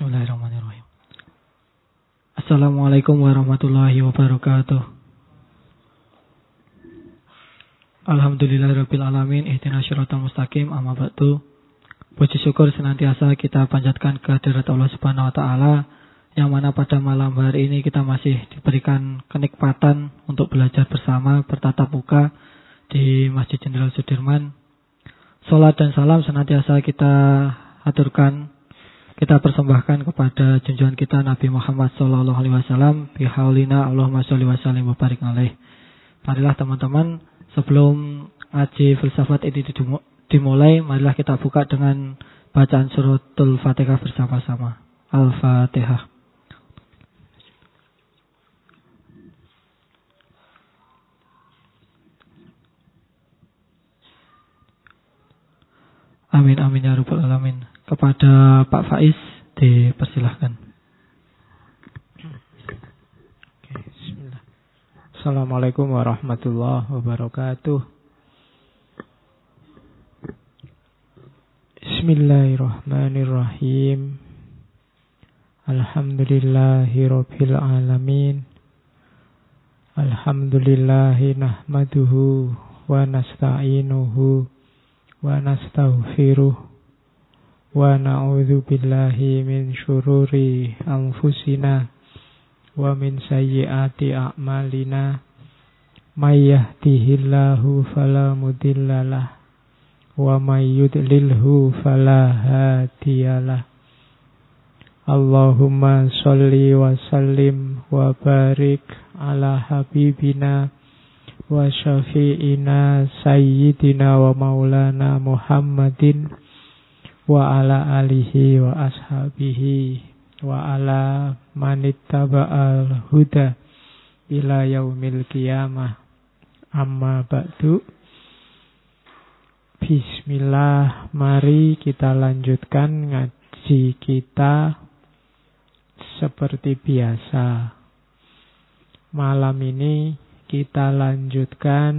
Bismillahirrahmanirrahim. Assalamualaikum warahmatullahi wabarakatuh. Alhamdulillahirabbil alamin ihdinas syiratal mustaqim amma ba'du. Puji syukur senantiasa kita panjatkan kehadirat Allah Subhanahu wa taala yang mana pada malam hari ini kita masih diberikan kenikmatan untuk belajar bersama bertatap muka di Masjid Jenderal Sudirman. Salat dan salam senantiasa kita aturkan kita persembahkan kepada junjungan kita Nabi Muhammad Sallallahu Alaihi Wasallam bihaulina Allahumma sholli wa sallim wa barik alaih. Marilah teman-teman sebelum ngaji filsafat ini dimulai, marilah kita buka dengan bacaan suratul Fatihah bersama-sama. Al-Fatihah. Amin amin ya rabbal alamin kepada Pak Faiz dipersilahkan. Assalamualaikum warahmatullahi wabarakatuh. Bismillahirrahmanirrahim. Alhamdulillahi rabbil alamin. Alhamdulillahi nahmaduhu wa nasta'inuhu wa nastaghfiruh na'udzu billahi min syururi anfusina wa min sayyiati a'malina may yahdihillahu fala mudhillalah wa may yudlilhu fala hadiyalah Allahumma sholli wa sallim wa barik ala habibina wa syafi'ina sayyidina wa ala alihi wa ashabihi wa ala manittaba'al huda ila yaumil qiyamah. Amma ba'du. Bismillah mari kita lanjutkan ngaji kita seperti biasa. Malam ini kita lanjutkan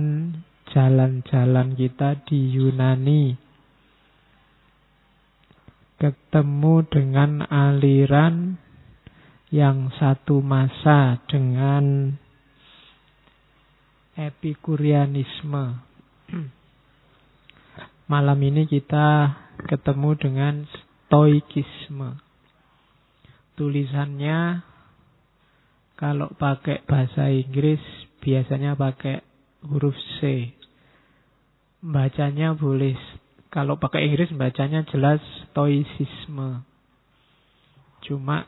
jalan-jalan kita di Yunani ketemu dengan aliran yang satu masa dengan epikurianisme. Malam ini kita ketemu dengan stoikisme. Tulisannya kalau pakai bahasa Inggris biasanya pakai huruf C. Bacanya boleh kalau pakai Inggris bacanya jelas stoicisme. Cuma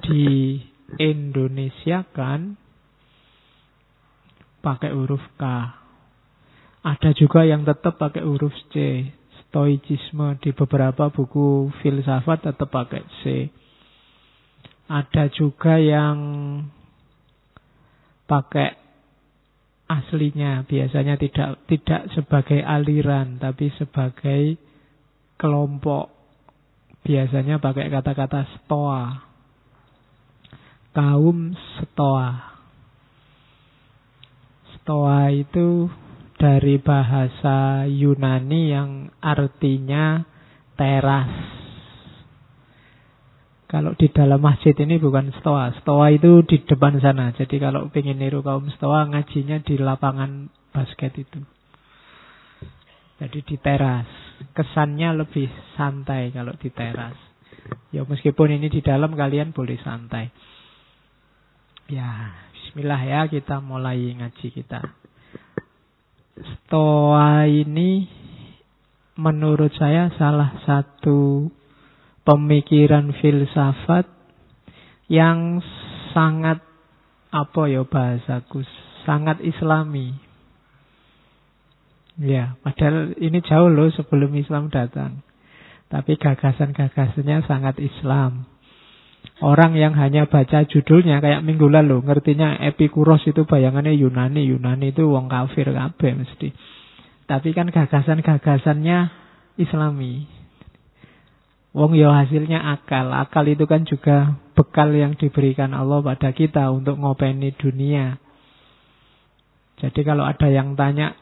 di Indonesia kan pakai huruf K. Ada juga yang tetap pakai huruf C. Stoicisme di beberapa buku filsafat tetap pakai C. Ada juga yang pakai aslinya biasanya tidak tidak sebagai aliran tapi sebagai kelompok. Biasanya pakai kata-kata stoa. Kaum stoa. Stoa itu dari bahasa Yunani yang artinya teras kalau di dalam masjid ini bukan stoa. Stoa itu di depan sana. Jadi kalau pengen niru kaum stoa ngajinya di lapangan basket itu. Jadi di teras. Kesannya lebih santai kalau di teras. Ya meskipun ini di dalam kalian boleh santai. Ya, bismillah ya kita mulai ngaji kita. Stoa ini menurut saya salah satu pemikiran filsafat yang sangat apa ya bahasaku sangat islami ya padahal ini jauh loh sebelum Islam datang tapi gagasan-gagasannya sangat Islam Orang yang hanya baca judulnya kayak minggu lalu ngertinya Epikuros itu bayangannya Yunani, Yunani itu wong kafir kabeh mesti. Tapi kan gagasan-gagasannya Islami. Wong ya hasilnya akal. Akal itu kan juga bekal yang diberikan Allah pada kita untuk ngopeni dunia. Jadi kalau ada yang tanya,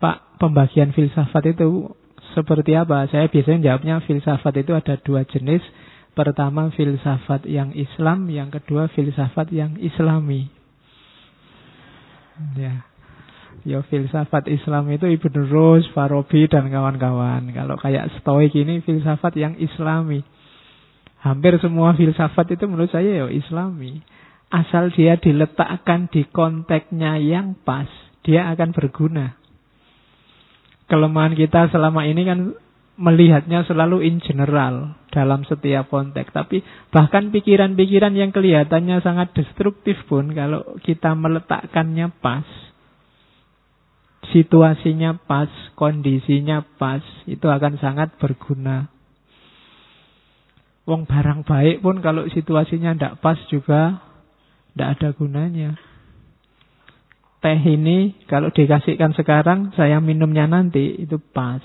Pak, pembagian filsafat itu seperti apa? Saya biasanya jawabnya filsafat itu ada dua jenis. Pertama filsafat yang Islam, yang kedua filsafat yang Islami. Ya. Ya filsafat Islam itu Ibn Rus, Farabi dan kawan-kawan. Kalau kayak Stoik ini filsafat yang Islami. Hampir semua filsafat itu menurut saya ya Islami. Asal dia diletakkan di konteksnya yang pas, dia akan berguna. Kelemahan kita selama ini kan melihatnya selalu in general dalam setiap konteks. Tapi bahkan pikiran-pikiran yang kelihatannya sangat destruktif pun kalau kita meletakkannya pas, situasinya pas, kondisinya pas, itu akan sangat berguna. Wong barang baik pun kalau situasinya tidak pas juga tidak ada gunanya. Teh ini kalau dikasihkan sekarang, saya minumnya nanti, itu pas.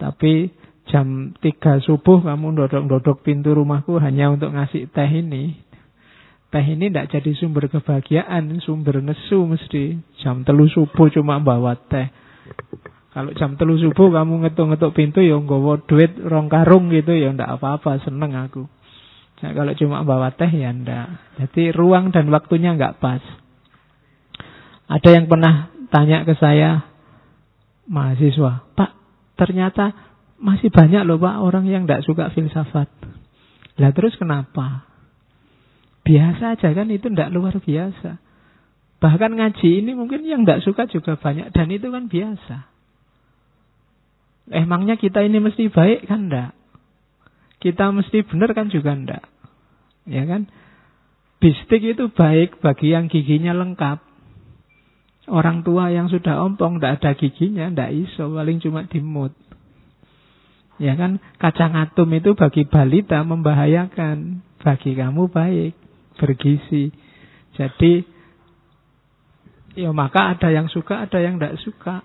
Tapi jam 3 subuh kamu dodok-dodok pintu rumahku hanya untuk ngasih teh ini. Teh ini tidak jadi sumber kebahagiaan, sumber nesu mesti. Jam telu subuh cuma bawa teh. Kalau jam telu subuh kamu ngetuk-ngetuk pintu ya nggawa duit rong karung gitu ya ndak apa-apa, seneng aku. Nah, kalau cuma bawa teh ya ndak. Jadi ruang dan waktunya nggak pas. Ada yang pernah tanya ke saya, mahasiswa, Pak, ternyata masih banyak loh Pak orang yang tidak suka filsafat. Lah terus kenapa? Biasa aja kan itu tidak luar biasa. Bahkan ngaji ini mungkin yang tidak suka juga banyak dan itu kan biasa. Emangnya kita ini mesti baik kan enggak? Kita mesti benar kan juga enggak? Ya kan? Bistik itu baik bagi yang giginya lengkap. Orang tua yang sudah ompong, tidak ada giginya, tidak iso, paling cuma dimut. Ya kan, kacang atum itu bagi balita membahayakan, bagi kamu baik, bergizi. Jadi, ya maka ada yang suka, ada yang tidak suka.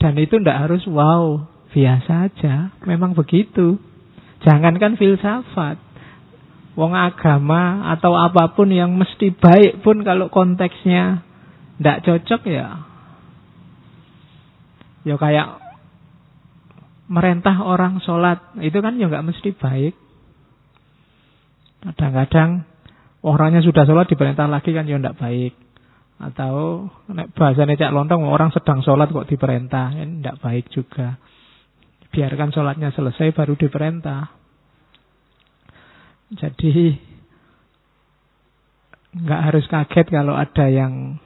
Dan itu tidak harus wow, biasa aja, memang begitu. Jangankan filsafat, wong agama atau apa pun yang mesti baik pun kalau konteksnya tidak cocok ya. Ya kayak merentah orang sholat. Itu kan ya nggak mesti baik. Kadang-kadang orangnya sudah sholat diperintah lagi kan ya tidak baik. Atau bahasa cak lontong orang sedang sholat kok diperintah. Kan tidak baik juga. Biarkan sholatnya selesai baru diperintah. Jadi nggak harus kaget kalau ada yang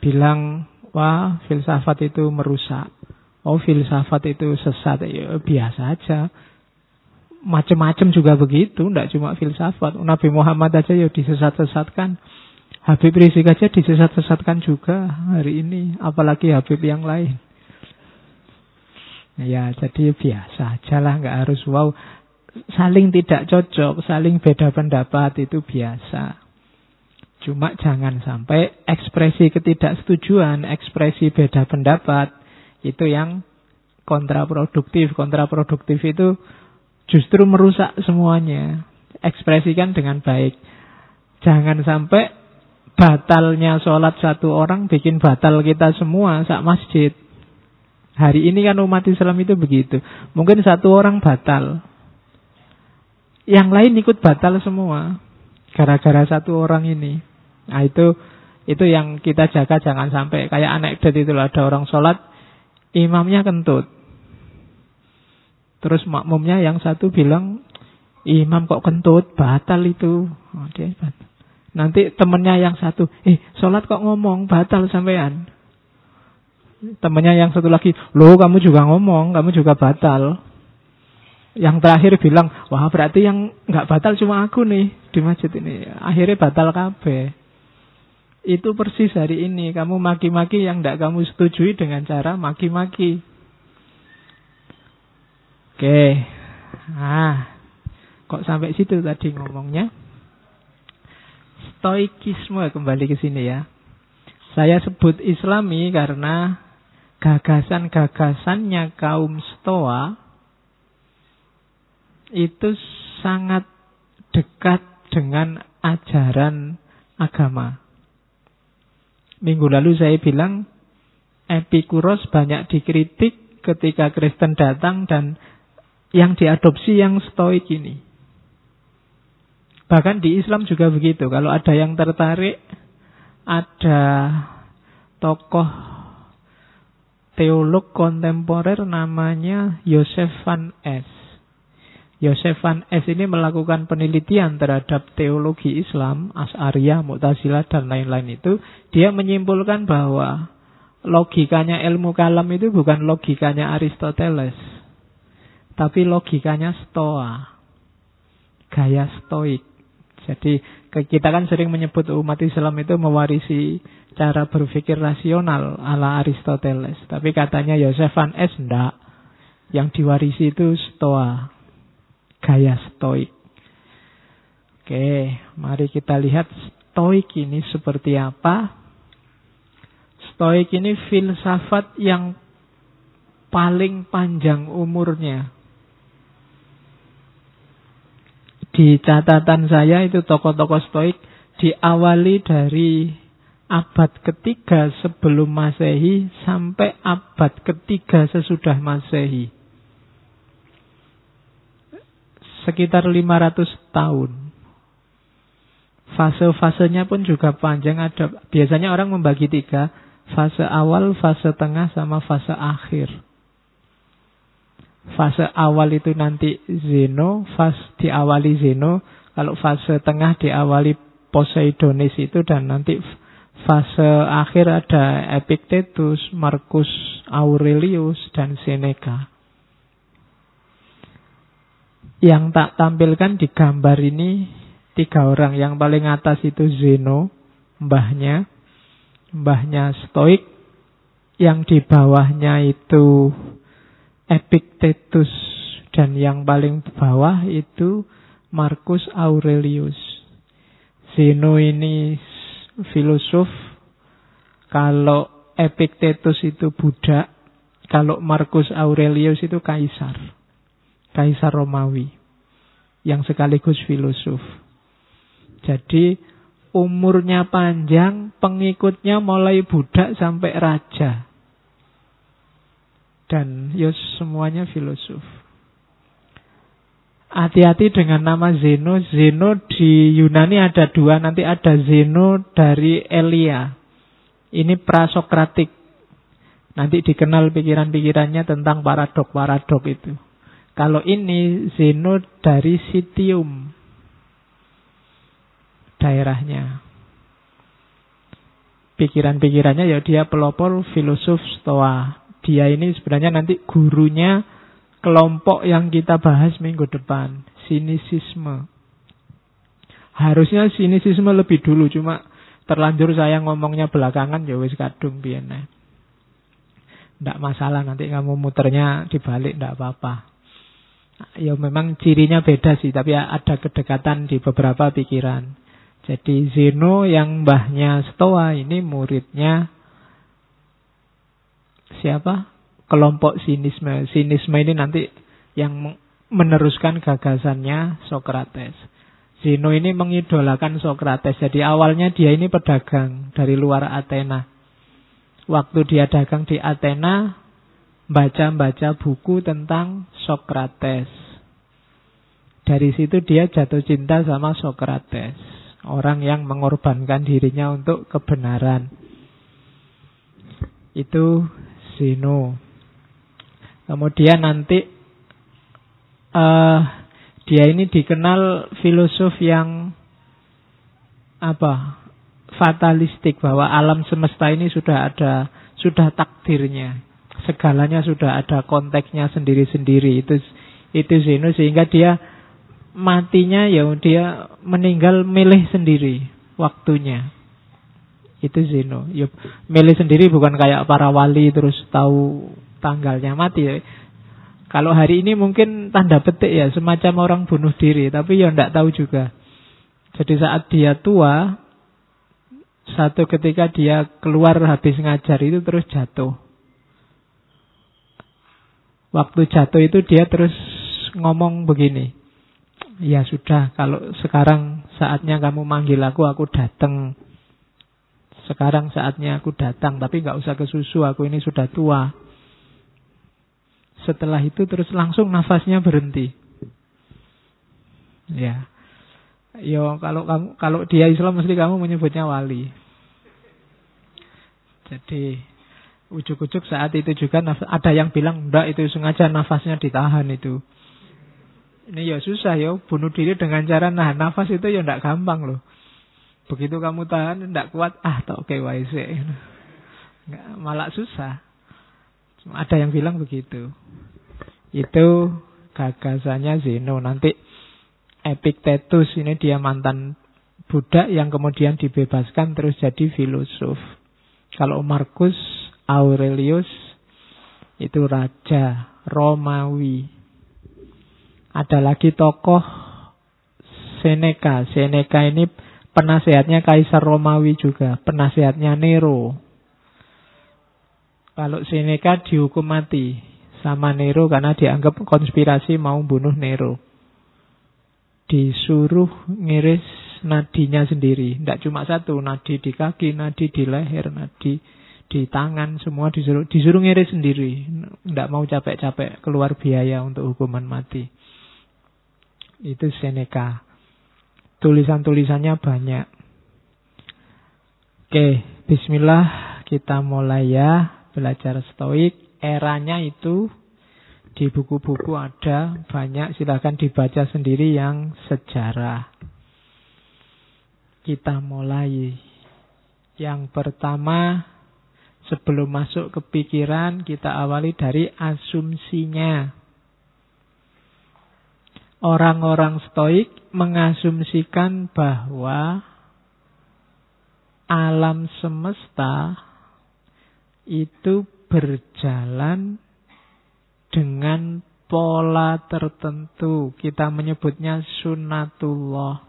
bilang wah filsafat itu merusak. Oh filsafat itu sesat. Ya, biasa aja. Macam-macam juga begitu, tidak cuma filsafat. Nabi Muhammad aja ya disesat-sesatkan. Habib Rizik aja disesat-sesatkan juga hari ini, apalagi Habib yang lain. Ya, jadi biasa aja lah, nggak harus wow. Saling tidak cocok, saling beda pendapat itu biasa. Cuma jangan sampai ekspresi ketidaksetujuan, ekspresi beda pendapat itu yang kontraproduktif. Kontraproduktif itu justru merusak semuanya. Ekspresikan dengan baik. Jangan sampai batalnya sholat satu orang bikin batal kita semua sak masjid. Hari ini kan umat Islam itu begitu. Mungkin satu orang batal. Yang lain ikut batal semua. Gara-gara satu orang ini. Nah itu itu yang kita jaga jangan sampai kayak anekdot itu ada orang sholat imamnya kentut. Terus makmumnya yang satu bilang imam kok kentut batal itu. Oke, Nanti temennya yang satu, eh sholat kok ngomong batal sampean. Temennya yang satu lagi, loh kamu juga ngomong, kamu juga batal. Yang terakhir bilang, wah berarti yang nggak batal cuma aku nih di masjid ini. Akhirnya batal kabeh. Itu persis hari ini. Kamu maki-maki yang tidak kamu setujui dengan cara maki-maki. Oke. Ah, kok sampai situ tadi ngomongnya? Stoikisme kembali ke sini ya. Saya sebut Islami karena gagasan-gagasannya kaum Stoa itu sangat dekat dengan ajaran agama. Minggu lalu saya bilang Epikuros banyak dikritik ketika Kristen datang dan yang diadopsi yang stoik ini. Bahkan di Islam juga begitu. Kalau ada yang tertarik, ada tokoh teolog kontemporer namanya Yosef van Es. Yosef van Es ini melakukan penelitian terhadap teologi Islam, As'ariyah, Mu'tazilah, dan lain-lain itu. Dia menyimpulkan bahwa logikanya ilmu kalam itu bukan logikanya Aristoteles. Tapi logikanya Stoa. Gaya stoik. Jadi kita kan sering menyebut umat Islam itu mewarisi cara berpikir rasional ala Aristoteles. Tapi katanya Yosef van Es enggak. Yang diwarisi itu stoa. Gaya stoik. Oke, mari kita lihat stoik ini seperti apa. Stoik ini filsafat yang paling panjang umurnya. Di catatan saya itu tokoh-tokoh stoik diawali dari abad ketiga sebelum masehi sampai abad ketiga sesudah masehi. Sekitar 500 tahun. Fase-fasenya pun juga panjang. Ada Biasanya orang membagi tiga. Fase awal, fase tengah, sama fase akhir. Fase awal itu nanti Zeno, fase diawali Zeno. Kalau fase tengah diawali Poseidonis itu dan nanti fase akhir ada Epictetus, Marcus Aurelius dan Seneca. Yang tak tampilkan di gambar ini tiga orang. Yang paling atas itu Zeno, mbahnya, mbahnya Stoik. Yang di bawahnya itu Epictetus dan yang paling bawah itu Marcus Aurelius. Zeno ini filosof, kalau Epictetus itu budak, kalau Marcus Aurelius itu kaisar. Kaisar Romawi yang sekaligus filosof. Jadi umurnya panjang, pengikutnya mulai budak sampai raja. Dan ya semuanya filosof. Hati-hati dengan nama Zeno. Zeno di Yunani ada dua. Nanti ada Zeno dari Elia. Ini prasokratik. Nanti dikenal pikiran-pikirannya tentang paradok-paradok itu. Kalau ini Zeno dari Sitium. Daerahnya. Pikiran-pikirannya ya dia pelopor filosof stoa. Dia ini sebenarnya nanti gurunya kelompok yang kita bahas minggu depan. Sinisisme. Harusnya sinisisme lebih dulu. Cuma terlanjur saya ngomongnya belakangan ya wis kadung biyen. Tidak masalah nanti kamu muternya dibalik tidak apa-apa. Ya memang cirinya beda sih, tapi ada kedekatan di beberapa pikiran. Jadi Zeno yang mbahnya Stoa ini muridnya siapa? Kelompok sinisme. Sinisme ini nanti yang meneruskan gagasannya Socrates. Zeno ini mengidolakan Socrates. Jadi awalnya dia ini pedagang dari luar Athena. Waktu dia dagang di Athena, baca-baca buku tentang Socrates. Dari situ dia jatuh cinta sama Socrates. Orang yang mengorbankan dirinya untuk kebenaran. Itu Zeno. Kemudian nanti uh, dia ini dikenal filosof yang apa? fatalistik bahwa alam semesta ini sudah ada sudah takdirnya. Segalanya sudah ada konteksnya sendiri-sendiri. Itu itu Zeno sehingga dia matinya ya dia meninggal milih sendiri waktunya. Itu Zeno. Yuk, milih sendiri bukan kayak para wali terus tahu tanggalnya mati. Kalau hari ini mungkin tanda petik ya, semacam orang bunuh diri, tapi ya tidak tahu juga. Jadi saat dia tua, satu ketika dia keluar habis ngajar itu terus jatuh. Waktu jatuh itu dia terus ngomong begini. Ya sudah, kalau sekarang saatnya kamu manggil aku, aku datang. Sekarang saatnya aku datang, tapi nggak usah ke susu, aku ini sudah tua. Setelah itu terus langsung nafasnya berhenti. Ya. Yo kalau kamu kalau dia Islam mesti kamu menyebutnya wali. Jadi ujuk-ujuk saat itu juga ada yang bilang enggak itu sengaja nafasnya ditahan itu. Ini ya susah ya bunuh diri dengan cara nahan nafas itu ya enggak gampang loh. Begitu kamu tahan enggak kuat ah tak oke Enggak malah susah. Ada yang bilang begitu. Itu gagasannya Zeno. Nanti Epictetus ini dia mantan budak yang kemudian dibebaskan terus jadi filosof. Kalau Marcus Aurelius itu raja Romawi. Ada lagi tokoh Seneca. Seneca ini penasehatnya Kaisar Romawi juga, penasehatnya Nero. Kalau Seneca dihukum mati sama Nero karena dianggap konspirasi mau bunuh Nero. Disuruh ngiris nadinya sendiri. Tidak cuma satu, nadi di kaki, nadi di leher, nadi di tangan, semua disuruh, disuruh ngiris sendiri. Tidak mau capek-capek keluar biaya untuk hukuman mati. Itu Seneca. Tulisan-tulisannya banyak. Oke, bismillah kita mulai ya belajar stoik. Eranya itu di buku-buku ada banyak silahkan dibaca sendiri yang sejarah. Kita mulai. Yang pertama, sebelum masuk ke pikiran, kita awali dari asumsinya. Orang-orang stoik mengasumsikan bahwa alam semesta itu berjalan dengan pola tertentu. Kita menyebutnya sunatullah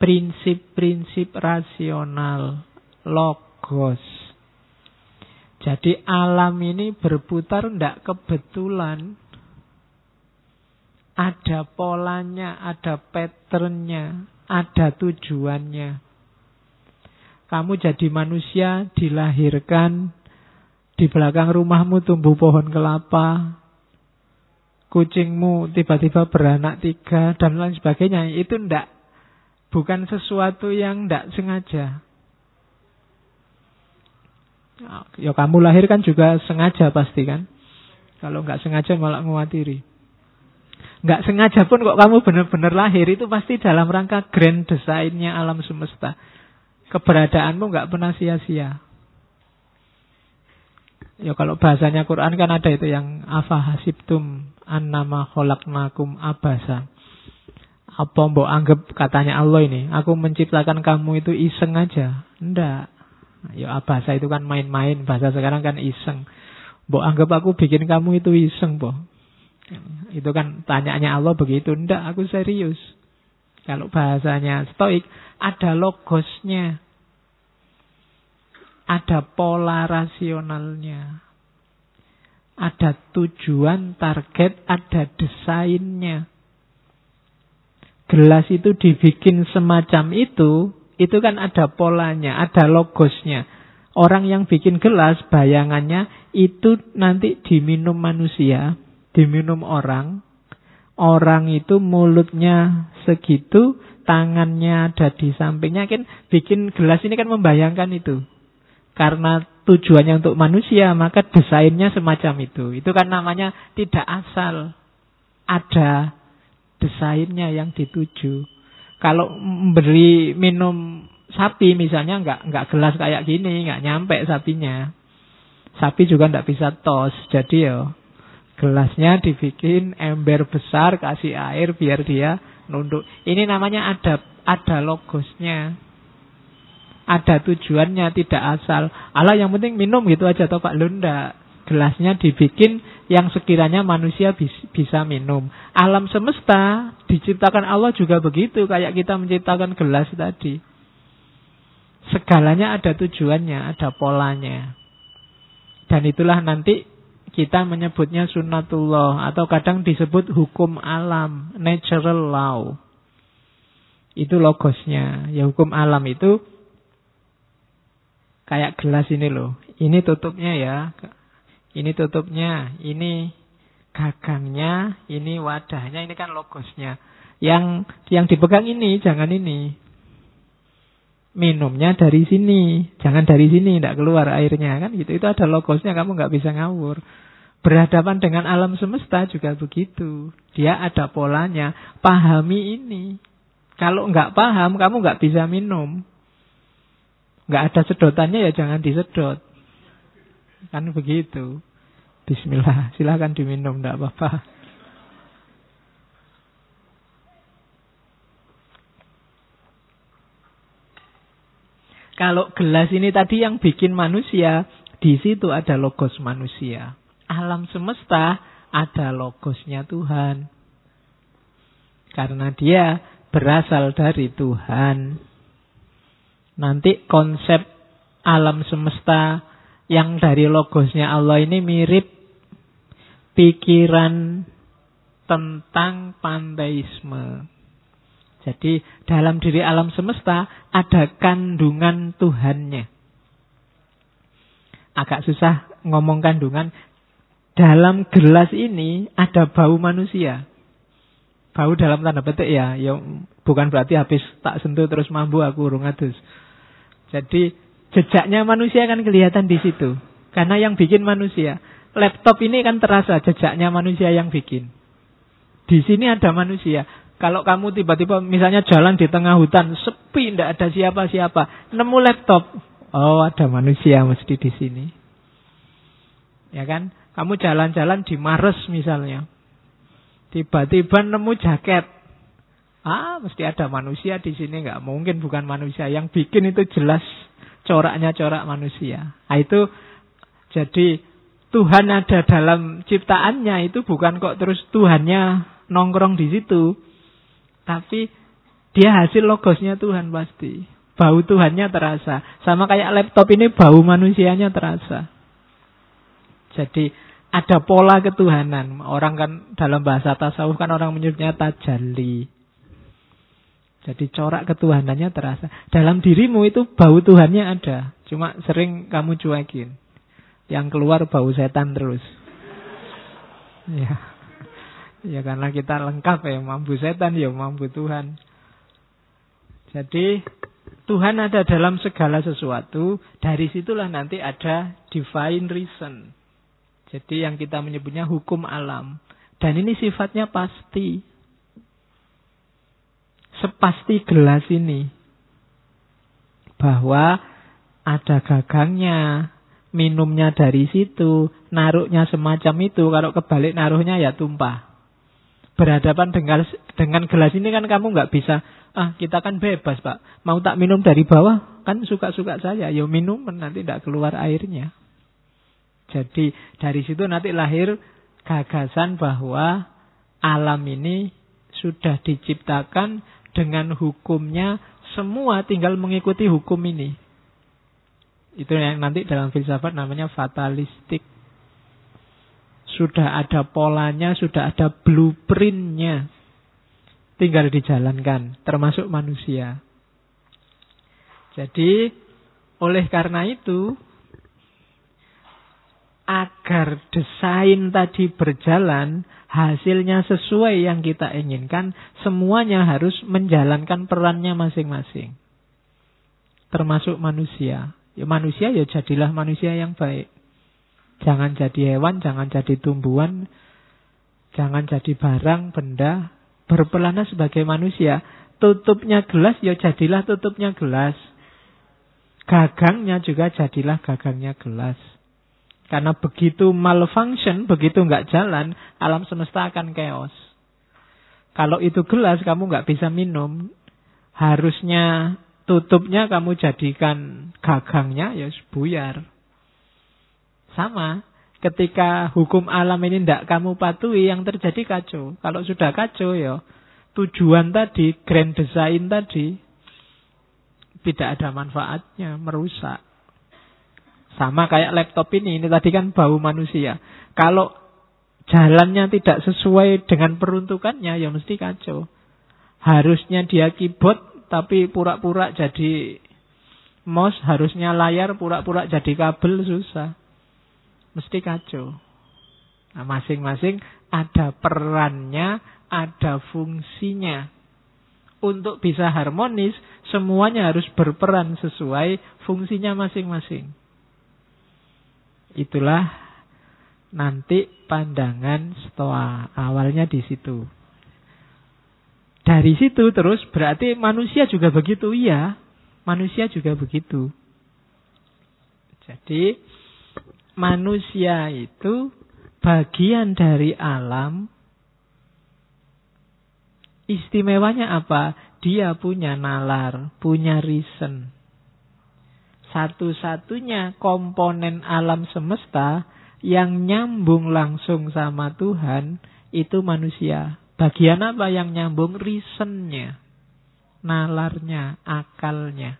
prinsip-prinsip rasional, logos. Jadi alam ini berputar tidak kebetulan. Ada polanya, ada patternnya, ada tujuannya. Kamu jadi manusia, dilahirkan, di belakang rumahmu tumbuh pohon kelapa, kucingmu tiba-tiba beranak tiga, dan lain sebagainya. Itu tidak Bukan sesuatu yang tidak sengaja. Ya kamu lahir kan juga sengaja pasti kan. Kalau nggak sengaja malah ngewatiri. Nggak sengaja pun kok kamu benar-benar lahir itu pasti dalam rangka grand desainnya alam semesta. Keberadaanmu nggak pernah sia-sia. Ya kalau bahasanya Quran kan ada itu yang afa hasibtum annama khalaqnakum abasa. Apa mbok anggap katanya Allah ini, aku menciptakan kamu itu iseng aja. Enggak. Ya bahasa itu kan main-main, bahasa sekarang kan iseng. Mbok anggap aku bikin kamu itu iseng, boh. Itu kan tanyanya Allah begitu. Enggak, aku serius. Kalau bahasanya stoik, ada logosnya. Ada pola rasionalnya. Ada tujuan, target, ada desainnya gelas itu dibikin semacam itu, itu kan ada polanya, ada logosnya. Orang yang bikin gelas, bayangannya itu nanti diminum manusia, diminum orang. Orang itu mulutnya segitu, tangannya ada di sampingnya. Kan bikin gelas ini kan membayangkan itu. Karena tujuannya untuk manusia, maka desainnya semacam itu. Itu kan namanya tidak asal. Ada desainnya yang dituju. Kalau memberi minum sapi misalnya nggak nggak gelas kayak gini, nggak nyampe sapinya. Sapi juga nggak bisa tos, jadi ya gelasnya dibikin ember besar kasih air biar dia nunduk. Ini namanya ada ada logosnya. Ada tujuannya tidak asal. Allah yang penting minum gitu aja toh Pak Lunda. Gelasnya dibikin yang sekiranya manusia bisa minum. Alam semesta diciptakan Allah juga begitu, kayak kita menciptakan gelas tadi. Segalanya ada tujuannya, ada polanya. Dan itulah nanti kita menyebutnya sunnatullah atau kadang disebut hukum alam, natural law. Itu logosnya. Ya hukum alam itu kayak gelas ini loh. Ini tutupnya ya. Ini tutupnya, ini gagangnya, ini wadahnya, ini kan logosnya. Yang yang dipegang ini, jangan ini. Minumnya dari sini, jangan dari sini, tidak keluar airnya kan gitu. Itu ada logosnya, kamu nggak bisa ngawur. Berhadapan dengan alam semesta juga begitu. Dia ada polanya. Pahami ini. Kalau nggak paham, kamu nggak bisa minum. Nggak ada sedotannya ya jangan disedot. Kan begitu. Bismillah, silahkan diminum, tidak apa-apa. Kalau gelas ini tadi yang bikin manusia, di situ ada logos manusia alam semesta ada logosnya Tuhan. Karena dia berasal dari Tuhan. Nanti konsep alam semesta yang dari logosnya Allah ini mirip pikiran tentang panteisme. Jadi dalam diri alam semesta ada kandungan Tuhannya. Agak susah ngomong kandungan dalam gelas ini ada bau manusia. Bau dalam tanda petik ya, yang bukan berarti habis tak sentuh terus mampu aku urung adus. Jadi jejaknya manusia kan kelihatan di situ. Karena yang bikin manusia. Laptop ini kan terasa jejaknya manusia yang bikin. Di sini ada manusia. Kalau kamu tiba-tiba misalnya jalan di tengah hutan, sepi, tidak ada siapa-siapa, nemu laptop, oh ada manusia mesti di sini. Ya kan? Kamu jalan-jalan di Mars misalnya. Tiba-tiba nemu jaket. Ah, mesti ada manusia di sini nggak mungkin bukan manusia yang bikin itu jelas coraknya corak manusia. Nah, itu jadi Tuhan ada dalam ciptaannya itu bukan kok terus Tuhannya nongkrong di situ. Tapi dia hasil logosnya Tuhan pasti. Bau Tuhannya terasa. Sama kayak laptop ini bau manusianya terasa. Jadi ada pola ketuhanan. Orang kan dalam bahasa tasawuf kan orang menyebutnya tajalli. Jadi corak ketuhanannya terasa. Dalam dirimu itu bau Tuhannya ada. Cuma sering kamu cuekin. Yang keluar bau setan terus. Ya. Ya karena kita lengkap ya. Mampu setan ya mampu Tuhan. Jadi Tuhan ada dalam segala sesuatu. Dari situlah nanti ada divine reason. Jadi yang kita menyebutnya hukum alam. Dan ini sifatnya pasti. Sepasti gelas ini. Bahwa ada gagangnya, minumnya dari situ, naruhnya semacam itu. Kalau kebalik naruhnya ya tumpah. Berhadapan dengan, dengan gelas ini kan kamu nggak bisa, ah kita kan bebas pak, mau tak minum dari bawah, kan suka-suka saya, ya minum nanti tidak keluar airnya. Jadi dari situ nanti lahir gagasan bahwa alam ini sudah diciptakan dengan hukumnya semua tinggal mengikuti hukum ini. Itu yang nanti dalam filsafat namanya fatalistik. Sudah ada polanya, sudah ada blueprintnya. Tinggal dijalankan, termasuk manusia. Jadi, oleh karena itu, agar desain tadi berjalan, hasilnya sesuai yang kita inginkan, semuanya harus menjalankan perannya masing-masing. Termasuk manusia. Ya manusia ya jadilah manusia yang baik. Jangan jadi hewan, jangan jadi tumbuhan, jangan jadi barang, benda. Berpelana sebagai manusia. Tutupnya gelas, ya jadilah tutupnya gelas. Gagangnya juga jadilah gagangnya gelas. Karena begitu malfunction, begitu nggak jalan, alam semesta akan chaos. Kalau itu gelas kamu nggak bisa minum, harusnya tutupnya kamu jadikan gagangnya ya buyar. Sama, ketika hukum alam ini tidak kamu patuhi, yang terjadi kacau. Kalau sudah kacau ya, tujuan tadi, grand design tadi, tidak ada manfaatnya, merusak. Sama kayak laptop ini, ini tadi kan bau manusia. Kalau jalannya tidak sesuai dengan peruntukannya, ya mesti kacau. Harusnya dia keyboard, tapi pura-pura jadi mouse, harusnya layar pura-pura jadi kabel, susah. Mesti kacau. Nah, masing-masing ada perannya, ada fungsinya. Untuk bisa harmonis, semuanya harus berperan sesuai fungsinya masing-masing. Itulah nanti pandangan stoa. Awalnya di situ. Dari situ terus berarti manusia juga begitu. Iya, manusia juga begitu. Jadi manusia itu bagian dari alam. Istimewanya apa? Dia punya nalar, punya reason. Satu-satunya komponen alam semesta yang nyambung langsung sama Tuhan itu manusia. Bagian apa yang nyambung? Reasonnya, nalarnya, akalnya.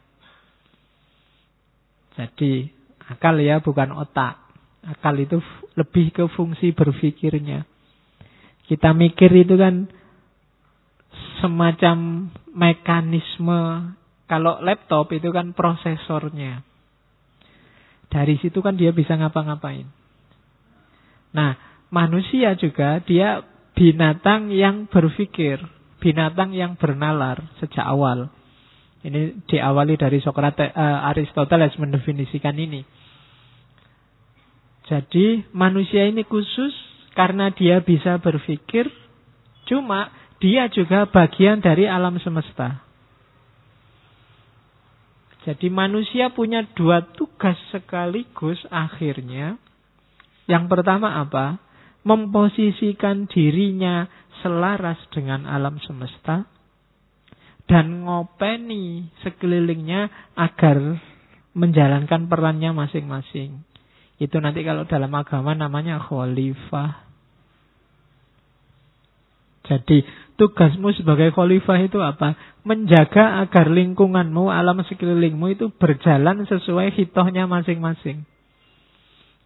Jadi akal ya bukan otak. Akal itu lebih ke fungsi berpikirnya. Kita mikir itu kan semacam mekanisme. Kalau laptop itu kan prosesornya. Dari situ kan dia bisa ngapa-ngapain. Nah, manusia juga dia binatang yang berpikir, binatang yang bernalar sejak awal. Ini diawali dari Sokrates, uh, Aristoteles mendefinisikan ini. Jadi manusia ini khusus karena dia bisa berpikir, cuma dia juga bagian dari alam semesta. Jadi manusia punya dua tugas sekaligus akhirnya. Yang pertama apa? Memposisikan dirinya selaras dengan alam semesta dan ngopeni sekelilingnya agar menjalankan perannya masing-masing. Itu nanti kalau dalam agama namanya khalifah. Jadi tugasmu sebagai khalifah itu apa? Menjaga agar lingkunganmu, alam sekelilingmu itu berjalan sesuai hitohnya masing-masing.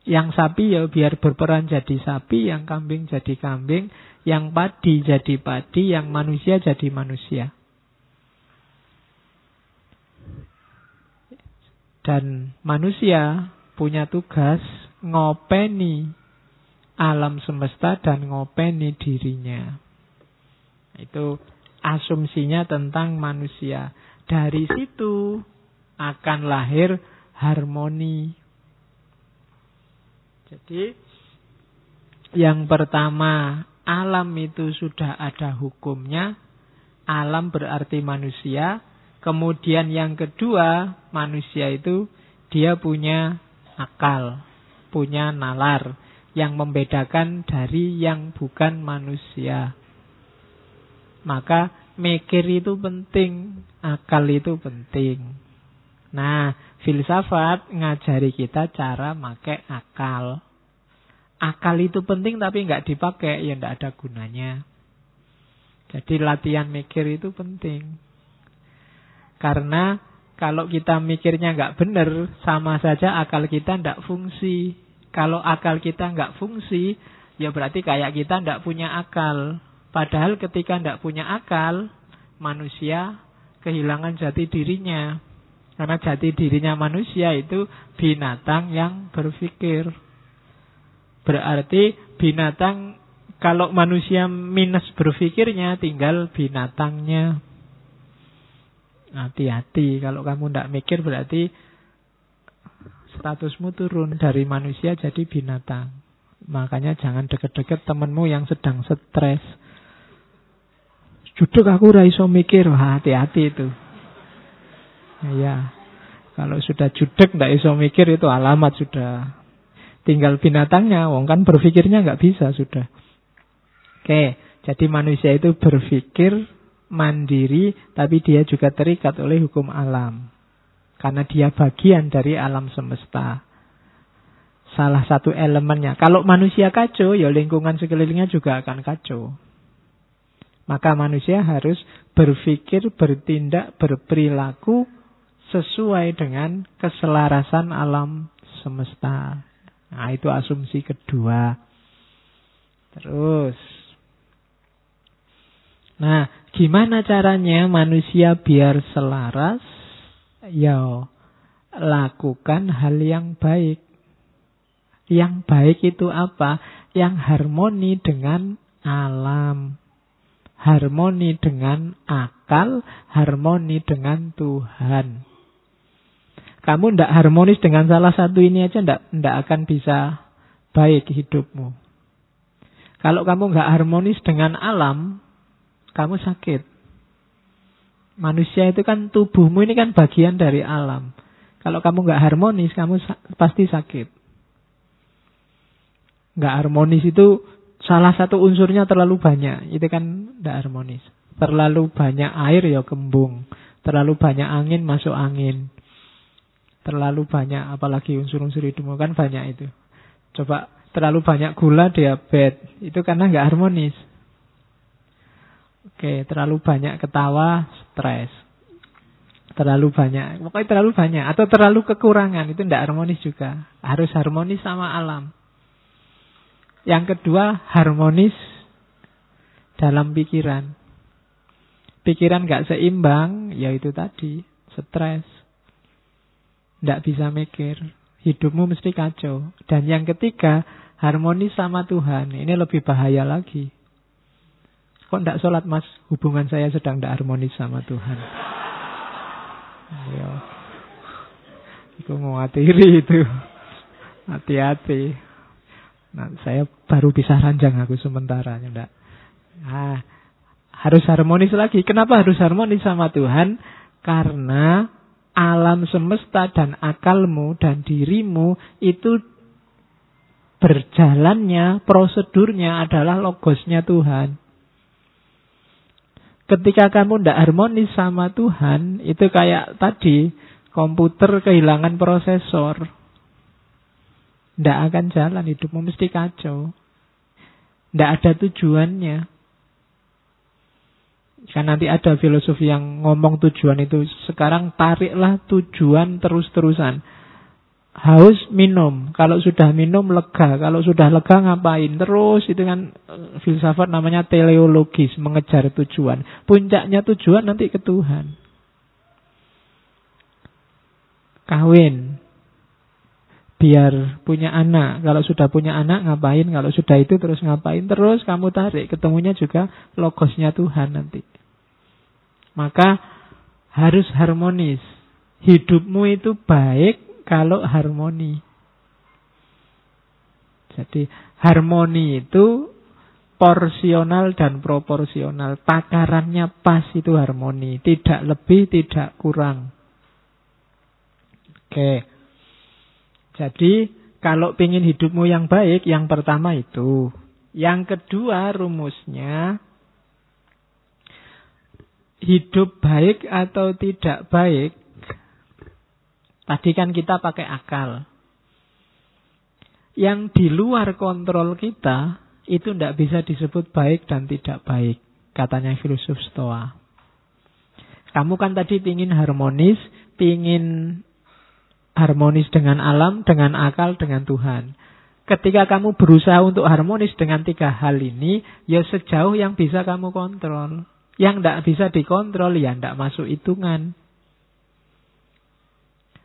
Yang sapi ya biar berperan jadi sapi, yang kambing jadi kambing, yang padi jadi padi, yang manusia jadi manusia. Dan manusia punya tugas ngopeni alam semesta dan ngopeni dirinya. Itu asumsinya tentang manusia. Dari situ akan lahir harmoni. Jadi yang pertama, alam itu sudah ada hukumnya. Alam berarti manusia. Kemudian yang kedua, manusia itu dia punya akal, punya nalar yang membedakan dari yang bukan manusia. Maka mikir itu penting, akal itu penting. Nah, filsafat ngajari kita cara make akal. Akal itu penting tapi nggak dipakai, ya nggak ada gunanya. Jadi latihan mikir itu penting. Karena kalau kita mikirnya nggak benar, sama saja akal kita nggak fungsi. Kalau akal kita nggak fungsi, ya berarti kayak kita nggak punya akal. Padahal ketika nggak punya akal, manusia kehilangan jati dirinya. Karena jati dirinya manusia itu binatang yang berpikir. Berarti binatang kalau manusia minus berpikirnya tinggal binatangnya. Hati-hati kalau kamu tidak mikir berarti statusmu turun dari manusia jadi binatang. Makanya jangan deket-deket temenmu yang sedang stres. Juduk aku raiso mikir, hati-hati itu. Ya, kalau sudah judek tidak iso mikir itu alamat sudah. Tinggal binatangnya, wong kan berpikirnya nggak bisa sudah. Oke, jadi manusia itu berpikir mandiri, tapi dia juga terikat oleh hukum alam. Karena dia bagian dari alam semesta. Salah satu elemennya. Kalau manusia kacau, ya lingkungan sekelilingnya juga akan kacau. Maka manusia harus berpikir, bertindak, berperilaku sesuai dengan keselarasan alam semesta. Nah, itu asumsi kedua. Terus. Nah, Gimana caranya manusia biar selaras? Ya, lakukan hal yang baik. Yang baik itu apa? yang harmoni dengan alam. Harmoni dengan akal, harmoni dengan Tuhan. Kamu tidak harmonis dengan salah satu ini aja tidak akan bisa baik hidupmu. Kalau kamu nggak harmonis dengan alam, kamu sakit. Manusia itu kan tubuhmu ini kan bagian dari alam. Kalau kamu nggak harmonis, kamu pasti sakit. Nggak harmonis itu salah satu unsurnya terlalu banyak. Itu kan nggak harmonis. Terlalu banyak air ya kembung. Terlalu banyak angin masuk angin. Terlalu banyak apalagi unsur-unsur hidupmu kan banyak itu. Coba Terlalu banyak gula diabetes. Itu karena nggak harmonis. Oke, terlalu banyak ketawa, stres. Terlalu banyak, pokoknya terlalu banyak. Atau terlalu kekurangan, itu tidak harmonis juga. Harus harmonis sama alam. Yang kedua, harmonis dalam pikiran. Pikiran nggak seimbang, ya itu tadi, stres. Tidak bisa mikir. Hidupmu mesti kacau. Dan yang ketiga, harmonis sama Tuhan. Ini lebih bahaya lagi. Kok tidak sholat mas? Hubungan saya sedang tidak harmonis sama Tuhan. Ya. Itu mewatiri itu. Hati-hati. Nah, saya baru bisa ranjang aku sementara. Enggak. Nah, harus harmonis lagi. Kenapa harus harmonis sama Tuhan? Karena alam semesta dan akalmu dan dirimu itu berjalannya, prosedurnya adalah logosnya Tuhan. Ketika kamu tidak harmonis sama Tuhan, itu kayak tadi, komputer kehilangan prosesor. Tidak akan jalan, hidupmu mesti kacau. Tidak ada tujuannya. Kan nanti ada filosofi yang ngomong tujuan itu. Sekarang tariklah tujuan terus-terusan haus minum. Kalau sudah minum lega. Kalau sudah lega ngapain? Terus itu kan eh, filsafat namanya teleologis, mengejar tujuan. Puncaknya tujuan nanti ke Tuhan. Kawin. Biar punya anak. Kalau sudah punya anak ngapain? Kalau sudah itu terus ngapain? Terus kamu tarik. Ketemunya juga logosnya Tuhan nanti. Maka harus harmonis. Hidupmu itu baik kalau harmoni. Jadi harmoni itu porsional dan proporsional. Takarannya pas itu harmoni. Tidak lebih, tidak kurang. Oke. Jadi kalau ingin hidupmu yang baik, yang pertama itu. Yang kedua rumusnya, hidup baik atau tidak baik Tadi kan kita pakai akal. Yang di luar kontrol kita itu tidak bisa disebut baik dan tidak baik, katanya filosof Stoa. Kamu kan tadi ingin harmonis, ingin harmonis dengan alam, dengan akal, dengan Tuhan. Ketika kamu berusaha untuk harmonis dengan tiga hal ini, ya sejauh yang bisa kamu kontrol. Yang tidak bisa dikontrol, ya tidak masuk hitungan.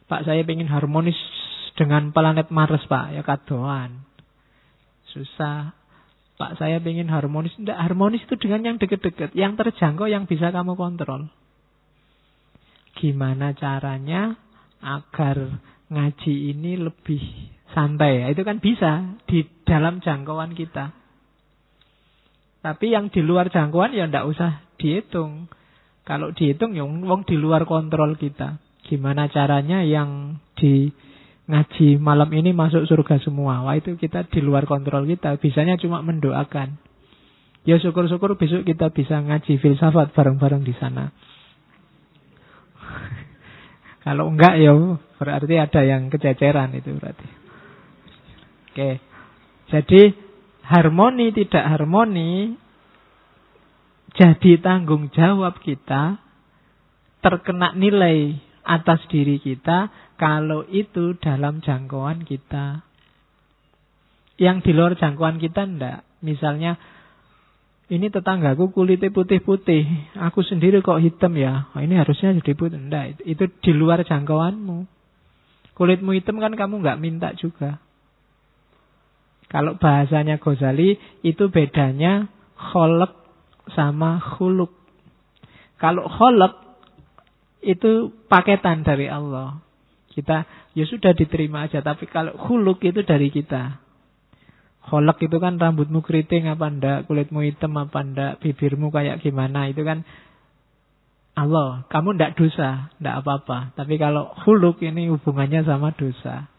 Pak saya ingin harmonis dengan planet Mars Pak. Ya kadoan. Susah. Pak saya ingin harmonis. Tidak harmonis itu dengan yang deket-deket. Yang terjangkau yang bisa kamu kontrol. Gimana caranya agar ngaji ini lebih santai. Itu kan bisa di dalam jangkauan kita. Tapi yang di luar jangkauan ya tidak usah dihitung. Kalau dihitung ya wong di luar kontrol kita. Gimana caranya yang di ngaji malam ini masuk surga semua. Wah itu kita di luar kontrol kita. Bisanya cuma mendoakan. Ya syukur-syukur besok kita bisa ngaji filsafat bareng-bareng di sana. Kalau enggak ya berarti ada yang kececeran itu berarti. Oke. Jadi harmoni tidak harmoni jadi tanggung jawab kita terkena nilai atas diri kita kalau itu dalam jangkauan kita. Yang di luar jangkauan kita ndak. Misalnya ini tetanggaku kulitnya putih-putih, aku sendiri kok hitam ya. Oh, ini harusnya jadi putih. Ndak, itu di luar jangkauanmu. Kulitmu hitam kan kamu nggak minta juga. Kalau bahasanya Ghazali itu bedanya kholek sama khuluk. Kalau kholek itu paketan dari Allah. Kita ya sudah diterima aja. Tapi kalau khuluk itu dari kita. Kholek itu kan rambutmu keriting apa ndak, kulitmu hitam apa ndak, bibirmu kayak gimana. Itu kan Allah, kamu tidak dosa, tidak apa-apa. Tapi kalau huluk ini hubungannya sama dosa.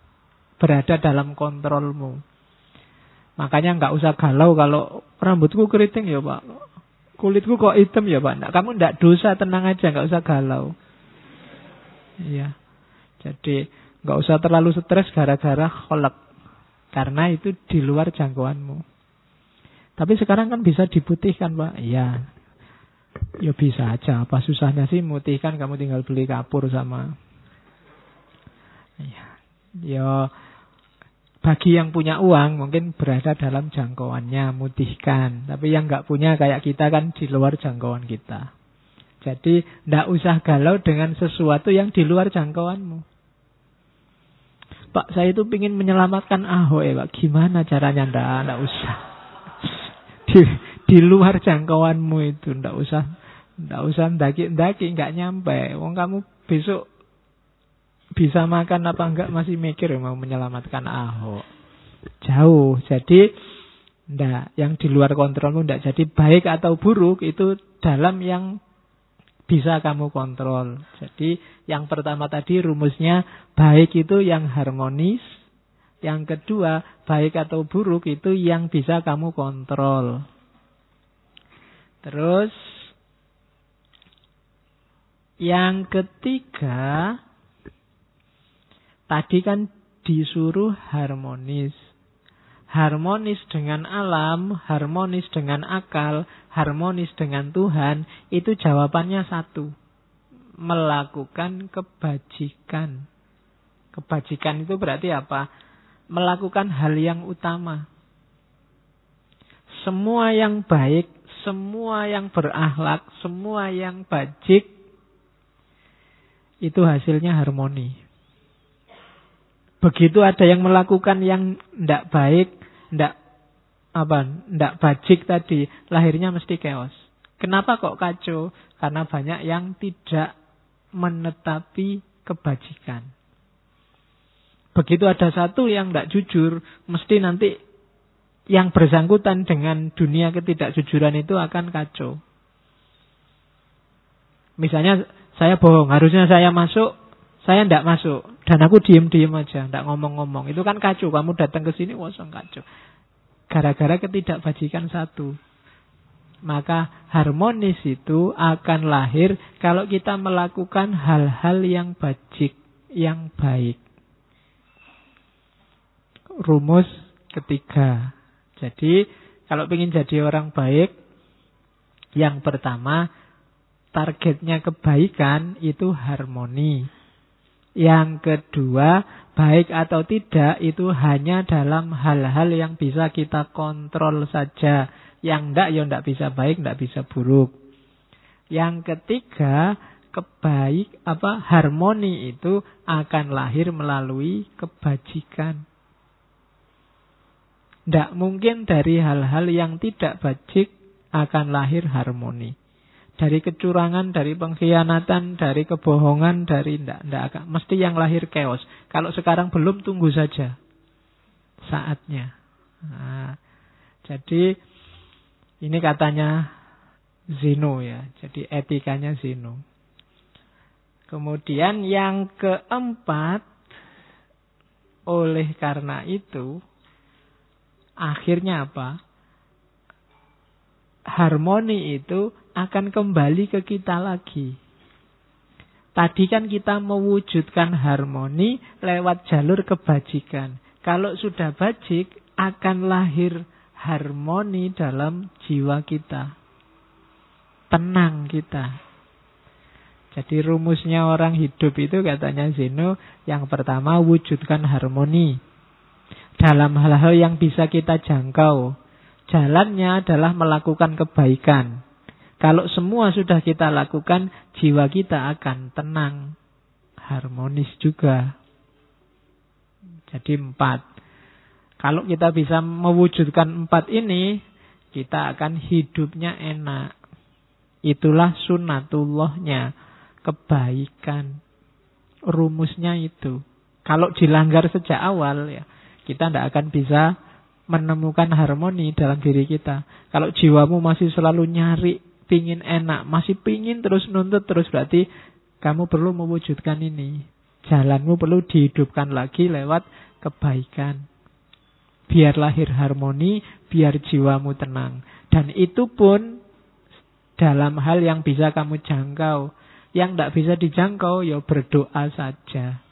Berada dalam kontrolmu. Makanya nggak usah galau kalau rambutku keriting ya pak. Kulitku kok hitam ya pak. Kamu tidak dosa, tenang aja, nggak usah galau. Iya. Jadi nggak usah terlalu stres gara-gara kolak. Karena itu di luar jangkauanmu. Tapi sekarang kan bisa diputihkan pak. Iya, Ya bisa aja. Apa susahnya sih mutihkan kamu tinggal beli kapur sama. Ya, ya bagi yang punya uang mungkin berada dalam jangkauannya mutihkan. Tapi yang nggak punya kayak kita kan di luar jangkauan kita. Jadi tidak usah galau dengan sesuatu yang di luar jangkauanmu. Pak, saya itu ingin menyelamatkan Ahok ya Pak. Gimana caranya? Nggak, nggak usah. Di, di luar jangkauanmu itu ndak usah ndak usah ndaki-ndaki nggak nyampe wong kamu besok bisa makan apa enggak masih mikir mau menyelamatkan Ahok jauh jadi ndak yang di luar kontrolmu ndak jadi baik atau buruk itu dalam yang bisa kamu kontrol. Jadi yang pertama tadi rumusnya baik itu yang harmonis, yang kedua baik atau buruk itu yang bisa kamu kontrol. Terus yang ketiga tadi kan disuruh harmonis. Harmonis dengan alam, harmonis dengan akal, harmonis dengan Tuhan, itu jawabannya satu. Melakukan kebajikan. Kebajikan itu berarti apa? Melakukan hal yang utama. Semua yang baik semua yang berakhlak, semua yang bajik, itu hasilnya harmoni. Begitu ada yang melakukan yang tidak baik, tidak apa, tidak bajik tadi, lahirnya mesti chaos. Kenapa kok kacau? Karena banyak yang tidak menetapi kebajikan. Begitu ada satu yang tidak jujur, mesti nanti yang bersangkutan dengan dunia ketidakjujuran itu akan kacau. Misalnya saya bohong, harusnya saya masuk, saya tidak masuk. Dan aku diem-diem aja, tidak ngomong-ngomong. Itu kan kacau, kamu datang ke sini, kosong kacau. Gara-gara ketidakbajikan satu. Maka harmonis itu akan lahir kalau kita melakukan hal-hal yang bajik, yang baik. Rumus ketiga, jadi kalau ingin jadi orang baik, yang pertama targetnya kebaikan itu harmoni. Yang kedua, baik atau tidak itu hanya dalam hal-hal yang bisa kita kontrol saja. Yang tidak, ya tidak bisa baik, tidak bisa buruk. Yang ketiga, kebaik apa harmoni itu akan lahir melalui kebajikan. Tidak mungkin dari hal-hal yang tidak bajik akan lahir harmoni. Dari kecurangan, dari pengkhianatan, dari kebohongan, dari tidak, tidak akan. Mesti yang lahir chaos. Kalau sekarang belum, tunggu saja. Saatnya. Nah, jadi ini katanya Zeno ya. Jadi etikanya Zeno. Kemudian yang keempat, oleh karena itu, Akhirnya apa? Harmoni itu akan kembali ke kita lagi. Tadi kan kita mewujudkan harmoni lewat jalur kebajikan. Kalau sudah bajik, akan lahir harmoni dalam jiwa kita. Tenang kita. Jadi rumusnya orang hidup itu katanya Zeno, yang pertama wujudkan harmoni dalam hal-hal yang bisa kita jangkau. Jalannya adalah melakukan kebaikan. Kalau semua sudah kita lakukan, jiwa kita akan tenang, harmonis juga. Jadi empat. Kalau kita bisa mewujudkan empat ini, kita akan hidupnya enak. Itulah sunnatullahnya, kebaikan. Rumusnya itu. Kalau dilanggar sejak awal ya, kita tidak akan bisa menemukan harmoni dalam diri kita. Kalau jiwamu masih selalu nyari, pingin enak, masih pingin terus nuntut terus berarti kamu perlu mewujudkan ini. Jalanmu perlu dihidupkan lagi lewat kebaikan. Biar lahir harmoni, biar jiwamu tenang. Dan itu pun dalam hal yang bisa kamu jangkau. Yang tidak bisa dijangkau, ya berdoa saja.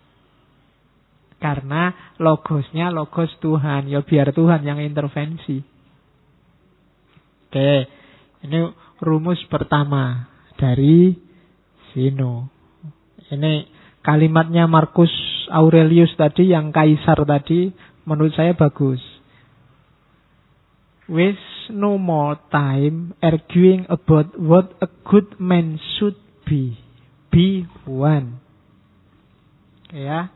Karena logosnya logos Tuhan. Ya biar Tuhan yang intervensi. Oke. Ini rumus pertama dari Sino. Ini kalimatnya Marcus Aurelius tadi yang kaisar tadi menurut saya bagus. With no more time arguing about what a good man should be. Be one. Ya.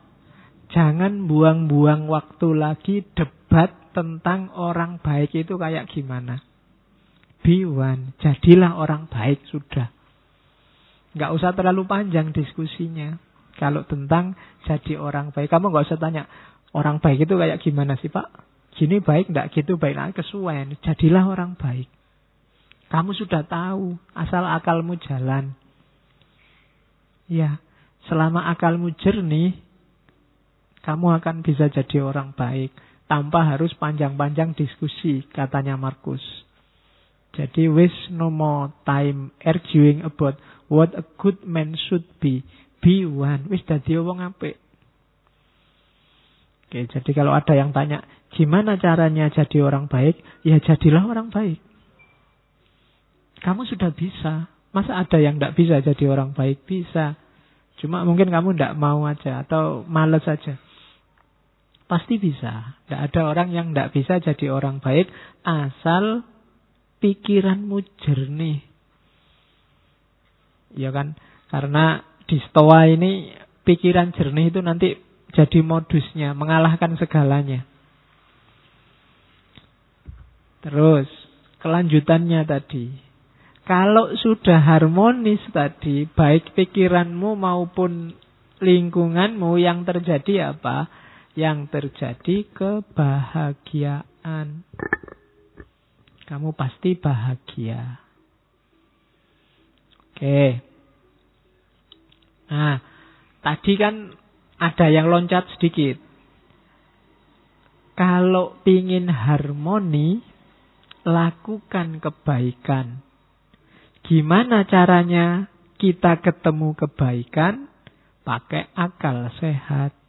Jangan buang-buang waktu lagi debat tentang orang baik itu kayak gimana. Be one. Jadilah orang baik sudah. Nggak usah terlalu panjang diskusinya. Kalau tentang jadi orang baik. Kamu nggak usah tanya, orang baik itu kayak gimana sih pak? Gini baik, nggak gitu baik. Nah, kesuwen. Jadilah orang baik. Kamu sudah tahu, asal akalmu jalan. Ya, selama akalmu jernih, kamu akan bisa jadi orang baik tanpa harus panjang-panjang diskusi, katanya Markus. Jadi wis no more time arguing about what a good man should be. Be one. Wis dadi wong apik. Oke, jadi kalau ada yang tanya, gimana caranya jadi orang baik? Ya jadilah orang baik. Kamu sudah bisa. Masa ada yang tidak bisa jadi orang baik? Bisa. Cuma mungkin kamu tidak mau aja atau males aja. Pasti bisa. Tidak ada orang yang tidak bisa jadi orang baik asal pikiranmu jernih. Ya kan? Karena di stoa ini pikiran jernih itu nanti jadi modusnya, mengalahkan segalanya. Terus, kelanjutannya tadi. Kalau sudah harmonis tadi, baik pikiranmu maupun lingkunganmu yang terjadi apa? Yang terjadi kebahagiaan. Kamu pasti bahagia. Oke. Nah, tadi kan ada yang loncat sedikit. Kalau ingin harmoni, lakukan kebaikan. Gimana caranya kita ketemu kebaikan? Pakai akal sehat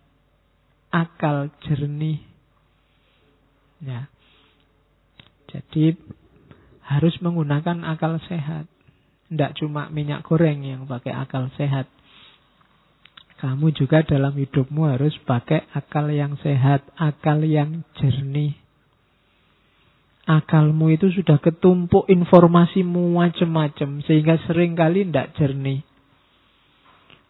akal jernih. Ya. Jadi harus menggunakan akal sehat. Tidak cuma minyak goreng yang pakai akal sehat. Kamu juga dalam hidupmu harus pakai akal yang sehat, akal yang jernih. Akalmu itu sudah ketumpuk informasimu macam-macam sehingga sering kali tidak jernih.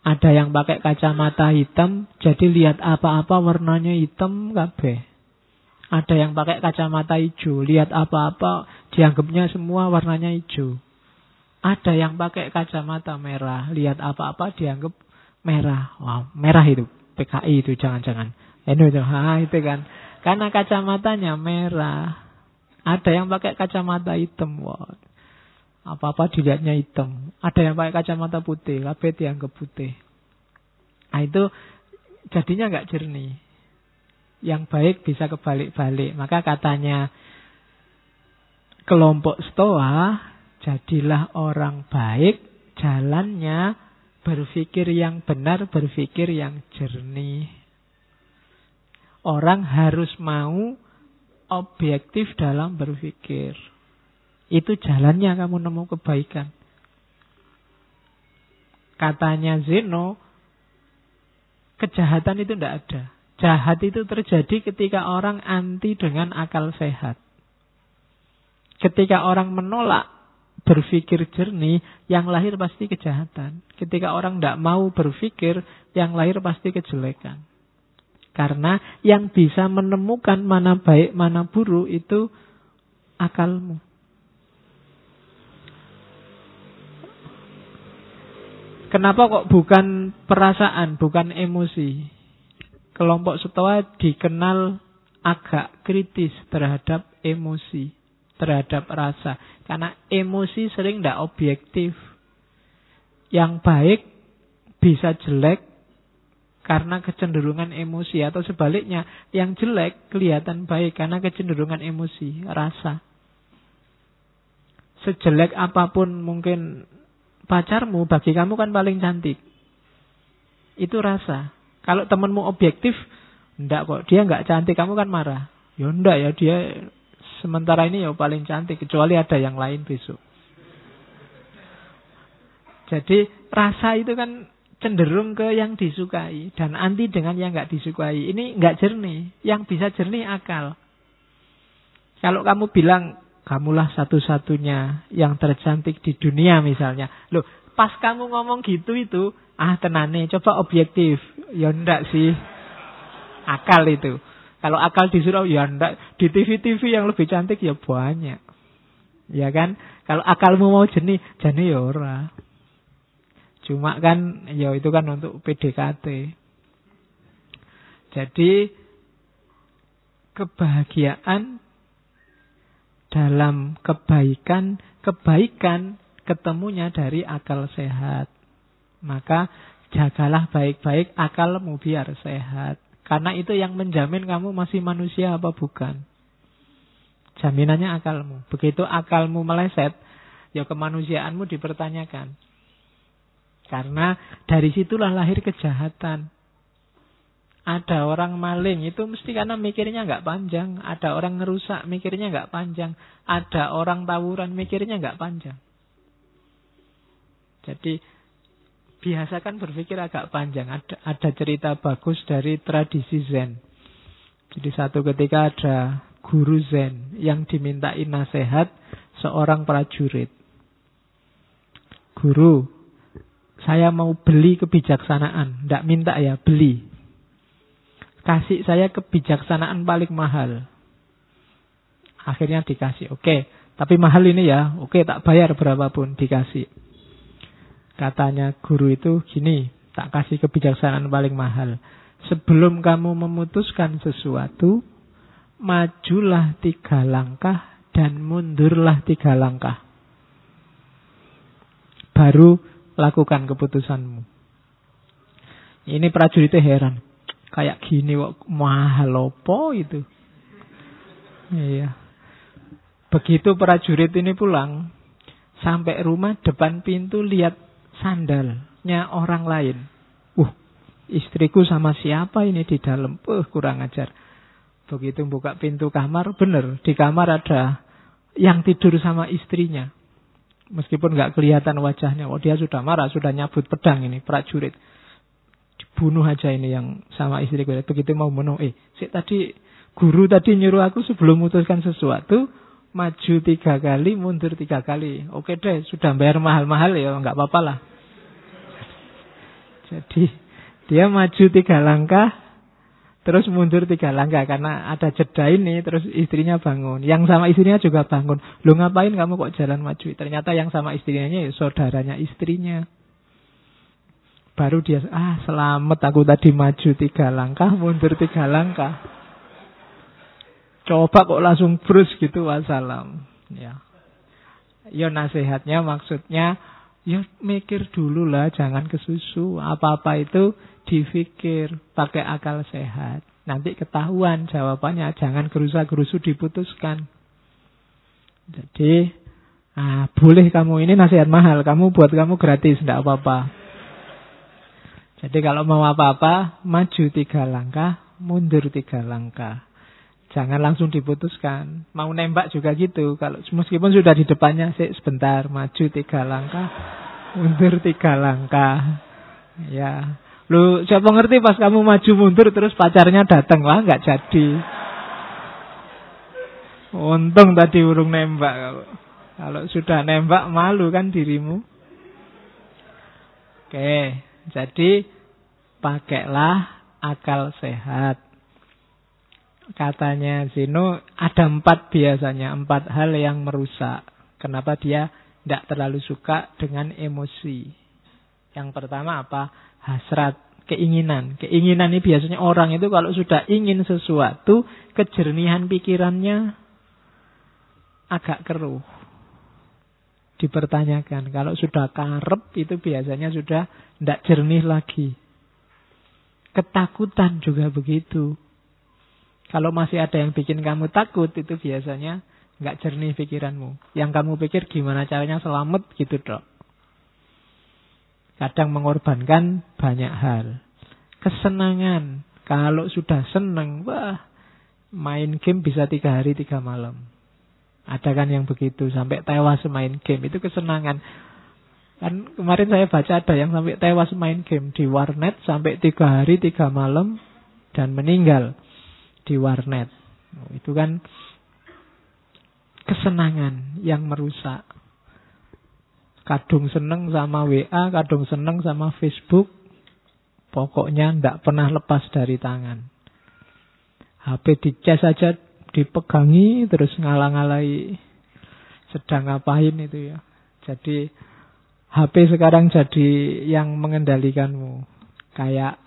Ada yang pakai kacamata hitam, jadi lihat apa-apa warnanya hitam kabeh. Ada yang pakai kacamata hijau, lihat apa-apa dianggapnya semua warnanya hijau. Ada yang pakai kacamata merah, lihat apa-apa dianggap merah. Wow, merah itu PKI itu jangan-jangan. Itu, ha, itu kan. Karena kacamatanya merah. Ada yang pakai kacamata hitam. Wow. Apa-apa dilihatnya hitam. Ada yang pakai kacamata putih, kabeh dianggap putih. Nah itu jadinya nggak jernih. Yang baik bisa kebalik-balik. Maka katanya kelompok stoa, jadilah orang baik, jalannya berpikir yang benar, berpikir yang jernih. Orang harus mau objektif dalam berpikir. Itu jalannya kamu nemu kebaikan. Katanya Zeno, kejahatan itu tidak ada. Jahat itu terjadi ketika orang anti dengan akal sehat. Ketika orang menolak berpikir jernih, yang lahir pasti kejahatan. Ketika orang tidak mau berpikir, yang lahir pasti kejelekan. Karena yang bisa menemukan mana baik, mana buruk itu akalmu. Kenapa kok bukan perasaan, bukan emosi? Kelompok Stoa dikenal agak kritis terhadap emosi, terhadap rasa. Karena emosi sering tidak objektif. Yang baik bisa jelek karena kecenderungan emosi atau sebaliknya yang jelek kelihatan baik karena kecenderungan emosi, rasa. Sejelek apa pun mungkin pacarmu bagi kamu kan paling cantik. Itu rasa. Kalau temenmu objektif, ndak kok. Dia nggak cantik, kamu kan marah. Ya ndak ya, dia sementara ini ya paling cantik. Kecuali ada yang lain besok. Jadi rasa itu kan cenderung ke yang disukai dan anti dengan yang nggak disukai. Ini nggak jernih. Yang bisa jernih akal. Kalau kamu bilang kamulah satu-satunya yang tercantik di dunia misalnya. Loh, pas kamu ngomong gitu itu, ah tenane, coba objektif. Ya ndak sih. Akal itu. Kalau akal disuruh ya ndak. Di TV-TV yang lebih cantik ya banyak. Ya kan? Kalau akalmu mau jenih, jenih ya ora. Cuma kan ya itu kan untuk PDKT. Jadi kebahagiaan dalam kebaikan, kebaikan ketemunya dari akal sehat. Maka jagalah baik-baik akalmu biar sehat. Karena itu yang menjamin kamu masih manusia apa bukan. Jaminannya akalmu. Begitu akalmu meleset, ya kemanusiaanmu dipertanyakan. Karena dari situlah lahir kejahatan. Ada orang maling itu mesti karena mikirnya nggak panjang. Ada orang ngerusak mikirnya nggak panjang. Ada orang tawuran mikirnya nggak panjang. Jadi biasakan berpikir agak panjang. Ada, ada cerita bagus dari tradisi Zen. Jadi satu ketika ada guru Zen yang dimintai nasihat seorang prajurit. Guru, saya mau beli kebijaksanaan. Tidak minta ya, beli kasih saya kebijaksanaan paling mahal. Akhirnya dikasih, oke. Tapi mahal ini ya, oke tak bayar berapapun dikasih. Katanya guru itu gini, tak kasih kebijaksanaan paling mahal. Sebelum kamu memutuskan sesuatu, majulah tiga langkah dan mundurlah tiga langkah. Baru lakukan keputusanmu. Ini prajuritnya heran. Kayak gini kok mahal opo itu. Iya. Begitu prajurit ini pulang, sampai rumah depan pintu lihat sandalnya orang lain. Uh, istriku sama siapa ini di dalam? Uh, kurang ajar. Begitu buka pintu kamar, bener di kamar ada yang tidur sama istrinya. Meskipun nggak kelihatan wajahnya, oh dia sudah marah, sudah nyabut pedang ini prajurit bunuh aja ini yang sama istri gue. Begitu mau bunuh, eh, si tadi guru tadi nyuruh aku sebelum memutuskan sesuatu, maju tiga kali, mundur tiga kali. Oke deh, sudah bayar mahal-mahal ya, nggak apa-apa lah. Jadi dia maju tiga langkah, terus mundur tiga langkah karena ada jeda ini, terus istrinya bangun. Yang sama istrinya juga bangun. Lu ngapain kamu kok jalan maju? Ternyata yang sama istrinya ya saudaranya istrinya. Baru dia, ah selamat aku tadi maju tiga langkah, mundur tiga langkah. Coba kok langsung brus gitu, wassalam. Ya. Ya nasihatnya maksudnya, ya mikir dulu lah, jangan kesusu. Apa-apa itu difikir, pakai akal sehat. Nanti ketahuan jawabannya, jangan gerusa-gerusu diputuskan. Jadi, ah, boleh kamu ini nasihat mahal, kamu buat kamu gratis, tidak apa-apa. Jadi kalau mau apa-apa, maju tiga langkah, mundur tiga langkah. Jangan langsung diputuskan. Mau nembak juga gitu. Kalau meskipun sudah di depannya, sih sebentar, maju tiga langkah, mundur tiga langkah. Ya, lu siapa ngerti pas kamu maju mundur terus pacarnya datang lah nggak jadi. Untung tadi urung nembak kalau. Kalau sudah nembak malu kan dirimu. Oke, jadi pakailah akal sehat. Katanya Zeno ada empat biasanya, empat hal yang merusak. Kenapa dia tidak terlalu suka dengan emosi. Yang pertama apa? Hasrat, keinginan. Keinginan ini biasanya orang itu kalau sudah ingin sesuatu, kejernihan pikirannya agak keruh. Dipertanyakan. Kalau sudah karep itu biasanya sudah tidak jernih lagi. Ketakutan juga begitu. Kalau masih ada yang bikin kamu takut itu biasanya nggak jernih pikiranmu. Yang kamu pikir gimana caranya selamat gitu dok. Kadang mengorbankan banyak hal. Kesenangan. Kalau sudah seneng, wah main game bisa tiga hari tiga malam. Ada kan yang begitu sampai tewas main game itu kesenangan. Kan kemarin saya baca ada yang sampai tewas main game di warnet sampai tiga hari tiga malam dan meninggal di warnet. Oh, itu kan kesenangan yang merusak. Kadung seneng sama WA, kadung seneng sama Facebook. Pokoknya tidak pernah lepas dari tangan. HP dicas saja dipegangi terus ngalang-alai sedang ngapain itu ya. Jadi HP sekarang jadi yang mengendalikanmu. Kayak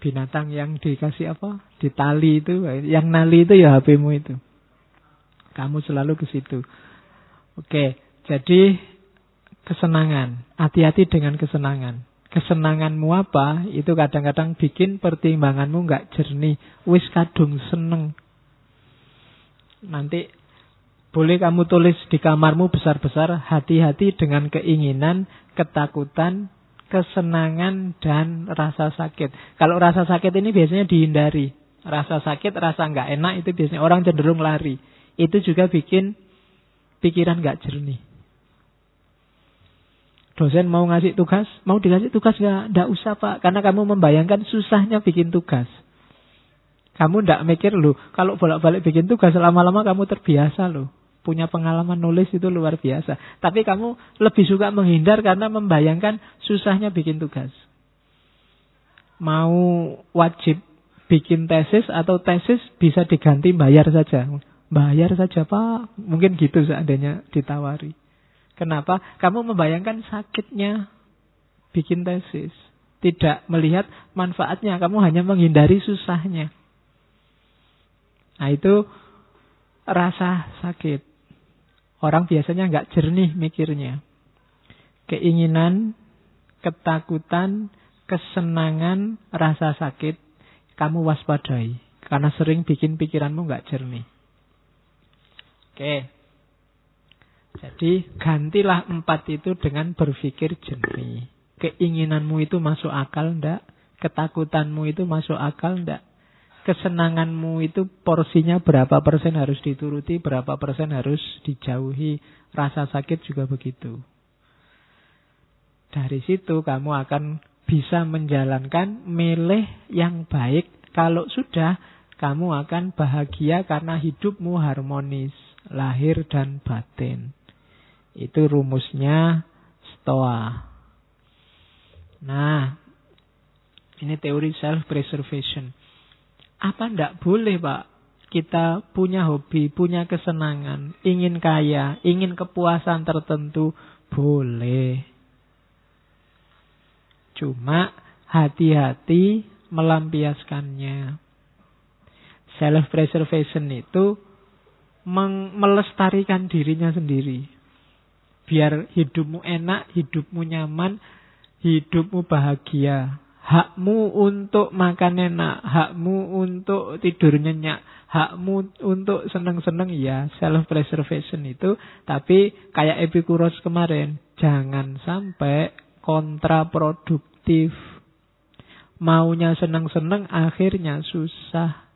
binatang yang dikasih apa? Ditali itu, yang nali itu ya HPmu itu. Kamu selalu ke situ. Oke, jadi kesenangan. Hati-hati dengan kesenangan. Kesenanganmu apa? Itu kadang-kadang bikin pertimbanganmu nggak jernih. Wis kadung seneng. Nanti boleh kamu tulis di kamarmu besar-besar hati-hati dengan keinginan, ketakutan, kesenangan dan rasa sakit. Kalau rasa sakit ini biasanya dihindari. Rasa sakit, rasa nggak enak itu biasanya orang cenderung lari. Itu juga bikin pikiran nggak jernih. Dosen mau ngasih tugas, mau dikasih tugas nggak? Nggak usah pak, karena kamu membayangkan susahnya bikin tugas. Kamu nggak mikir loh, kalau bolak-balik bikin tugas lama-lama kamu terbiasa loh punya pengalaman nulis itu luar biasa. Tapi kamu lebih suka menghindar karena membayangkan susahnya bikin tugas. Mau wajib bikin tesis atau tesis bisa diganti bayar saja. Bayar saja Pak. Mungkin gitu seandainya ditawari. Kenapa? Kamu membayangkan sakitnya bikin tesis. Tidak melihat manfaatnya. Kamu hanya menghindari susahnya. Nah itu rasa sakit. Orang biasanya nggak jernih mikirnya. Keinginan, ketakutan, kesenangan, rasa sakit, kamu waspadai. Karena sering bikin pikiranmu nggak jernih. Oke. Jadi gantilah empat itu dengan berpikir jernih. Keinginanmu itu masuk akal ndak? Ketakutanmu itu masuk akal ndak? Kesenanganmu itu porsinya berapa persen harus dituruti, berapa persen harus dijauhi. Rasa sakit juga begitu. Dari situ kamu akan bisa menjalankan milih yang baik. Kalau sudah, kamu akan bahagia karena hidupmu harmonis, lahir dan batin. Itu rumusnya Stoa. Nah, ini teori self-preservation. Apa ndak boleh Pak? Kita punya hobi, punya kesenangan, ingin kaya, ingin kepuasan tertentu, boleh. Cuma hati-hati melampiaskannya. Self preservation itu melestarikan dirinya sendiri. Biar hidupmu enak, hidupmu nyaman, hidupmu bahagia hakmu untuk makan enak, hakmu untuk tidur nyenyak, hakmu untuk seneng-seneng ya self preservation itu, tapi kayak Epikuros kemarin, jangan sampai kontraproduktif. Maunya seneng-seneng akhirnya susah.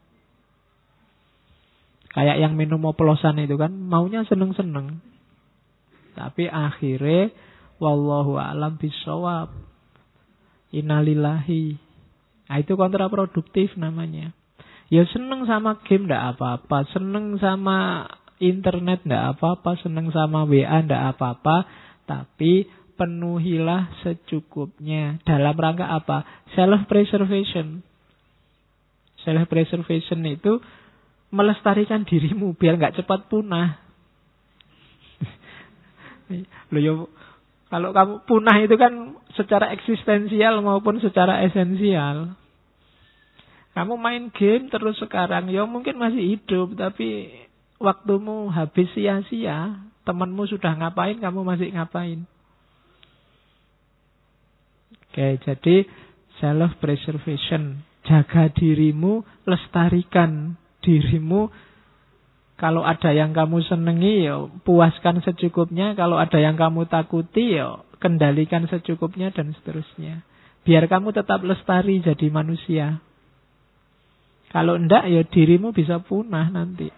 Kayak yang minum oplosan itu kan, maunya seneng-seneng. Tapi akhirnya wallahu alam bisawab Innalillahi. Nah, itu kontraproduktif namanya. Ya seneng sama game ndak apa-apa, seneng sama internet ndak apa-apa, seneng sama WA ndak apa-apa, tapi penuhilah secukupnya. Dalam rangka apa? Self preservation. Self preservation itu melestarikan dirimu biar nggak cepat punah. Loh ya, kalau kamu punah itu kan secara eksistensial maupun secara esensial. Kamu main game terus sekarang, ya mungkin masih hidup, tapi waktumu habis sia-sia. Temanmu sudah ngapain, kamu masih ngapain. Oke, jadi self preservation, jaga dirimu, lestarikan dirimu. Kalau ada yang kamu senengi, ya puaskan secukupnya. Kalau ada yang kamu takuti, ya kendalikan secukupnya dan seterusnya. Biar kamu tetap lestari jadi manusia. Kalau ndak ya dirimu bisa punah nanti.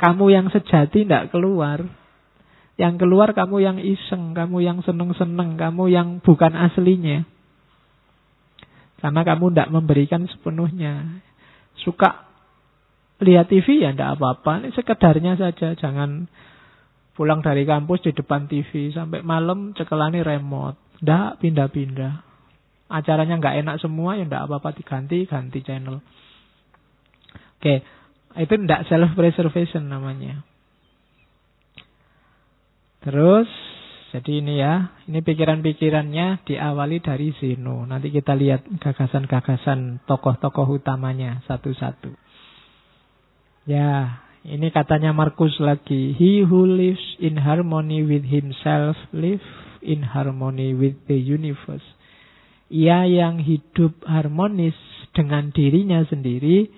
Kamu yang sejati ndak keluar. Yang keluar kamu yang iseng, kamu yang seneng-seneng, kamu yang bukan aslinya. Karena kamu ndak memberikan sepenuhnya. Suka lihat TV ya ndak apa-apa, ini sekedarnya saja, jangan pulang dari kampus di depan TV sampai malam cekelani remote. Ndak pindah-pindah. Acaranya nggak enak semua ya ndak apa-apa diganti, ganti channel. Oke, itu tidak self preservation namanya. Terus, jadi ini ya, ini pikiran-pikirannya diawali dari Zeno. Nanti kita lihat gagasan-gagasan tokoh-tokoh utamanya satu-satu. Ya, ini katanya Markus lagi. He who lives in harmony with himself live in harmony with the universe. Ia yang hidup harmonis dengan dirinya sendiri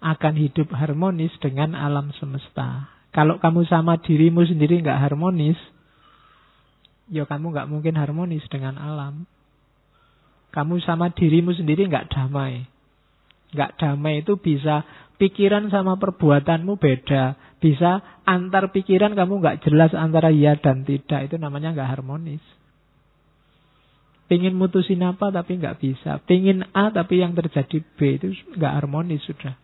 akan hidup harmonis dengan alam semesta. Kalau kamu sama dirimu sendiri nggak harmonis, ya kamu nggak mungkin harmonis dengan alam. Kamu sama dirimu sendiri nggak damai. Nggak damai itu bisa pikiran sama perbuatanmu beda. Bisa antar pikiran kamu nggak jelas antara iya dan tidak. Itu namanya nggak harmonis. Pingin mutusin apa tapi nggak bisa. Pingin A tapi yang terjadi B itu nggak harmonis sudah.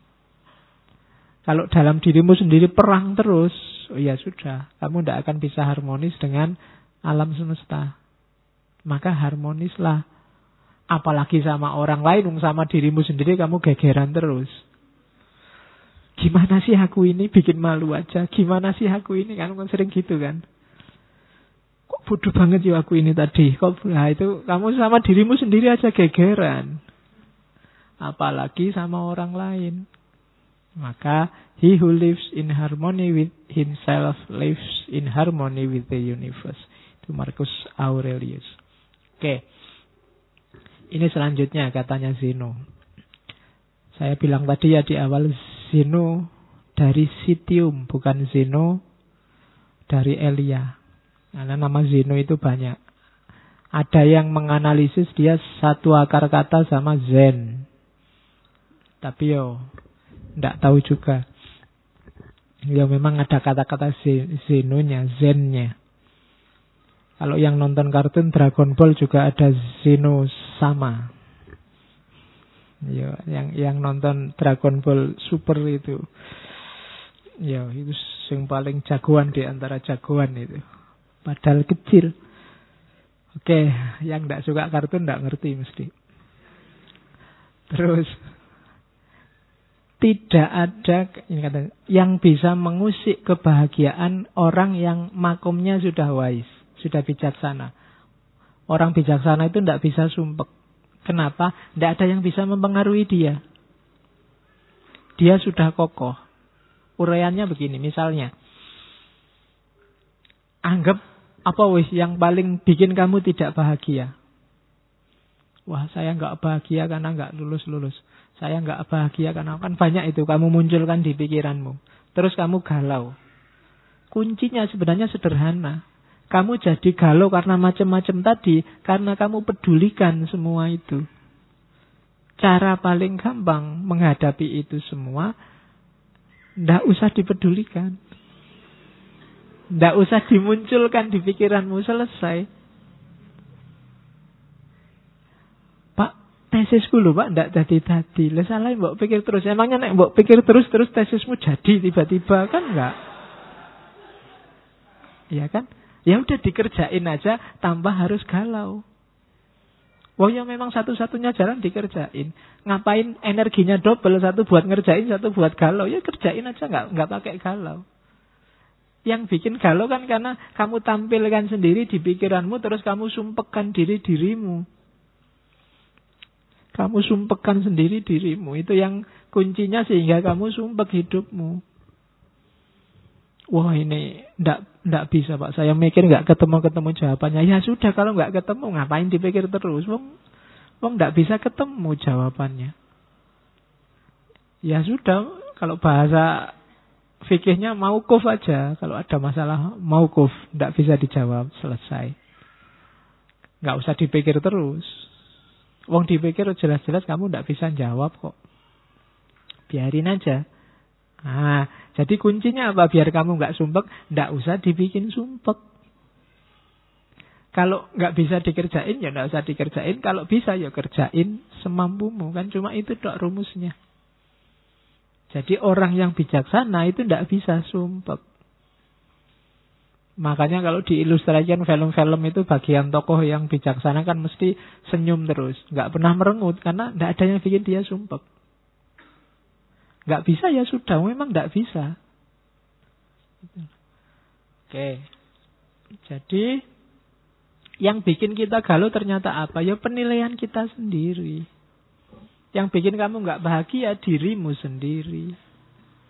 Kalau dalam dirimu sendiri perang terus, oh ya sudah, kamu tidak akan bisa harmonis dengan alam semesta. Maka harmonislah. Apalagi sama orang lain, sama dirimu sendiri kamu gegeran terus. Gimana sih aku ini bikin malu aja? Gimana sih aku ini? Kan sering gitu kan. Kok bodoh banget ya aku ini tadi? Kok nah itu kamu sama dirimu sendiri aja gegeran. Apalagi sama orang lain. Maka he who lives in harmony with himself lives in harmony with the universe. Itu Marcus Aurelius. Oke. Ini selanjutnya katanya Zeno. Saya bilang tadi ya di awal Zeno dari Sitium, bukan Zeno dari Elia. Karena nama Zeno itu banyak. Ada yang menganalisis dia satu akar kata sama Zen. Tapi yo tidak tahu juga. Ya memang ada kata-kata Zenonya, Zennya. Kalau yang nonton kartun Dragon Ball juga ada Zeno sama. Ya, yang yang nonton Dragon Ball Super itu. Ya, itu yang paling jagoan di antara jagoan itu. Padahal kecil. Oke, yang tidak suka kartun tidak ngerti mesti. Terus tidak ada yang bisa mengusik kebahagiaan orang yang makomnya sudah wise, sudah bijaksana. Orang bijaksana itu tidak bisa sumpek. Kenapa? Tidak ada yang bisa mempengaruhi dia. Dia sudah kokoh. Uraiannya begini, misalnya. Anggap apa wis yang paling bikin kamu tidak bahagia? Wah saya nggak bahagia karena nggak lulus-lulus. Saya nggak bahagia karena kan banyak itu kamu munculkan di pikiranmu. Terus kamu galau. Kuncinya sebenarnya sederhana. Kamu jadi galau karena macam-macam tadi karena kamu pedulikan semua itu. Cara paling gampang menghadapi itu semua tidak usah dipedulikan. Tidak usah dimunculkan di pikiranmu selesai. tesisku lho Pak ndak jadi tadi. Lah salah mbok pikir terus. Emangnya nek mbok pikir terus terus tesismu jadi tiba-tiba kan enggak? Iya kan? Ya udah dikerjain aja tanpa harus galau. Wah ya memang satu-satunya jalan dikerjain. Ngapain energinya double satu buat ngerjain satu buat galau ya kerjain aja nggak nggak pakai galau. Yang bikin galau kan karena kamu tampilkan sendiri di pikiranmu terus kamu sumpekkan diri dirimu. Kamu sumpekkan sendiri dirimu. Itu yang kuncinya sehingga kamu sumpek hidupmu. Wah ini ndak ndak bisa pak. Saya mikir nggak ketemu ketemu jawabannya. Ya sudah kalau nggak ketemu ngapain dipikir terus? Wong wong ndak bisa ketemu jawabannya. Ya sudah kalau bahasa fikihnya mau kuf aja. Kalau ada masalah mau kuf ndak bisa dijawab selesai. Nggak usah dipikir terus. Wong dipikir jelas-jelas kamu ndak bisa jawab kok. Biarin aja. Nah, jadi kuncinya apa? Biar kamu nggak sumpek, nggak usah dibikin sumpek. Kalau nggak bisa dikerjain, ya nggak usah dikerjain. Kalau bisa, ya kerjain semampumu. Kan cuma itu dok rumusnya. Jadi orang yang bijaksana itu nggak bisa sumpek. Makanya kalau diilustrasikan film-film itu bagian tokoh yang bijaksana kan mesti senyum terus. nggak pernah merengut karena nggak ada yang bikin dia sumpek. Nggak bisa ya sudah, memang nggak bisa. Oke. Jadi yang bikin kita galau ternyata apa? Ya penilaian kita sendiri. Yang bikin kamu nggak bahagia dirimu sendiri.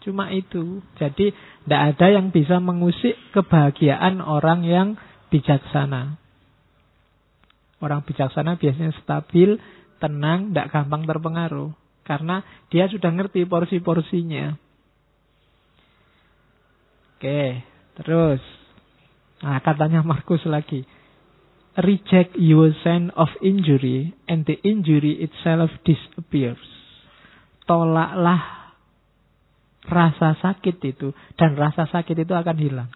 Cuma itu. Jadi tidak ada yang bisa mengusik kebahagiaan orang yang bijaksana. Orang bijaksana biasanya stabil, tenang, tidak gampang terpengaruh. Karena dia sudah ngerti porsi-porsinya. Oke, terus. Nah, katanya Markus lagi. Reject your sense of injury and the injury itself disappears. Tolaklah rasa sakit itu dan rasa sakit itu akan hilang.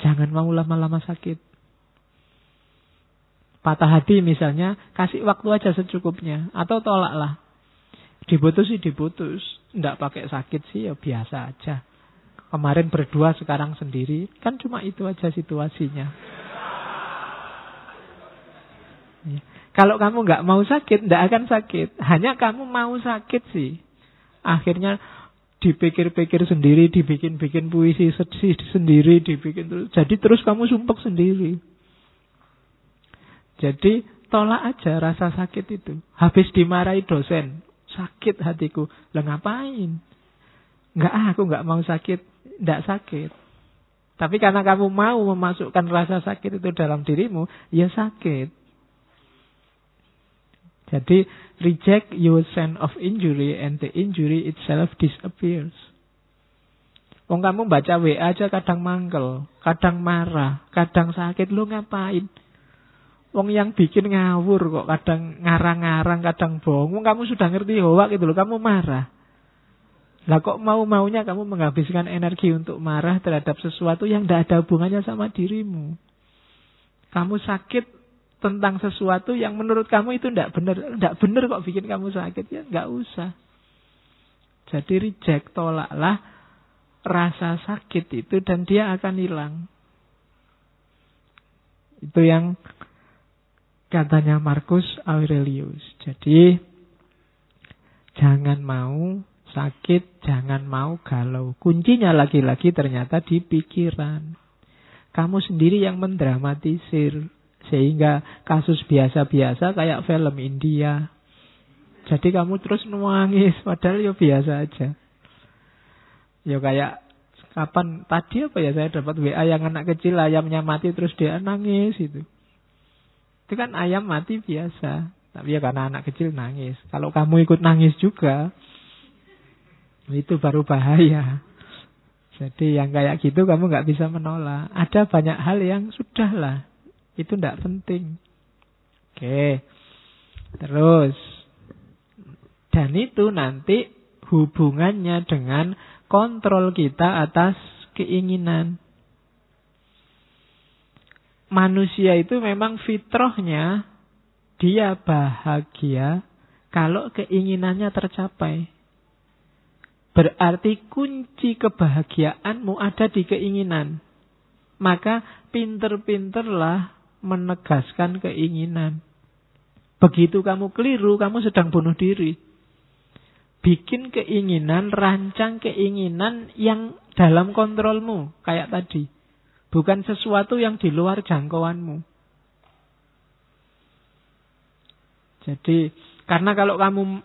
Jangan mau lama-lama sakit. Patah hati misalnya, kasih waktu aja secukupnya. Atau tolaklah. Diputus sih diputus. Tidak pakai sakit sih ya biasa aja. Kemarin berdua, sekarang sendiri. Kan cuma itu aja situasinya. Ya. Kalau kamu nggak mau sakit, tidak akan sakit. Hanya kamu mau sakit sih. Akhirnya dipikir-pikir sendiri, dibikin-bikin puisi sendiri, dibikin terus. Jadi terus kamu sumpek sendiri. Jadi tolak aja rasa sakit itu. Habis dimarahi dosen, sakit hatiku. Lah ngapain? Enggak ah, aku enggak mau sakit. Enggak sakit. Tapi karena kamu mau memasukkan rasa sakit itu dalam dirimu, ya sakit. Jadi reject your sense of injury and the injury itself disappears. Wong kamu baca WA aja kadang mangkel, kadang marah, kadang sakit, lu ngapain? Wong yang bikin ngawur kok kadang ngarang-ngarang, kadang bohong. Kamu sudah ngerti hoak gitu loh, kamu marah. Lah kok mau-maunya kamu menghabiskan energi untuk marah terhadap sesuatu yang tidak ada hubungannya sama dirimu. Kamu sakit tentang sesuatu yang menurut kamu itu tidak benar. Tidak benar kok bikin kamu sakit. Ya nggak usah. Jadi reject, tolaklah rasa sakit itu dan dia akan hilang. Itu yang Katanya Marcus Aurelius. Jadi jangan mau sakit, jangan mau galau. Kuncinya lagi-lagi ternyata di pikiran. Kamu sendiri yang mendramatisir. Sehingga kasus biasa-biasa kayak film India. Jadi kamu terus nangis, padahal ya biasa aja. Ya kayak kapan tadi apa ya saya dapat WA yang anak kecil ayamnya mati terus dia nangis itu. Itu kan ayam mati biasa. Tapi ya karena anak kecil nangis. Kalau kamu ikut nangis juga, itu baru bahaya. Jadi yang kayak gitu kamu nggak bisa menolak. Ada banyak hal yang sudah lah. Itu tidak penting. Oke. Terus. Dan itu nanti hubungannya dengan kontrol kita atas keinginan manusia itu memang fitrahnya dia bahagia kalau keinginannya tercapai. Berarti kunci kebahagiaanmu ada di keinginan. Maka pinter-pinterlah menegaskan keinginan. Begitu kamu keliru, kamu sedang bunuh diri. Bikin keinginan, rancang keinginan yang dalam kontrolmu, kayak tadi. Bukan sesuatu yang di luar jangkauanmu. Jadi, karena kalau kamu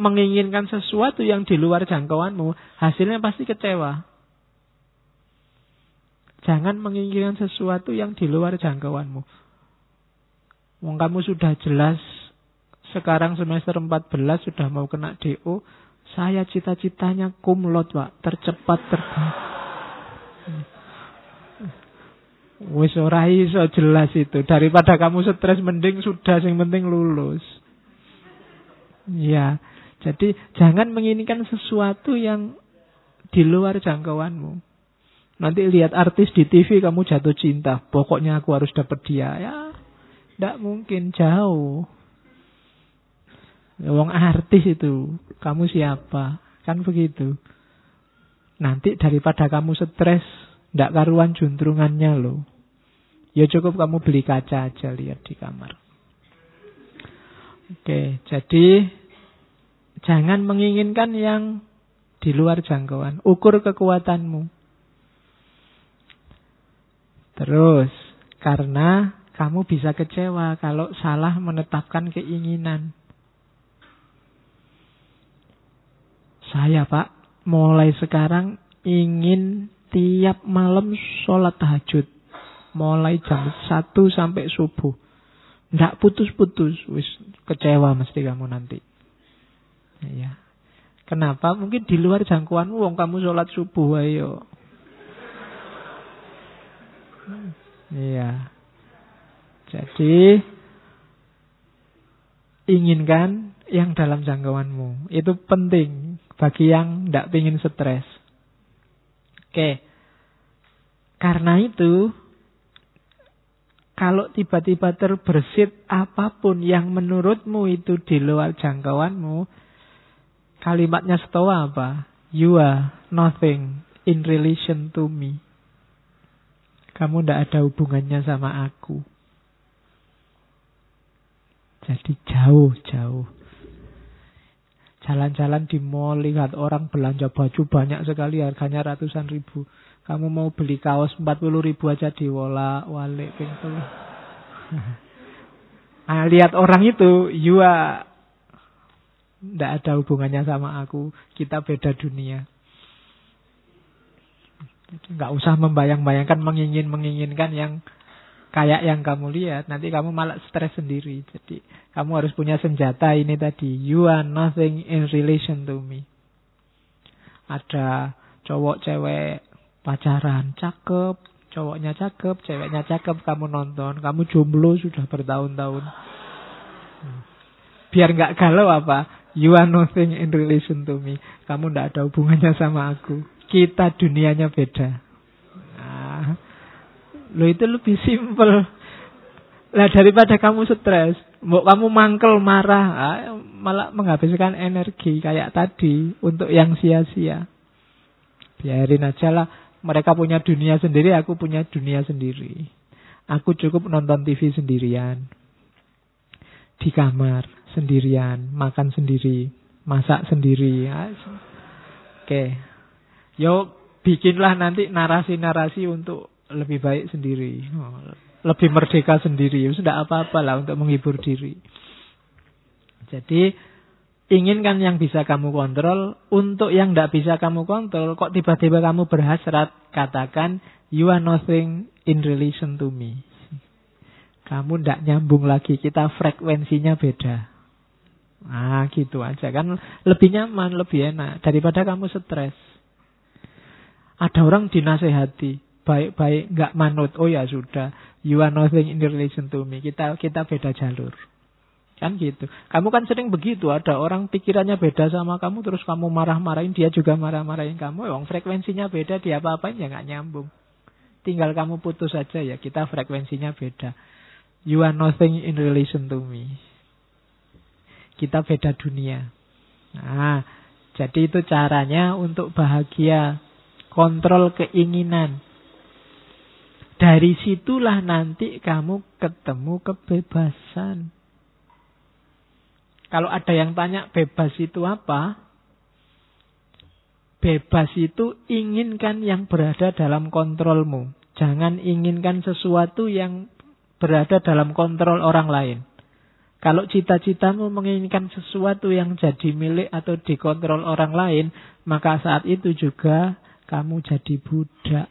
menginginkan sesuatu yang di luar jangkauanmu, hasilnya pasti kecewa. Jangan menginginkan sesuatu yang di luar jangkauanmu. Wong kamu sudah jelas sekarang semester 14 sudah mau kena DO, saya cita-citanya kumlot, Pak, tercepat terbaik. Wis ora iso jelas itu. Daripada kamu stres mending sudah sing penting lulus. Ya, jadi jangan menginginkan sesuatu yang di luar jangkauanmu. Nanti lihat artis di TV kamu jatuh cinta. Pokoknya aku harus dapat dia. Ya, tidak mungkin jauh. Wong artis itu, kamu siapa? Kan begitu. Nanti daripada kamu stres, tidak karuan juntrungannya loh. Ya cukup kamu beli kaca aja lihat di kamar. Oke, jadi jangan menginginkan yang di luar jangkauan. Ukur kekuatanmu. Terus, karena kamu bisa kecewa kalau salah menetapkan keinginan. Saya pak, mulai sekarang ingin tiap malam sholat tahajud. Mulai jam 1 sampai subuh. Tidak putus-putus. Wis kecewa mesti kamu nanti. Ya. Kenapa? Mungkin di luar jangkauanmu wong kamu sholat subuh ayo. Iya. Jadi inginkan yang dalam jangkauanmu. Itu penting bagi yang tidak ingin stres. Oke. Karena itu, kalau tiba-tiba terbersit apa pun yang menurutmu itu di luar jangkauanmu, kalimatnya setawa apa? You are nothing in relation to me. Kamu tidak ada hubungannya sama aku. Jadi jauh-jauh. Jalan-jalan di mall, lihat orang belanja baju banyak sekali, harganya ratusan ribu. Kamu mau beli kaos 40 ribu aja di Wola, Wale, Pintu. Nah, lihat orang itu, you are tidak ada hubungannya sama aku. Kita beda dunia. Nggak usah membayang-bayangkan, mengingin-menginginkan yang kayak yang kamu lihat, nanti kamu malah stres sendiri. Jadi kamu harus punya senjata ini tadi. You are nothing in relation to me. Ada cowok cewek pacaran cakep, cowoknya cakep, ceweknya cakep, kamu nonton, kamu jomblo sudah bertahun-tahun. Biar nggak galau apa? You are nothing in relation to me. Kamu ndak ada hubungannya sama aku. Kita dunianya beda. Lo itu lebih simpel. Lah daripada kamu stres, mau kamu mangkel marah, ah, malah menghabiskan energi kayak tadi untuk yang sia-sia. Biarin aja lah, mereka punya dunia sendiri, aku punya dunia sendiri. Aku cukup nonton TV sendirian. Di kamar sendirian, makan sendiri, masak sendiri. Ah, Oke. Yo bikinlah nanti narasi-narasi untuk lebih baik sendiri. Lebih merdeka sendiri. Ya sudah apa-apa lah untuk menghibur diri. Jadi inginkan yang bisa kamu kontrol. Untuk yang tidak bisa kamu kontrol. Kok tiba-tiba kamu berhasrat. Katakan you are nothing in relation to me. Kamu tidak nyambung lagi. Kita frekuensinya beda. Nah gitu aja kan lebih nyaman, lebih enak daripada kamu stres. Ada orang dinasehati, baik-baik nggak manut. Oh ya sudah, you are nothing in relation to me. Kita kita beda jalur. Kan gitu. Kamu kan sering begitu, ada orang pikirannya beda sama kamu terus kamu marah-marahin dia juga marah-marahin kamu. Emang frekuensinya beda, dia apa-apain ya nggak nyambung. Tinggal kamu putus saja ya, kita frekuensinya beda. You are nothing in relation to me. Kita beda dunia. Nah, jadi itu caranya untuk bahagia. Kontrol keinginan. Dari situlah nanti kamu ketemu kebebasan. Kalau ada yang tanya bebas itu apa? Bebas itu inginkan yang berada dalam kontrolmu. Jangan inginkan sesuatu yang berada dalam kontrol orang lain. Kalau cita-citamu menginginkan sesuatu yang jadi milik atau dikontrol orang lain, maka saat itu juga kamu jadi budak.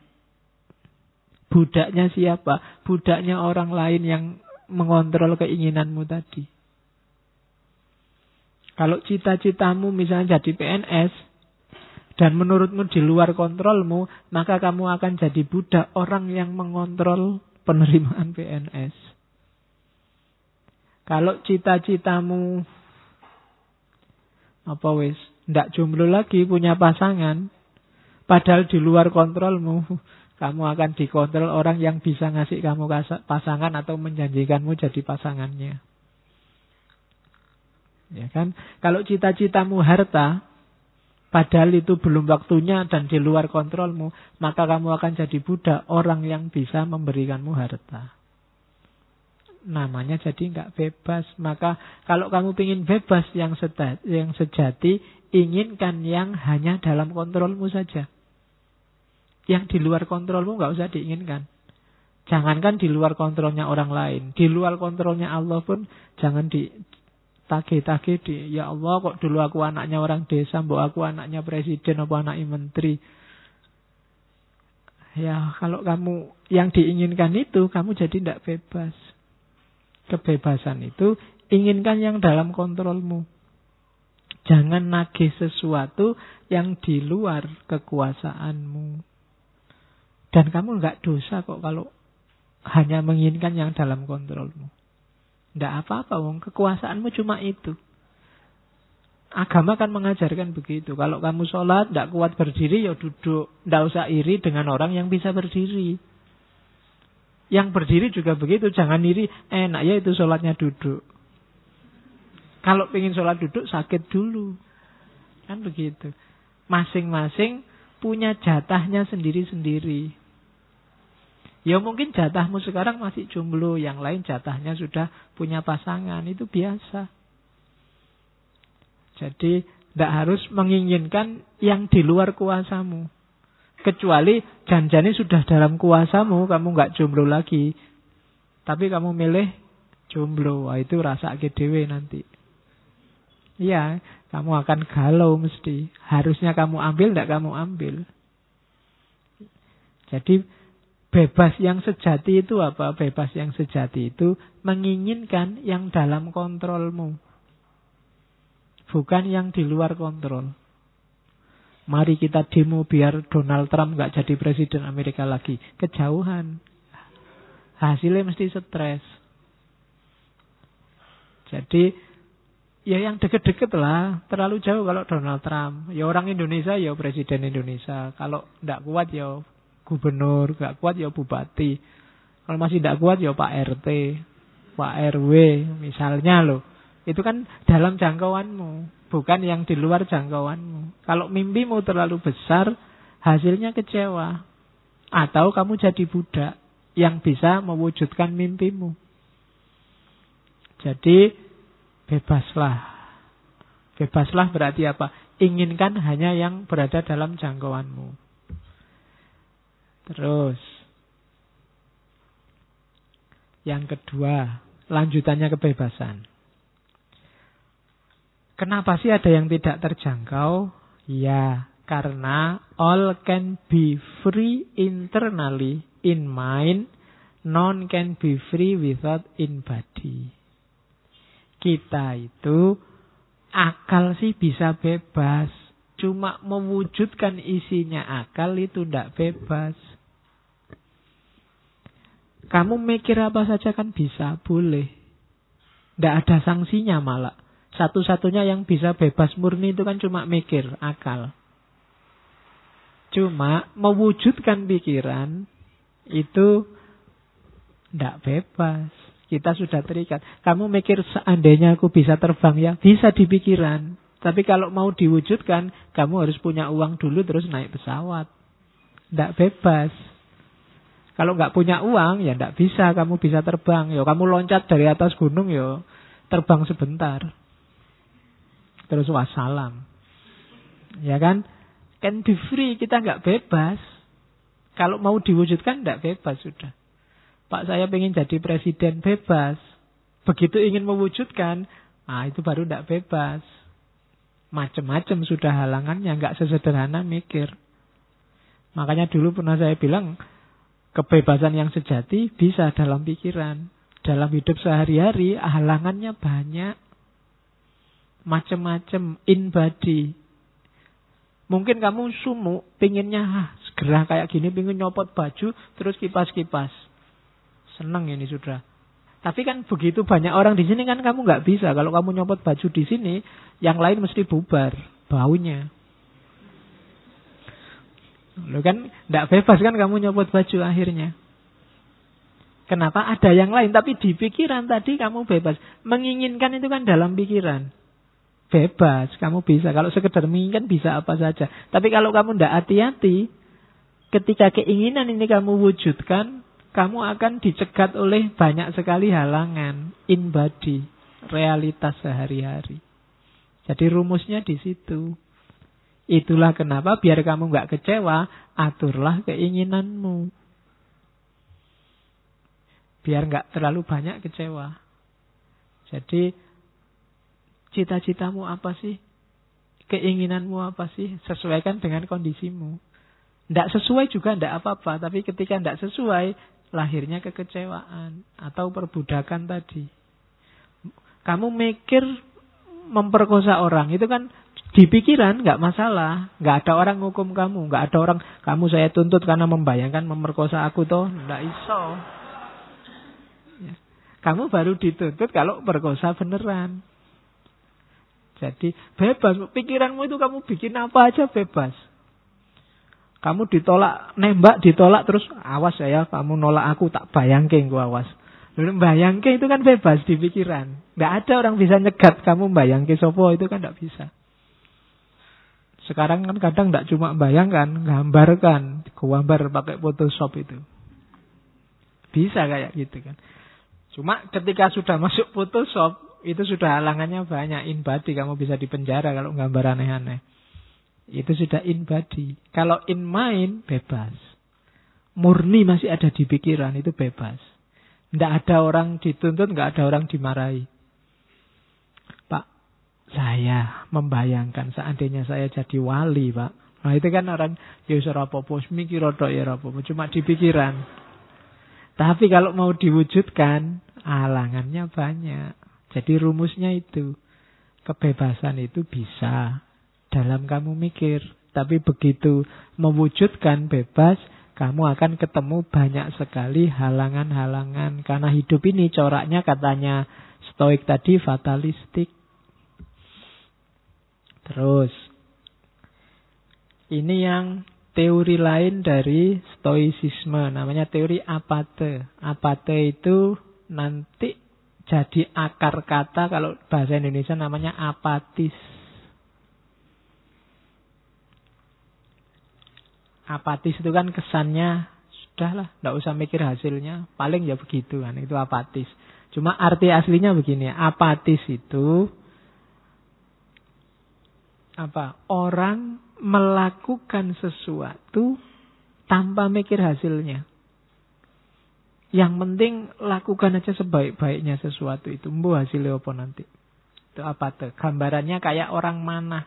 Budaknya siapa? Budaknya orang lain yang mengontrol keinginanmu tadi. Kalau cita-citamu misalnya jadi PNS, dan menurutmu di luar kontrolmu, maka kamu akan jadi budak orang yang mengontrol penerimaan PNS. Kalau cita-citamu apa wis ndak jomblo lagi punya pasangan, padahal di luar kontrolmu, kamu akan dikontrol orang yang bisa ngasih kamu pasangan atau menjanjikanmu jadi pasangannya. Ya kan? Kalau cita-citamu harta, padahal itu belum waktunya dan di luar kontrolmu, maka kamu akan jadi budak orang yang bisa memberikanmu harta namanya jadi nggak bebas. Maka kalau kamu ingin bebas yang yang sejati, inginkan yang hanya dalam kontrolmu saja. Yang di luar kontrolmu nggak usah diinginkan. Jangankan di luar kontrolnya orang lain, di luar kontrolnya Allah pun jangan di tagih-tagih di ya Allah kok dulu aku anaknya orang desa, mbok aku anaknya presiden apa anak menteri. Ya kalau kamu yang diinginkan itu kamu jadi tidak bebas kebebasan itu inginkan yang dalam kontrolmu. Jangan nagih sesuatu yang di luar kekuasaanmu. Dan kamu nggak dosa kok kalau hanya menginginkan yang dalam kontrolmu. Tidak apa-apa, wong kekuasaanmu cuma itu. Agama kan mengajarkan begitu. Kalau kamu sholat, tidak kuat berdiri, ya duduk. Tidak usah iri dengan orang yang bisa berdiri. Yang berdiri juga begitu, jangan iri, enak ya itu sholatnya duduk. Kalau ingin sholat duduk sakit dulu. Kan begitu. Masing-masing punya jatahnya sendiri-sendiri. Ya mungkin jatahmu sekarang masih jomblo, yang lain jatahnya sudah punya pasangan, itu biasa. Jadi tidak harus menginginkan yang di luar kuasamu. Kecuali janjani sudah dalam kuasamu, kamu nggak jomblo lagi. Tapi kamu milih jomblo, Wah, itu rasa dewe nanti. Iya, kamu akan galau mesti. Harusnya kamu ambil, tidak kamu ambil. Jadi bebas yang sejati itu apa? Bebas yang sejati itu menginginkan yang dalam kontrolmu. Bukan yang di luar kontrol. Mari kita demo biar Donald Trump nggak jadi presiden Amerika lagi. Kejauhan. Hasilnya mesti stres. Jadi ya yang deket-deket lah. Terlalu jauh kalau Donald Trump. Ya orang Indonesia ya presiden Indonesia. Kalau nggak kuat ya gubernur. nggak kuat ya bupati. Kalau masih tidak kuat ya Pak RT. Pak RW misalnya loh. Itu kan dalam jangkauanmu bukan yang di luar jangkauanmu. Kalau mimpimu terlalu besar, hasilnya kecewa. Atau kamu jadi budak yang bisa mewujudkan mimpimu. Jadi bebaslah. Bebaslah berarti apa? Inginkan hanya yang berada dalam jangkauanmu. Terus. Yang kedua, lanjutannya kebebasan. Kenapa sih ada yang tidak terjangkau? Ya, karena all can be free internally in mind, none can be free without in body. Kita itu akal sih bisa bebas, cuma mewujudkan isinya akal itu tidak bebas. Kamu mikir apa saja kan bisa, boleh. Tidak ada sanksinya malah. Satu-satunya yang bisa bebas murni itu kan cuma mikir, akal. Cuma mewujudkan pikiran itu tidak bebas. Kita sudah terikat. Kamu mikir seandainya aku bisa terbang ya, bisa di pikiran. Tapi kalau mau diwujudkan, kamu harus punya uang dulu terus naik pesawat. Tidak bebas. Kalau nggak punya uang, ya nggak bisa kamu bisa terbang. Yo, kamu loncat dari atas gunung, yo terbang sebentar. Terus wassalam. Ya kan? Can be free, kita nggak bebas. Kalau mau diwujudkan nggak bebas sudah. Pak saya pengen jadi presiden bebas. Begitu ingin mewujudkan, ah itu baru nggak bebas. Macem-macem sudah halangannya, nggak sesederhana mikir. Makanya dulu pernah saya bilang, Kebebasan yang sejati bisa dalam pikiran. Dalam hidup sehari-hari halangannya banyak. Macem-macem in body. Mungkin kamu sumuk, pinginnya ah, segera kayak gini, pingin nyopot baju, terus kipas-kipas. Seneng ini sudah. Tapi kan begitu banyak orang di sini kan kamu nggak bisa. Kalau kamu nyopot baju di sini, yang lain mesti bubar baunya. Lo kan tidak bebas kan kamu nyopot baju akhirnya. Kenapa ada yang lain tapi di pikiran tadi kamu bebas. Menginginkan itu kan dalam pikiran. Bebas, kamu bisa. Kalau sekedar menginginkan bisa apa saja. Tapi kalau kamu tidak hati-hati, ketika keinginan ini kamu wujudkan, kamu akan dicegat oleh banyak sekali halangan in body, realitas sehari-hari. Jadi rumusnya di situ. Itulah kenapa biar kamu nggak kecewa, aturlah keinginanmu. Biar nggak terlalu banyak kecewa. Jadi cita-citamu apa sih? Keinginanmu apa sih? Sesuaikan dengan kondisimu. Tidak sesuai juga tidak apa-apa. Tapi ketika tidak sesuai, lahirnya kekecewaan atau perbudakan tadi. Kamu mikir memperkosa orang, itu kan di pikiran nggak masalah, nggak ada orang hukum kamu, nggak ada orang kamu saya tuntut karena membayangkan memerkosa aku toh, nggak iso. Ya. Kamu baru dituntut kalau perkosa beneran. Jadi bebas, pikiranmu itu kamu bikin apa aja bebas. Kamu ditolak, nembak ditolak terus awas ya, kamu nolak aku tak bayangke gua awas. Lalu bayangke itu kan bebas di pikiran. Nggak ada orang bisa nyegat kamu bayangke sopo itu kan nggak bisa. Sekarang kan kadang tidak cuma bayangkan, gambarkan, gambar pakai Photoshop itu. Bisa kayak gitu kan. Cuma ketika sudah masuk Photoshop, itu sudah halangannya banyak. In body kamu bisa dipenjara kalau gambar aneh-aneh. Itu sudah in body. Kalau in mind, bebas. Murni masih ada di pikiran, itu bebas. Tidak ada orang dituntut, nggak ada orang dimarahi. Saya membayangkan seandainya saya jadi wali, Pak. Nah itu kan orang ya apa-apa, mikir ya apa cuma di pikiran. Tapi kalau mau diwujudkan, alangannya banyak. Jadi rumusnya itu, kebebasan itu bisa dalam kamu mikir. Tapi begitu mewujudkan bebas, kamu akan ketemu banyak sekali halangan-halangan. Karena hidup ini coraknya katanya stoik tadi fatalistik. Terus ini yang teori lain dari stoicisme namanya teori apate. Apate itu nanti jadi akar kata kalau bahasa Indonesia namanya apatis. Apatis itu kan kesannya sudahlah, tidak usah mikir hasilnya, paling ya begitu kan, itu apatis. Cuma arti aslinya begini, apatis itu apa? Orang melakukan sesuatu tanpa mikir hasilnya. Yang penting lakukan aja sebaik-baiknya sesuatu itu. Mbu hasilnya apa nanti. Itu apa tuh? Gambarannya kayak orang mana.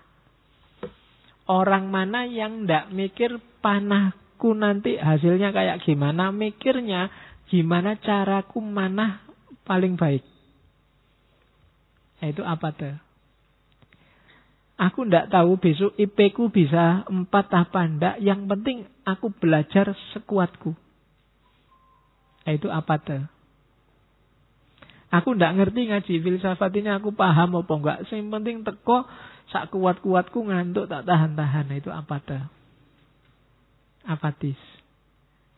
Orang mana yang ndak mikir panahku nanti hasilnya kayak gimana. Mikirnya gimana caraku mana paling baik. Nah, itu apa tuh? Aku ndak tahu besok IP ku bisa empat apa ndak. Yang penting aku belajar sekuatku. Itu tuh? Aku ndak ngerti ngaji filsafat ini aku paham apa enggak. Yang penting teko sak kuat-kuatku ngantuk tak tahan-tahan. Itu apa tuh? Apatis.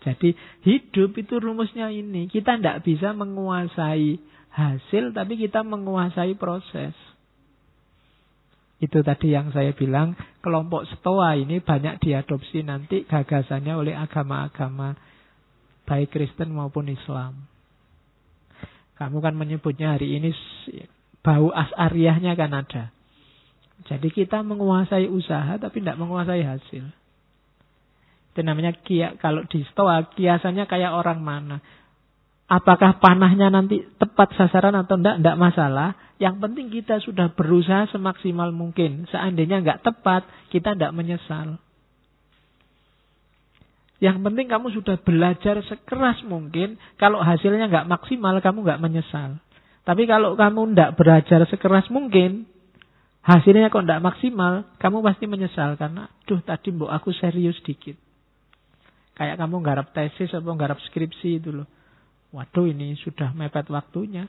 Jadi hidup itu rumusnya ini. Kita ndak bisa menguasai hasil tapi kita menguasai proses. Itu tadi yang saya bilang, kelompok stoa ini banyak diadopsi nanti gagasannya oleh agama-agama baik Kristen maupun Islam. Kamu kan menyebutnya hari ini bau asariahnya kan ada. Jadi kita menguasai usaha tapi tidak menguasai hasil. Itu namanya kia, kalau di stoa kiasannya kayak orang mana. Apakah panahnya nanti tepat sasaran atau tidak, tidak masalah. Yang penting kita sudah berusaha semaksimal mungkin. Seandainya nggak tepat, kita tidak menyesal. Yang penting kamu sudah belajar sekeras mungkin. Kalau hasilnya nggak maksimal, kamu nggak menyesal. Tapi kalau kamu tidak belajar sekeras mungkin, hasilnya kok tidak maksimal, kamu pasti menyesal karena, duh tadi mbok aku serius dikit. Kayak kamu nggarap tesis atau nggarap skripsi itu loh. Waduh ini sudah mepet waktunya.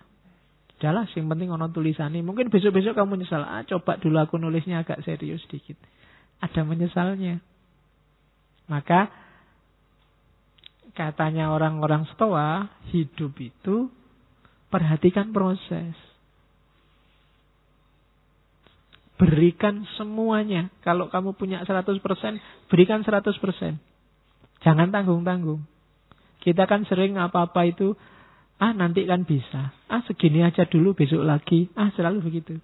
Jalan yang penting ono tulisannya. Mungkin besok-besok kamu menyesal. Ah coba dulu aku nulisnya agak serius sedikit. Ada menyesalnya. Maka katanya orang-orang stoa, hidup itu perhatikan proses. Berikan semuanya. Kalau kamu punya 100%, berikan 100%. Jangan tanggung-tanggung. Kita kan sering apa-apa itu, ah nanti kan bisa. Ah segini aja dulu besok lagi. Ah selalu begitu.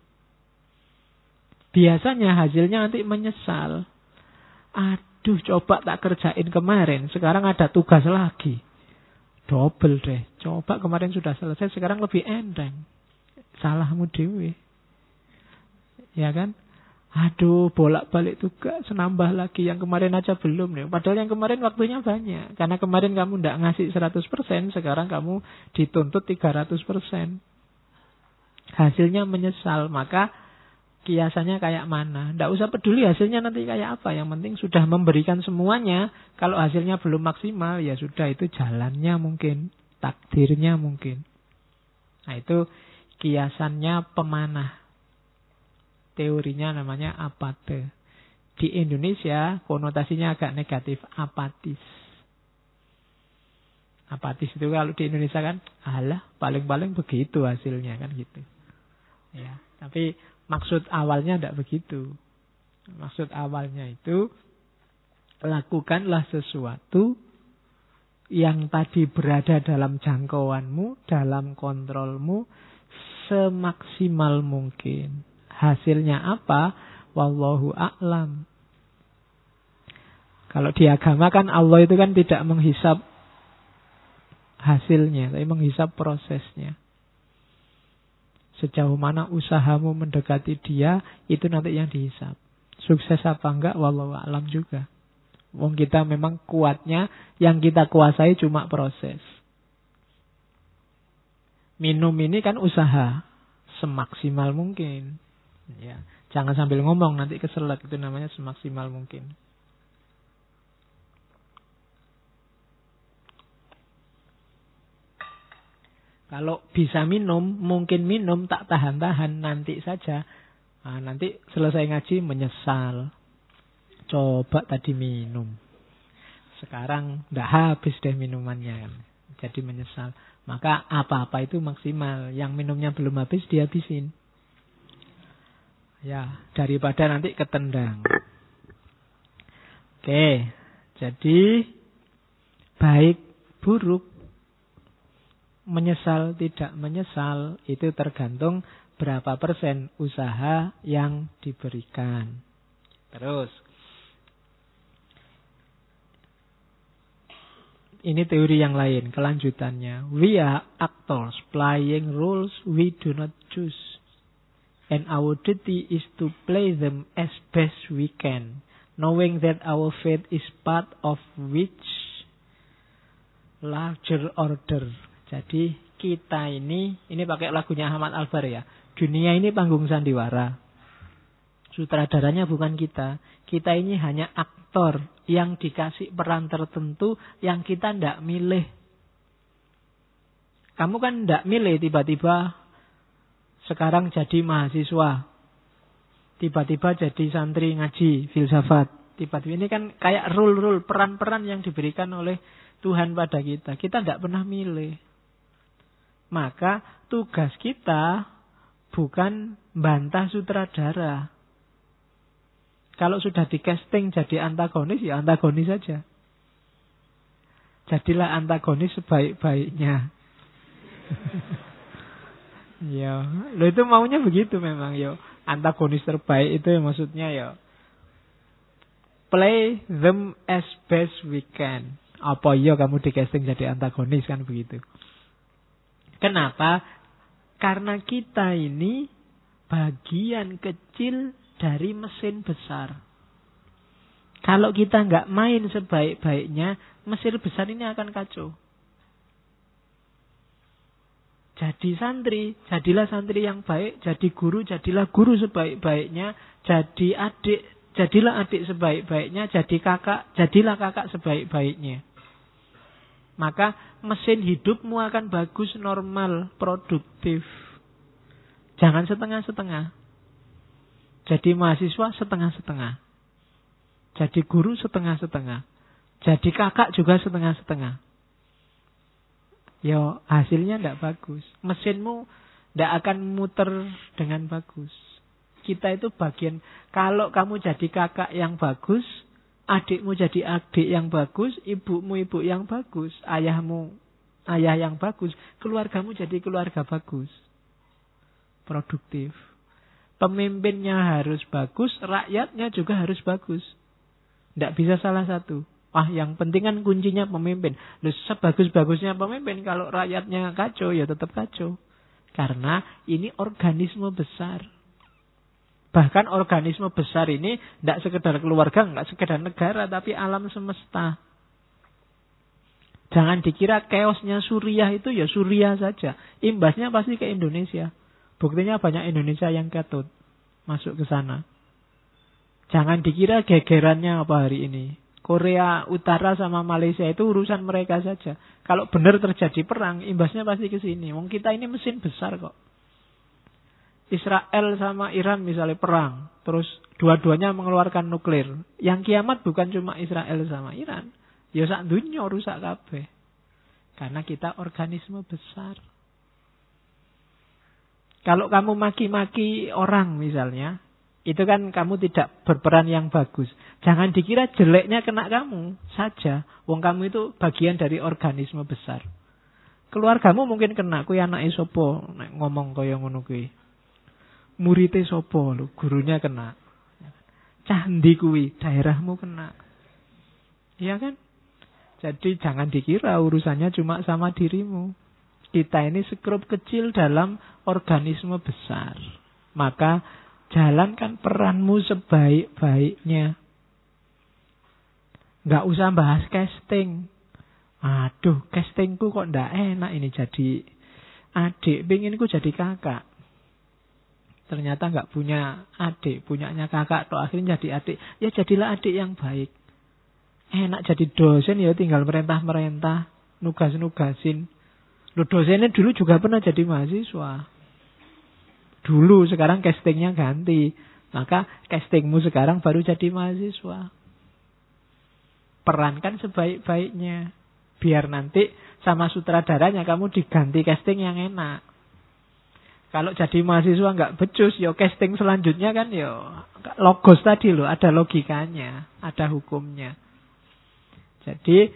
Biasanya hasilnya nanti menyesal. Aduh coba tak kerjain kemarin. Sekarang ada tugas lagi. Double deh. Coba kemarin sudah selesai. Sekarang lebih enteng. Salahmu dewi. Ya kan? Aduh, bolak-balik tugas, senambah lagi. Yang kemarin aja belum nih. Padahal yang kemarin waktunya banyak. Karena kemarin kamu tidak ngasih 100%, sekarang kamu dituntut 300%. Hasilnya menyesal. Maka kiasannya kayak mana. Tidak usah peduli hasilnya nanti kayak apa. Yang penting sudah memberikan semuanya. Kalau hasilnya belum maksimal, ya sudah itu jalannya mungkin. Takdirnya mungkin. Nah itu kiasannya pemanah teorinya namanya apate. Di Indonesia konotasinya agak negatif, apatis. Apatis itu kalau di Indonesia kan, alah paling-paling begitu hasilnya kan gitu. Ya, tapi maksud awalnya tidak begitu. Maksud awalnya itu lakukanlah sesuatu yang tadi berada dalam jangkauanmu, dalam kontrolmu semaksimal mungkin. Hasilnya apa? Wallahu a'lam. Kalau di agama kan Allah itu kan tidak menghisap hasilnya, tapi menghisap prosesnya. Sejauh mana usahamu mendekati dia, itu nanti yang dihisap. Sukses apa enggak, wallahu a'lam juga. Wong kita memang kuatnya, yang kita kuasai cuma proses. Minum ini kan usaha, semaksimal mungkin. Ya, jangan sambil ngomong nanti keselak itu namanya semaksimal mungkin. Kalau bisa minum, mungkin minum tak tahan-tahan nanti saja. Nah, nanti selesai ngaji menyesal. Coba tadi minum. Sekarang ndak habis deh minumannya kan. Jadi menyesal. Maka apa-apa itu maksimal. Yang minumnya belum habis dihabisin. Ya, daripada nanti ketendang. Oke, jadi baik buruk menyesal tidak menyesal itu tergantung berapa persen usaha yang diberikan. Terus ini teori yang lain, kelanjutannya. We are actors playing roles we do not choose. And our duty is to play them as best we can, knowing that our fate is part of which larger order. Jadi kita ini, ini pakai lagunya Ahmad Albar ya. Dunia ini panggung sandiwara. Sutradaranya bukan kita. Kita ini hanya aktor yang dikasih peran tertentu yang kita tidak milih. Kamu kan tidak milih tiba-tiba sekarang jadi mahasiswa. Tiba-tiba jadi santri ngaji filsafat. Tiba-tiba ini kan kayak rule-rule peran-peran yang diberikan oleh Tuhan pada kita. Kita tidak pernah milih. Maka tugas kita bukan bantah sutradara. Kalau sudah di casting jadi antagonis, ya antagonis saja. Jadilah antagonis sebaik-baiknya. ya, lo itu maunya begitu memang yo. Antagonis terbaik itu maksudnya ya play them as best we can. Apa iya kamu di casting jadi antagonis kan begitu. Kenapa? Karena kita ini bagian kecil dari mesin besar. Kalau kita nggak main sebaik-baiknya, mesin besar ini akan kacau. Jadi santri, jadilah santri yang baik, jadi guru, jadilah guru sebaik-baiknya, jadi adik, jadilah adik sebaik-baiknya, jadi kakak, jadilah kakak sebaik-baiknya. Maka mesin hidupmu akan bagus, normal, produktif. Jangan setengah-setengah. Jadi mahasiswa setengah-setengah. Jadi guru setengah-setengah. Jadi kakak juga setengah-setengah. Ya hasilnya tidak bagus. Mesinmu tidak akan muter dengan bagus. Kita itu bagian, kalau kamu jadi kakak yang bagus, adikmu jadi adik yang bagus, ibumu ibu yang bagus, ayahmu ayah yang bagus, keluargamu jadi keluarga bagus. Produktif. Pemimpinnya harus bagus, rakyatnya juga harus bagus. Tidak bisa salah satu. Ah, yang penting kan kuncinya pemimpin. Loh, sebagus-bagusnya pemimpin, kalau rakyatnya kacau, ya tetap kacau. Karena ini organisme besar. Bahkan organisme besar ini tidak sekedar keluarga, nggak sekedar negara, tapi alam semesta. Jangan dikira keosnya Suriah itu ya Suriah saja. Imbasnya pasti ke Indonesia. Buktinya banyak Indonesia yang ketut masuk ke sana. Jangan dikira gegerannya apa hari ini. Korea Utara sama Malaysia itu urusan mereka saja. Kalau benar terjadi perang, imbasnya pasti ke sini. Wong kita ini mesin besar kok. Israel sama Iran misalnya perang, terus dua-duanya mengeluarkan nuklir. Yang kiamat bukan cuma Israel sama Iran, ya sak dunia rusak kabeh. Karena kita organisme besar. Kalau kamu maki-maki orang misalnya, itu kan kamu tidak berperan yang bagus. Jangan dikira jeleknya kena kamu saja. Wong kamu itu bagian dari organisme besar. Keluargamu mungkin kena, kuwi anake sapa ngomong kaya ngono kuwi. Murite sapa lho, gurunya kena. Candi kuwi, daerahmu kena. Iya kan? Jadi jangan dikira urusannya cuma sama dirimu. Kita ini sekrup kecil dalam organisme besar. Maka Jalankan peranmu sebaik-baiknya. Nggak usah bahas casting. Aduh, castingku kok ndak enak ini jadi adik. Pinginku jadi kakak. Ternyata nggak punya adik, punyanya kakak. Toh akhirnya jadi adik. Ya jadilah adik yang baik. Enak jadi dosen ya tinggal merentah-merentah. Nugas-nugasin. Lu dosennya dulu juga pernah jadi mahasiswa. Dulu sekarang castingnya ganti. Maka castingmu sekarang baru jadi mahasiswa. Perankan sebaik-baiknya. Biar nanti sama sutradaranya kamu diganti casting yang enak. Kalau jadi mahasiswa nggak becus, yo casting selanjutnya kan yo logos tadi loh, ada logikanya, ada hukumnya. Jadi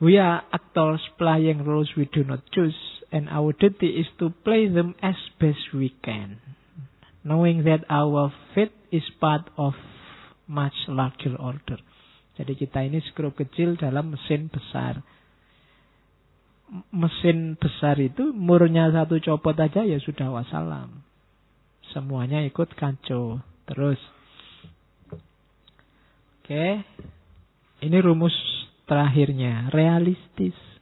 we are actors playing roles we do not choose. And our duty is to play them as best we can. Knowing that our fate is part of much larger order. Jadi kita ini skrup kecil dalam mesin besar. Mesin besar itu murnya satu copot aja ya sudah wassalam. Semuanya ikut kacau. Terus. Oke. Ini rumus terakhirnya. Realistis.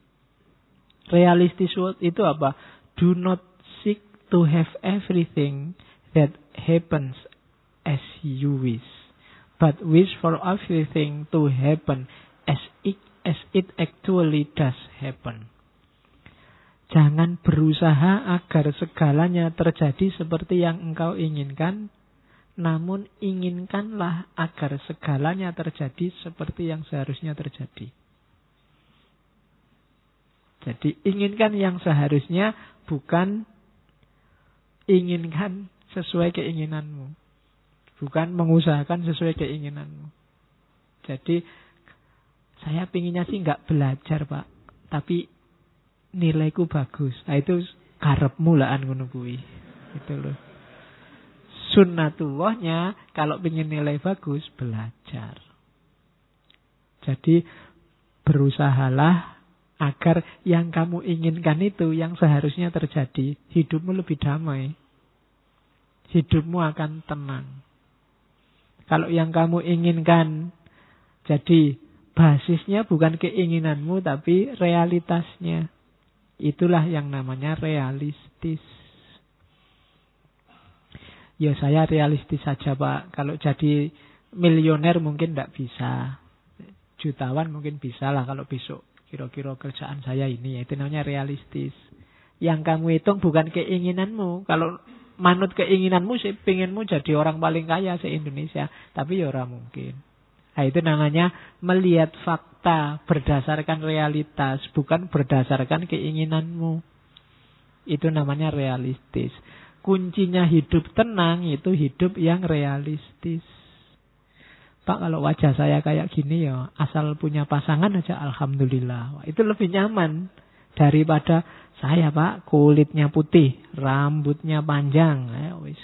Realistis itu apa? Do not seek to have everything that happens as you wish. But wish for everything to happen as it, as it actually does happen. Jangan berusaha agar segalanya terjadi seperti yang engkau inginkan, namun inginkanlah agar segalanya terjadi seperti yang seharusnya terjadi. Jadi inginkan yang seharusnya bukan inginkan sesuai keinginanmu. Bukan mengusahakan sesuai keinginanmu. Jadi Saya pinginnya sih nggak belajar pak, tapi nilaiku bagus. Nah itu karepmu lah ngono kuwi. Itu loh. Sunnatullahnya kalau ingin nilai bagus belajar. Jadi berusahalah agar yang kamu inginkan itu yang seharusnya terjadi, hidupmu lebih damai. Hidupmu akan tenang. Kalau yang kamu inginkan jadi basisnya bukan keinginanmu tapi realitasnya. Itulah yang namanya realistis. Ya saya realistis saja Pak. Kalau jadi milioner mungkin tidak bisa. Jutawan mungkin bisa lah kalau besok kira-kira kerjaan saya ini. Itu namanya realistis. Yang kamu hitung bukan keinginanmu. Kalau manut keinginanmu sih pengenmu jadi orang paling kaya se-Indonesia. Tapi ya orang mungkin. Nah, itu namanya melihat fakta berdasarkan realitas, bukan berdasarkan keinginanmu. Itu namanya realistis. Kuncinya hidup tenang itu hidup yang realistis. Pak kalau wajah saya kayak gini ya asal punya pasangan aja alhamdulillah. Itu lebih nyaman daripada saya Pak kulitnya putih, rambutnya panjang. Eh, wis.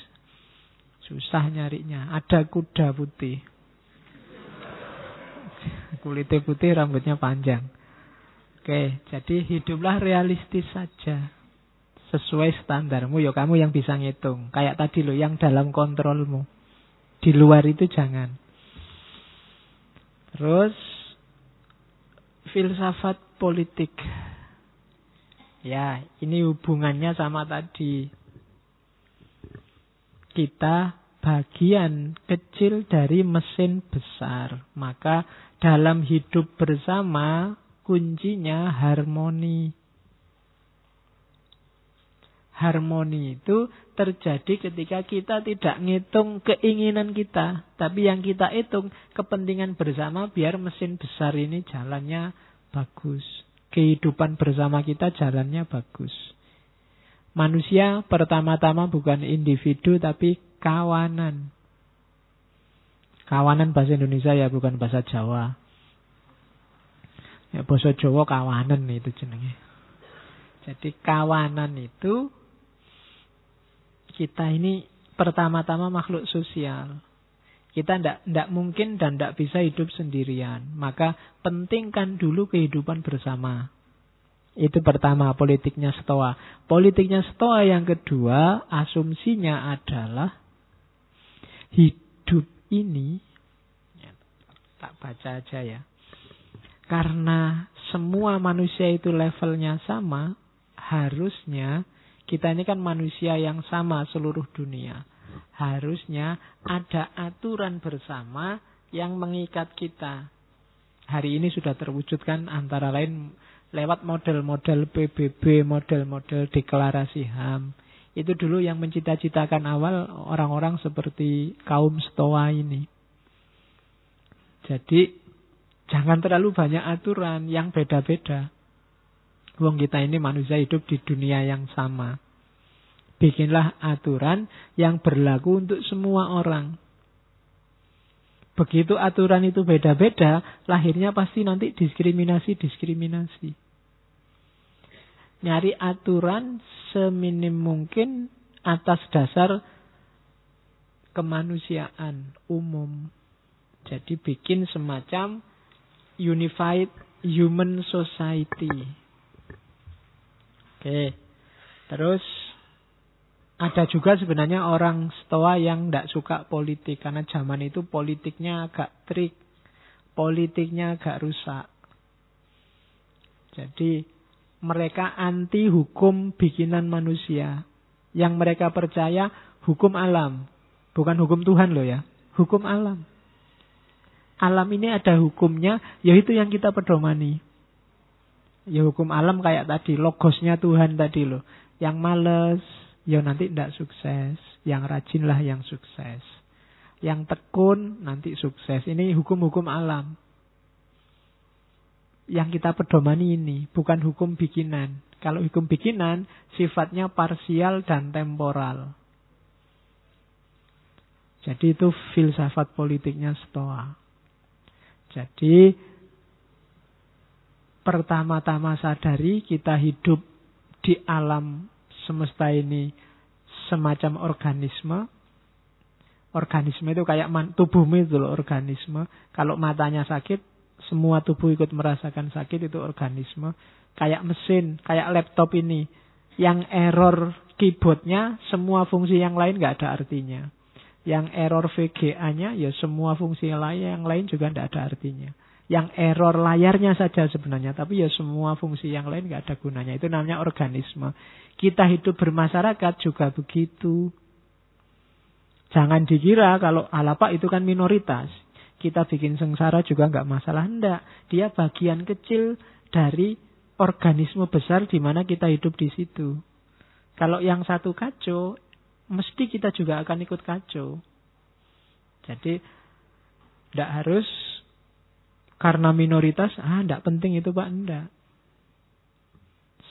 Susah nyarinya. Ada kuda putih. Kulitnya putih, rambutnya panjang. Oke, jadi hiduplah realistis saja. Sesuai standarmu, ya kamu yang bisa ngitung. Kayak tadi loh, yang dalam kontrolmu. Di luar itu jangan. Terus, filsafat politik. Ya, ini hubungannya sama tadi. Kita bagian kecil dari mesin besar. Maka dalam hidup bersama kuncinya harmoni. Harmoni itu terjadi ketika kita tidak ngitung keinginan kita. Tapi yang kita hitung kepentingan bersama biar mesin besar ini jalannya bagus. Kehidupan bersama kita jalannya bagus. Manusia pertama-tama bukan individu tapi kawanan. Kawanan bahasa Indonesia ya bukan bahasa Jawa. Ya bahasa Jawa kawanan itu jenenge. Jadi kawanan itu kita ini pertama-tama makhluk sosial. Kita tidak mungkin dan tidak bisa hidup sendirian. Maka pentingkan dulu kehidupan bersama. Itu pertama politiknya stoa. Politiknya stoa yang kedua asumsinya adalah hidup ini ya, tak baca aja ya. Karena semua manusia itu levelnya sama, harusnya kita ini kan manusia yang sama seluruh dunia. Harusnya ada aturan bersama yang mengikat kita. Hari ini sudah terwujudkan antara lain lewat model-model PBB, model-model deklarasi HAM. Itu dulu yang mencita-citakan awal orang-orang seperti kaum Stoa ini. Jadi jangan terlalu banyak aturan yang beda-beda. Wong kita ini manusia hidup di dunia yang sama. Bikinlah aturan yang berlaku untuk semua orang. Begitu aturan itu beda-beda, lahirnya pasti nanti diskriminasi-diskriminasi nyari aturan seminim mungkin atas dasar kemanusiaan umum. Jadi bikin semacam unified human society. Oke. Terus ada juga sebenarnya orang stoa yang tidak suka politik karena zaman itu politiknya agak trik, politiknya agak rusak. Jadi mereka anti hukum bikinan manusia. Yang mereka percaya hukum alam. Bukan hukum Tuhan loh ya. Hukum alam. Alam ini ada hukumnya, yaitu yang kita pedomani. Ya hukum alam kayak tadi, logosnya Tuhan tadi loh. Yang males, ya nanti tidak sukses. Yang rajinlah yang sukses. Yang tekun, nanti sukses. Ini hukum-hukum alam yang kita pedomani ini, bukan hukum bikinan. Kalau hukum bikinan sifatnya parsial dan temporal. Jadi itu filsafat politiknya Stoa. Jadi pertama-tama sadari kita hidup di alam semesta ini semacam organisme. Organisme itu kayak man, tubuhmu itu loh organisme. Kalau matanya sakit, semua tubuh ikut merasakan sakit itu organisme. Kayak mesin, kayak laptop ini. Yang error keyboardnya, semua fungsi yang lain nggak ada artinya. Yang error VGA-nya, ya semua fungsi yang lain, yang lain juga tidak ada artinya. Yang error layarnya saja sebenarnya, tapi ya semua fungsi yang lain nggak ada gunanya. Itu namanya organisme. Kita hidup bermasyarakat juga begitu. Jangan dikira kalau alapa itu kan minoritas. Kita bikin sengsara juga nggak masalah. Enggak. Dia bagian kecil dari organisme besar di mana kita hidup di situ. Kalau yang satu kacau, mesti kita juga akan ikut kacau. Jadi, tidak harus karena minoritas, ah tidak penting itu Pak, enggak.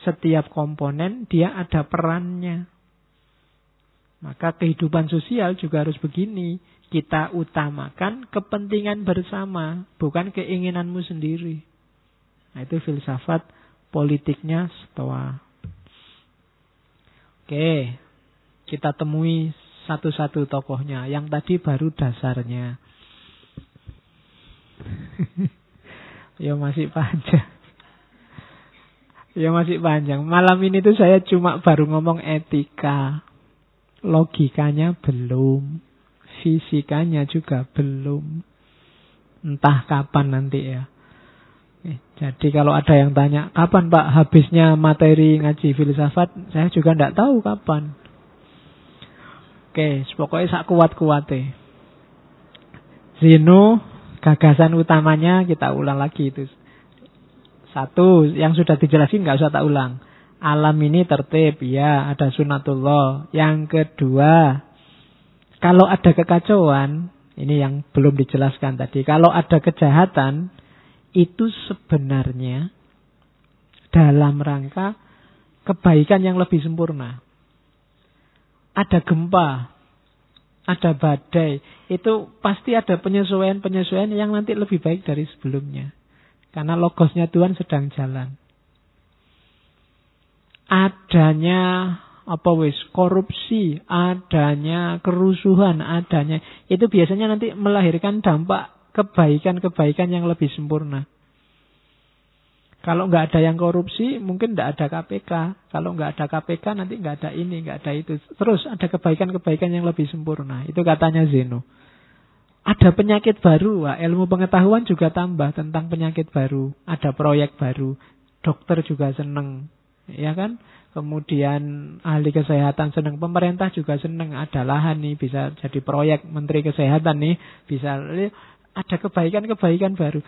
Setiap komponen dia ada perannya. Maka kehidupan sosial juga harus begini. Kita utamakan kepentingan bersama, bukan keinginanmu sendiri. Nah itu filsafat politiknya setelah. Oke, kita temui satu-satu tokohnya. Yang tadi baru dasarnya. ya masih panjang. Ya masih panjang. Malam ini tuh saya cuma baru ngomong etika. Logikanya belum. Fisikanya juga belum. Entah kapan nanti ya. Jadi kalau ada yang tanya, kapan Pak habisnya materi ngaji filsafat? Saya juga tidak tahu kapan. Oke, pokoknya sak kuat-kuate. Zino, gagasan utamanya kita ulang lagi itu. Satu, yang sudah dijelasin nggak usah tak ulang. Alam ini tertib, ya ada sunatullah. Yang kedua, kalau ada kekacauan, ini yang belum dijelaskan tadi. Kalau ada kejahatan, itu sebenarnya dalam rangka kebaikan yang lebih sempurna ada gempa, ada badai, itu pasti ada penyesuaian-penyesuaian yang nanti lebih baik dari sebelumnya. Karena logosnya Tuhan sedang jalan. Adanya apa wis korupsi, adanya kerusuhan, adanya itu biasanya nanti melahirkan dampak kebaikan-kebaikan yang lebih sempurna. Kalau nggak ada yang korupsi, mungkin nggak ada KPK. Kalau nggak ada KPK, nanti nggak ada ini, nggak ada itu. Terus ada kebaikan-kebaikan yang lebih sempurna. Itu katanya Zeno. Ada penyakit baru, wah, ilmu pengetahuan juga tambah tentang penyakit baru. Ada proyek baru, dokter juga seneng, ya kan? Kemudian ahli kesehatan seneng, pemerintah juga seneng. Ada lahan nih, bisa jadi proyek menteri kesehatan nih, bisa ada kebaikan-kebaikan baru.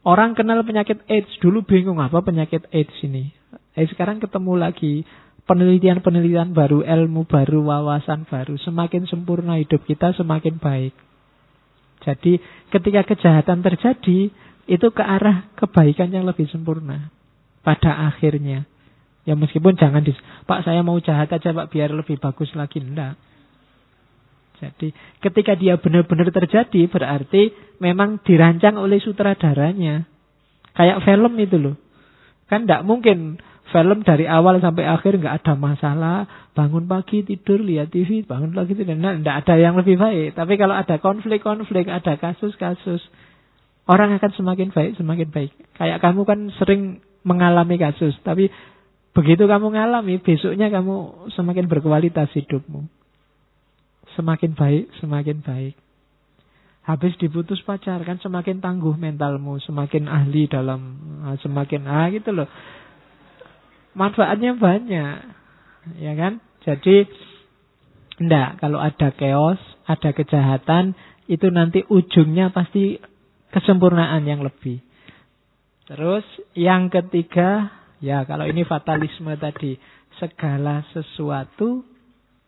Orang kenal penyakit AIDS dulu bingung apa penyakit AIDS ini. Eh sekarang ketemu lagi penelitian-penelitian baru, ilmu baru, wawasan baru. Semakin sempurna hidup kita semakin baik. Jadi ketika kejahatan terjadi itu ke arah kebaikan yang lebih sempurna pada akhirnya. Ya meskipun jangan dis, Pak saya mau jahat aja Pak biar lebih bagus lagi. Enggak. Jadi ketika dia benar-benar terjadi berarti memang dirancang oleh sutradaranya. Kayak film itu loh. Kan tidak mungkin film dari awal sampai akhir nggak ada masalah. Bangun pagi tidur lihat TV, bangun pagi tidur. Nah, tidak ada yang lebih baik. Tapi kalau ada konflik-konflik, ada kasus-kasus, orang akan semakin baik, semakin baik. Kayak kamu kan sering mengalami kasus, tapi begitu kamu mengalami, besoknya kamu semakin berkualitas hidupmu. Semakin baik, semakin baik. Habis diputus pacar kan semakin tangguh mentalmu, semakin ahli dalam ah, semakin ah gitu loh. Manfaatnya banyak. Ya kan? Jadi enggak kalau ada chaos, ada kejahatan itu nanti ujungnya pasti kesempurnaan yang lebih. Terus yang ketiga, ya kalau ini fatalisme tadi, segala sesuatu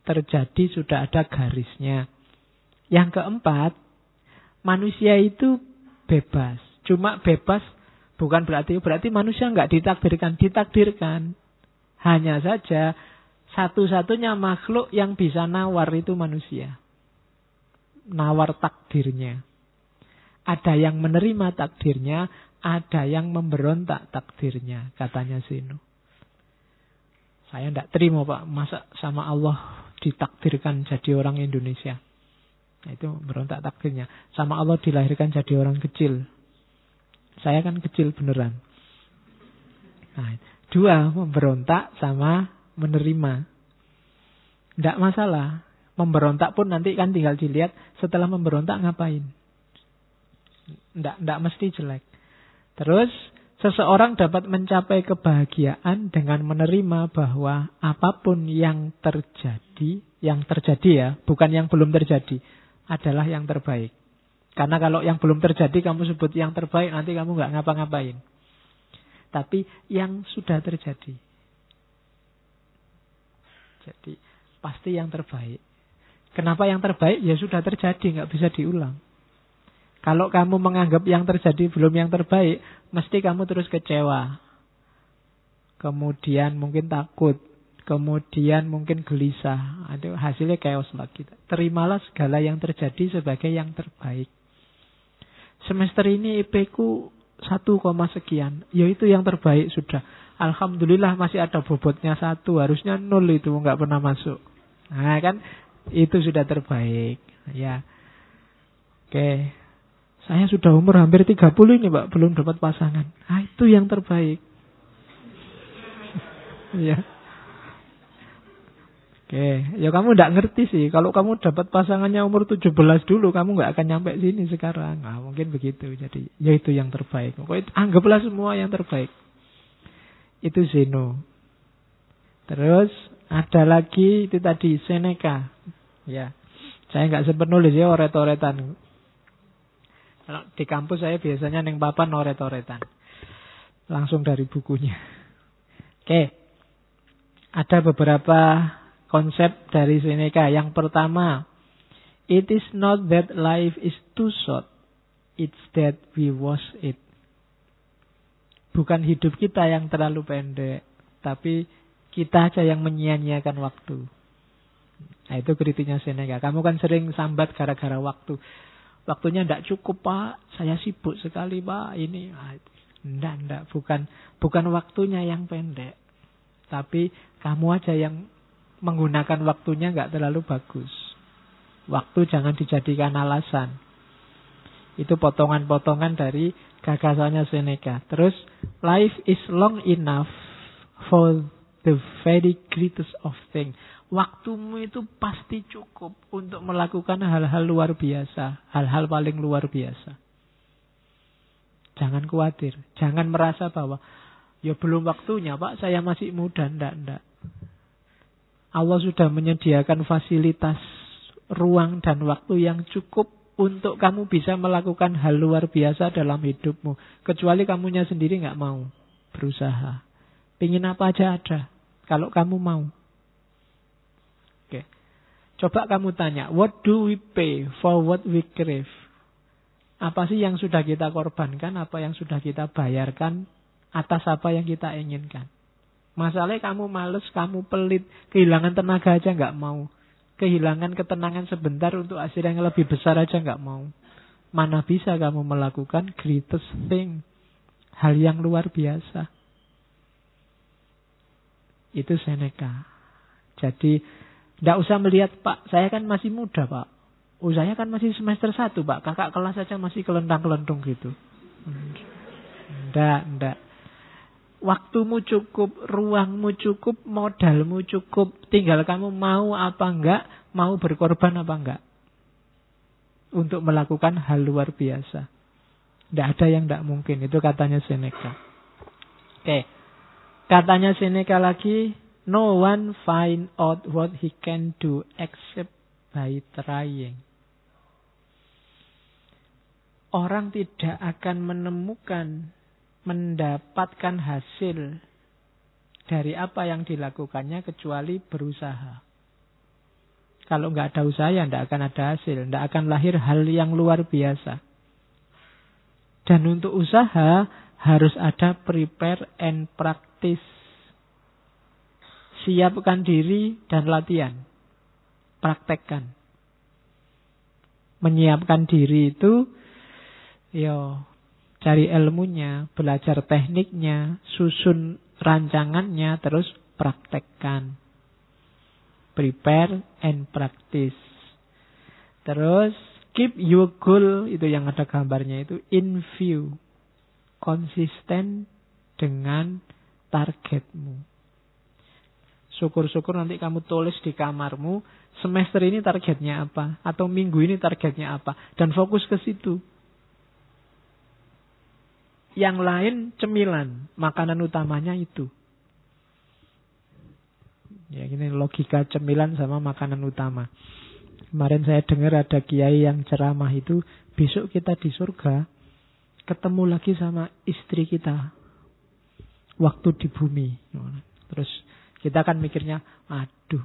terjadi sudah ada garisnya. Yang keempat, manusia itu bebas. Cuma bebas bukan berarti berarti manusia nggak ditakdirkan, ditakdirkan. Hanya saja satu-satunya makhluk yang bisa nawar itu manusia. Nawar takdirnya. Ada yang menerima takdirnya, ada yang memberontak takdirnya, katanya Zeno. Saya tidak terima Pak, masa sama Allah ditakdirkan jadi orang Indonesia. Nah, itu berontak takdirnya. Sama Allah dilahirkan jadi orang kecil. Saya kan kecil beneran. Nah, dua, memberontak sama menerima. Tidak masalah. Memberontak pun nanti kan tinggal dilihat setelah memberontak ngapain. Tidak, mesti jelek. Terus seseorang dapat mencapai kebahagiaan dengan menerima bahwa apa pun yang terjadi, yang terjadi ya, bukan yang belum terjadi, adalah yang terbaik. Karena kalau yang belum terjadi kamu sebut yang terbaik, nanti kamu nggak ngapa-ngapain. Tapi yang sudah terjadi. Jadi pasti yang terbaik. Kenapa yang terbaik? Ya sudah terjadi, nggak bisa diulang. Kalau kamu menganggap yang terjadi belum yang terbaik, mesti kamu terus kecewa. Kemudian mungkin takut. Kemudian mungkin gelisah. Ada hasilnya chaos lagi. Terimalah segala yang terjadi sebagai yang terbaik. Semester ini IP ku satu koma sekian. Ya itu yang terbaik sudah. Alhamdulillah masih ada bobotnya satu. Harusnya nol itu nggak pernah masuk. Nah kan itu sudah terbaik. Ya. Oke. Saya sudah umur hampir 30 ini Pak, belum dapat pasangan. Ah, itu yang terbaik. ya. Oke, ya kamu tidak ngerti sih. Kalau kamu dapat pasangannya umur 17 dulu, kamu nggak akan nyampe sini sekarang. Nah, mungkin begitu. Jadi, ya itu yang terbaik. Pokoknya anggaplah semua yang terbaik. Itu Zeno. Terus ada lagi itu tadi Seneca. Ya, saya nggak sempat nulis ya oret-oretan. Di kampus saya biasanya neng papan noret-noretan. Langsung dari bukunya. Oke. Ada beberapa konsep dari Seneca. Yang pertama, it is not that life is too short. It's that we waste it. Bukan hidup kita yang terlalu pendek, tapi kita aja yang menyia-nyiakan waktu. Nah itu kritiknya Seneca. Kamu kan sering sambat gara-gara waktu. Waktunya tidak cukup pak, saya sibuk sekali pak. Ini, tidak, tidak, bukan, bukan waktunya yang pendek, tapi kamu aja yang menggunakan waktunya nggak terlalu bagus. Waktu jangan dijadikan alasan. Itu potongan-potongan dari gagasannya Seneca. Terus, life is long enough for the very greatest of things. Waktumu itu pasti cukup untuk melakukan hal-hal luar biasa. Hal-hal paling luar biasa. Jangan khawatir. Jangan merasa bahwa ya belum waktunya pak, saya masih muda. Ndak, ndak. Allah sudah menyediakan fasilitas ruang dan waktu yang cukup untuk kamu bisa melakukan hal luar biasa dalam hidupmu. Kecuali kamunya sendiri nggak mau berusaha. Pingin apa aja ada. Kalau kamu mau. Coba kamu tanya, what do we pay for what we crave? Apa sih yang sudah kita korbankan, apa yang sudah kita bayarkan atas apa yang kita inginkan? Masalahnya kamu males, kamu pelit, kehilangan tenaga aja nggak mau. Kehilangan ketenangan sebentar untuk hasil yang lebih besar aja nggak mau. Mana bisa kamu melakukan greatest thing. Hal yang luar biasa. Itu Seneca. Jadi tidak usah melihat, Pak, saya kan masih muda, Pak. Oh, kan masih semester satu, Pak. Kakak kelas saja masih kelentang-kelentung gitu. Tidak, tidak. Waktumu cukup, ruangmu cukup, modalmu cukup. Tinggal kamu mau apa enggak, mau berkorban apa enggak. Untuk melakukan hal luar biasa. Tidak ada yang tidak mungkin. Itu katanya Seneca. Oke. Katanya Seneca lagi, No one find out what he can do except by trying. Orang tidak akan menemukan, mendapatkan hasil dari apa yang dilakukannya kecuali berusaha. Kalau nggak ada usaha ya nggak akan ada hasil, nggak akan lahir hal yang luar biasa. Dan untuk usaha harus ada prepare and practice Siapkan diri dan latihan. Praktekkan. Menyiapkan diri itu, yo, cari ilmunya, belajar tekniknya, susun rancangannya, terus praktekkan. Prepare and practice. Terus keep your goal itu yang ada gambarnya itu in view. Konsisten dengan targetmu. Syukur-syukur nanti kamu tulis di kamarmu semester ini targetnya apa atau minggu ini targetnya apa dan fokus ke situ. Yang lain cemilan, makanan utamanya itu. Ya ini logika cemilan sama makanan utama. Kemarin saya dengar ada kiai yang ceramah itu besok kita di surga ketemu lagi sama istri kita waktu di bumi. Terus kita kan mikirnya, aduh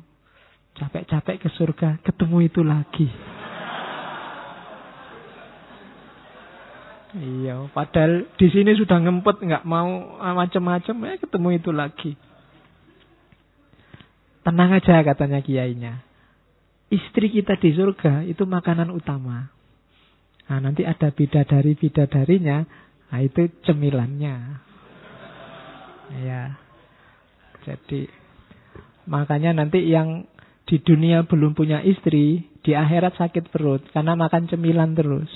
capek-capek ke surga ketemu itu lagi. Iya, padahal di sini sudah ngempet nggak mau macam-macam ya ketemu itu lagi. Tenang aja katanya kiainya. Istri kita di surga itu makanan utama. Nah, nanti ada bidadari-bidadarinya, nah itu cemilannya. Ya. Jadi makanya nanti yang di dunia belum punya istri, di akhirat sakit perut karena makan cemilan terus.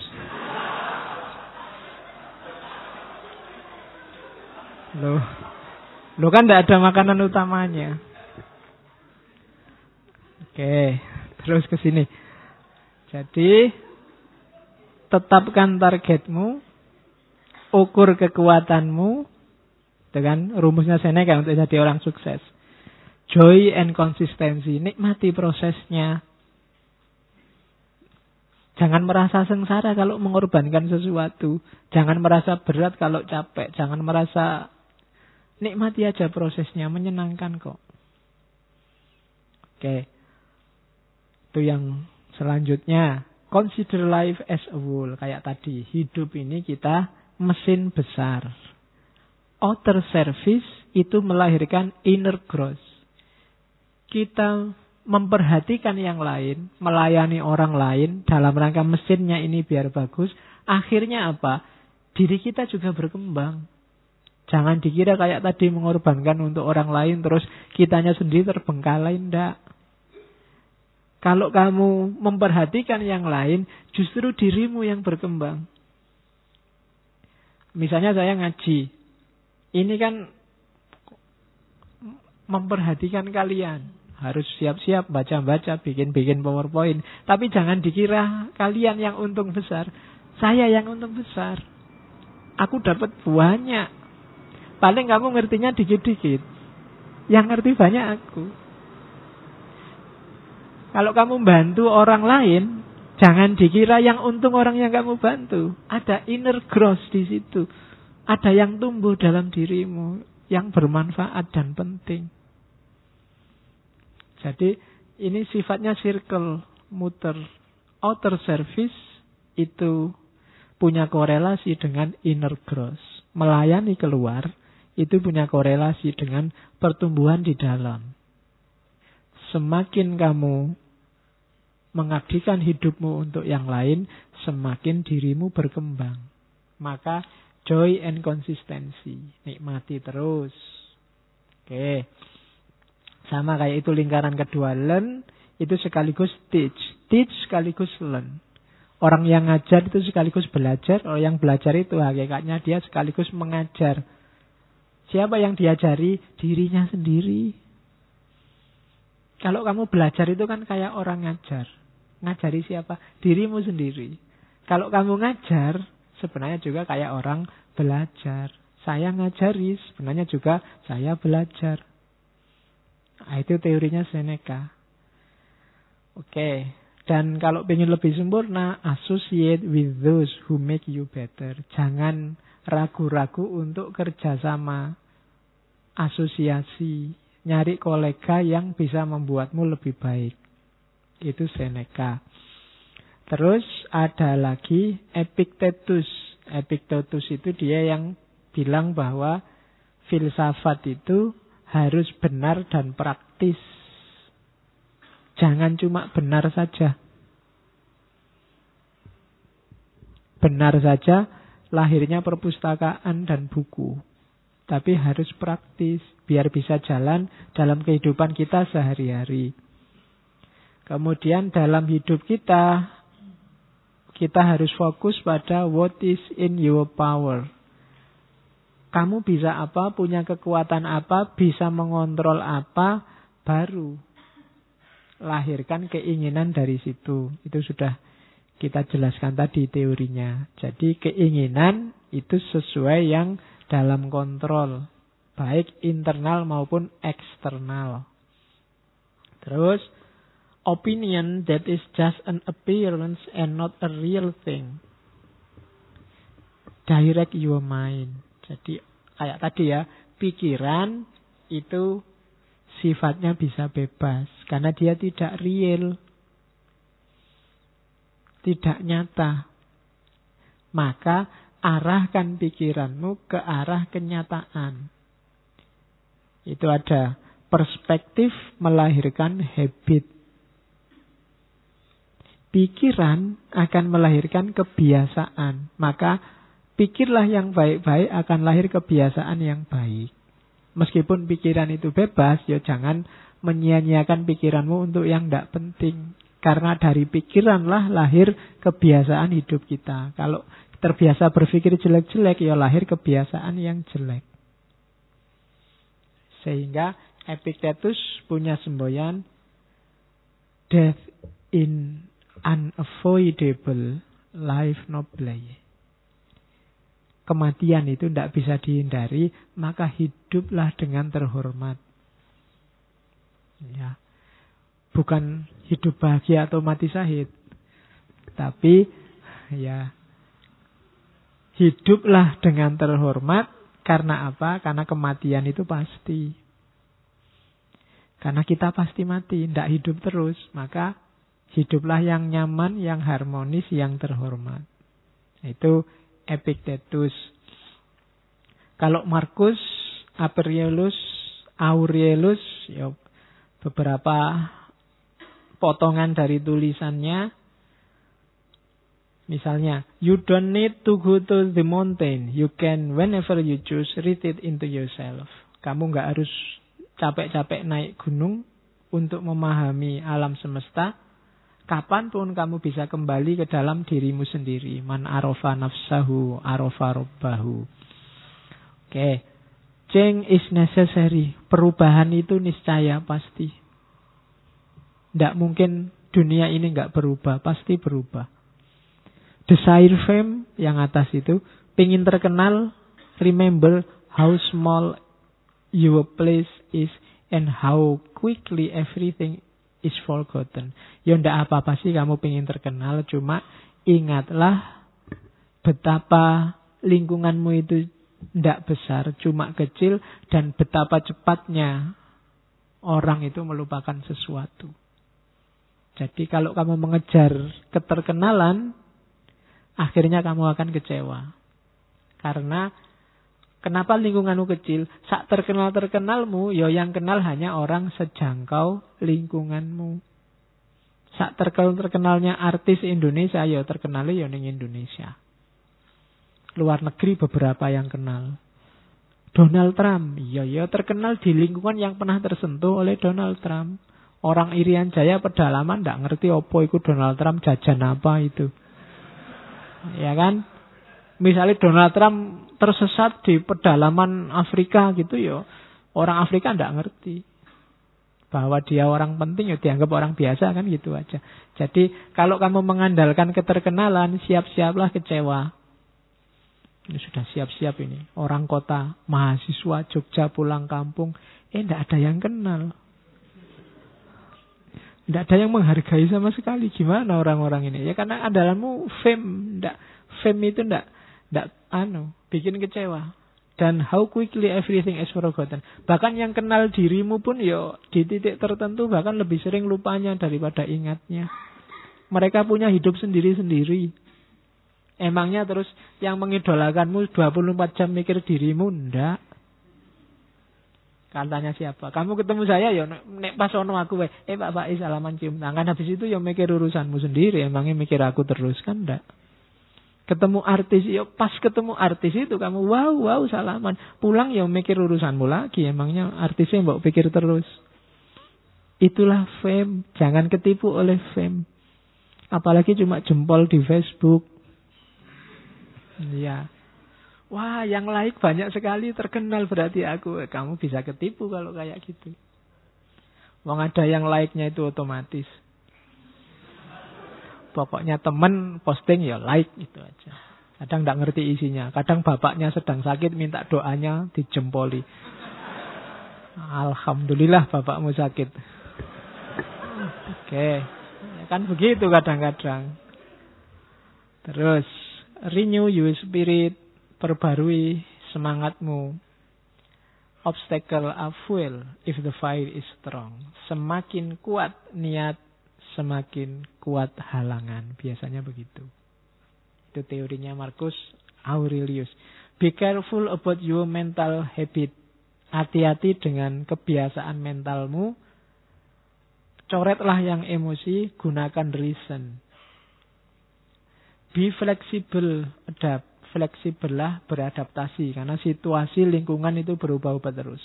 Loh, lo kan tidak ada makanan utamanya. Oke, terus ke sini. Jadi tetapkan targetmu, ukur kekuatanmu dengan rumusnya Seneca untuk jadi orang sukses. Joy and konsistensi, nikmati prosesnya. Jangan merasa sengsara kalau mengorbankan sesuatu. Jangan merasa berat kalau capek. Jangan merasa nikmati aja prosesnya, menyenangkan kok. Oke. Itu yang selanjutnya. Consider life as a whole. Kayak tadi. Hidup ini kita mesin besar. Outer service itu melahirkan inner growth. Kita memperhatikan yang lain, melayani orang lain dalam rangka mesinnya ini biar bagus. Akhirnya apa? Diri kita juga berkembang. Jangan dikira kayak tadi mengorbankan untuk orang lain terus kitanya sendiri terbengkalai. Enggak. Kalau kamu memperhatikan yang lain, justru dirimu yang berkembang. Misalnya saya ngaji. Ini kan memperhatikan kalian. Harus siap-siap baca-baca, bikin-bikin PowerPoint. Tapi jangan dikira kalian yang untung besar. Saya yang untung besar. Aku dapat banyak. Paling kamu ngertinya dikit-dikit. Yang ngerti banyak aku. Kalau kamu bantu orang lain, jangan dikira yang untung orang yang kamu bantu. Ada inner growth di situ. Ada yang tumbuh dalam dirimu yang bermanfaat dan penting. Jadi ini sifatnya circle muter. Outer service itu punya korelasi dengan inner growth. Melayani keluar itu punya korelasi dengan pertumbuhan di dalam. Semakin kamu mengabdikan hidupmu untuk yang lain, semakin dirimu berkembang. Maka joy and konsistensi. Nikmati terus. Oke. Sama kayak itu lingkaran kedua. Learn itu sekaligus teach. Teach sekaligus learn. Orang yang ngajar itu sekaligus belajar. Orang yang belajar itu hakikatnya dia sekaligus mengajar. Siapa yang diajari? Dirinya sendiri. Kalau kamu belajar itu kan kayak orang ngajar. Ngajari siapa? Dirimu sendiri. Kalau kamu ngajar, sebenarnya juga kayak orang belajar. Saya ngajari, sebenarnya juga saya belajar. Nah, itu teorinya Seneca. Oke, dan kalau ingin lebih sempurna, associate with those who make you better. Jangan ragu-ragu untuk kerjasama, asosiasi, nyari kolega yang bisa membuatmu lebih baik. Itu Seneca. Terus ada lagi Epictetus. Epictetus itu dia yang bilang bahwa filsafat itu harus benar dan praktis. Jangan cuma benar saja. Benar saja lahirnya perpustakaan dan buku. Tapi harus praktis biar bisa jalan dalam kehidupan kita sehari-hari. Kemudian dalam hidup kita kita harus fokus pada what is in your power. Kamu bisa apa, punya kekuatan apa, bisa mengontrol apa, baru lahirkan keinginan dari situ. Itu sudah kita jelaskan tadi teorinya. Jadi keinginan itu sesuai yang dalam kontrol, baik internal maupun eksternal. Terus opinion that is just an appearance and not a real thing. Direct your mind. Jadi kayak tadi ya, pikiran itu sifatnya bisa bebas karena dia tidak real. Tidak nyata. Maka arahkan pikiranmu ke arah kenyataan. Itu ada perspektif melahirkan habit pikiran akan melahirkan kebiasaan. Maka pikirlah yang baik-baik akan lahir kebiasaan yang baik. Meskipun pikiran itu bebas, ya jangan menyia-nyiakan pikiranmu untuk yang tidak penting. Karena dari pikiranlah lahir kebiasaan hidup kita. Kalau terbiasa berpikir jelek-jelek, ya lahir kebiasaan yang jelek. Sehingga Epictetus punya semboyan Death in unavoidable life noble. Kematian itu tidak bisa dihindari, maka hiduplah dengan terhormat. Ya. Bukan hidup bahagia atau mati syahid. Tapi ya hiduplah dengan terhormat karena apa? Karena kematian itu pasti. Karena kita pasti mati, tidak hidup terus. Maka Hiduplah yang nyaman, yang harmonis, yang terhormat. Itu Epictetus. Kalau Markus, Aprielus, Aurelius, ya beberapa potongan dari tulisannya. Misalnya, you don't need to go to the mountain. You can, whenever you choose, read it into yourself. Kamu nggak harus capek-capek naik gunung untuk memahami alam semesta Kapan pun kamu bisa kembali ke dalam dirimu sendiri. Man arofa nafsahu, arofa robbahu. Oke. Okay. Change is necessary. Perubahan itu niscaya pasti. Tidak mungkin dunia ini nggak berubah. Pasti berubah. Desire fame yang atas itu. Pingin terkenal. Remember how small your place is and how quickly everything is forgotten. Ya ndak apa-apa sih kamu pengen terkenal, cuma ingatlah betapa lingkunganmu itu ndak besar, cuma kecil dan betapa cepatnya orang itu melupakan sesuatu. Jadi kalau kamu mengejar keterkenalan, akhirnya kamu akan kecewa. Karena Kenapa lingkunganmu kecil? Sak terkenal-terkenalmu, yo ya yang kenal hanya orang sejangkau lingkunganmu. Sak terkenal-terkenalnya artis Indonesia, yo ya terkenalnya ya ning Indonesia. Luar negeri beberapa yang kenal. Donald Trump, yo yo terkenal di lingkungan yang pernah tersentuh oleh Donald Trump. Orang Irian Jaya pedalaman ndak ngerti opo itu Donald Trump jajan apa itu. Ya kan? Misalnya Donald Trump tersesat di pedalaman Afrika gitu ya, orang Afrika tidak ngerti bahwa dia orang penting ya dianggap orang biasa kan gitu aja. Jadi kalau kamu mengandalkan keterkenalan, siap-siaplah kecewa. Ini sudah siap-siap ini. Orang kota, mahasiswa Jogja pulang kampung, eh tidak ada yang kenal. Tidak ada yang menghargai sama sekali. Gimana orang-orang ini? Ya karena andalanmu fame. Nggak, fame itu tidak tidak anu bikin kecewa. Dan how quickly everything is forgotten. Bahkan yang kenal dirimu pun yo di titik tertentu bahkan lebih sering lupanya daripada ingatnya. Mereka punya hidup sendiri-sendiri. Emangnya terus yang mengidolakanmu 24 jam mikir dirimu? Ndak. Katanya siapa? Kamu ketemu saya ya nek pas ono aku. Eh Pak Pak salaman cium tangan habis itu ya mikir urusanmu sendiri. Emangnya mikir aku terus kan ndak? Ketemu artis, ya pas ketemu artis itu kamu wow wow salaman. Pulang ya mikir urusanmu lagi. Emangnya artisnya mbak pikir terus. Itulah fame. Jangan ketipu oleh fame. Apalagi cuma jempol di Facebook. Ya. Wah, yang like banyak sekali terkenal berarti aku. Kamu bisa ketipu kalau kayak gitu. Wong ada yang like-nya itu otomatis. Pokoknya temen posting ya like itu aja. Kadang tidak ngerti isinya. Kadang bapaknya sedang sakit minta doanya dijempoli. Alhamdulillah bapakmu sakit. Oke. Ya kan begitu kadang-kadang. Terus renew your spirit, perbarui semangatmu. Obstacle are fuel if the fire is strong. Semakin kuat niat semakin kuat halangan. Biasanya begitu. Itu teorinya Marcus Aurelius. Be careful about your mental habit. Hati-hati dengan kebiasaan mentalmu. Coretlah yang emosi, gunakan reason. Be flexible, adapt. Fleksibel lah beradaptasi. Karena situasi lingkungan itu berubah-ubah terus.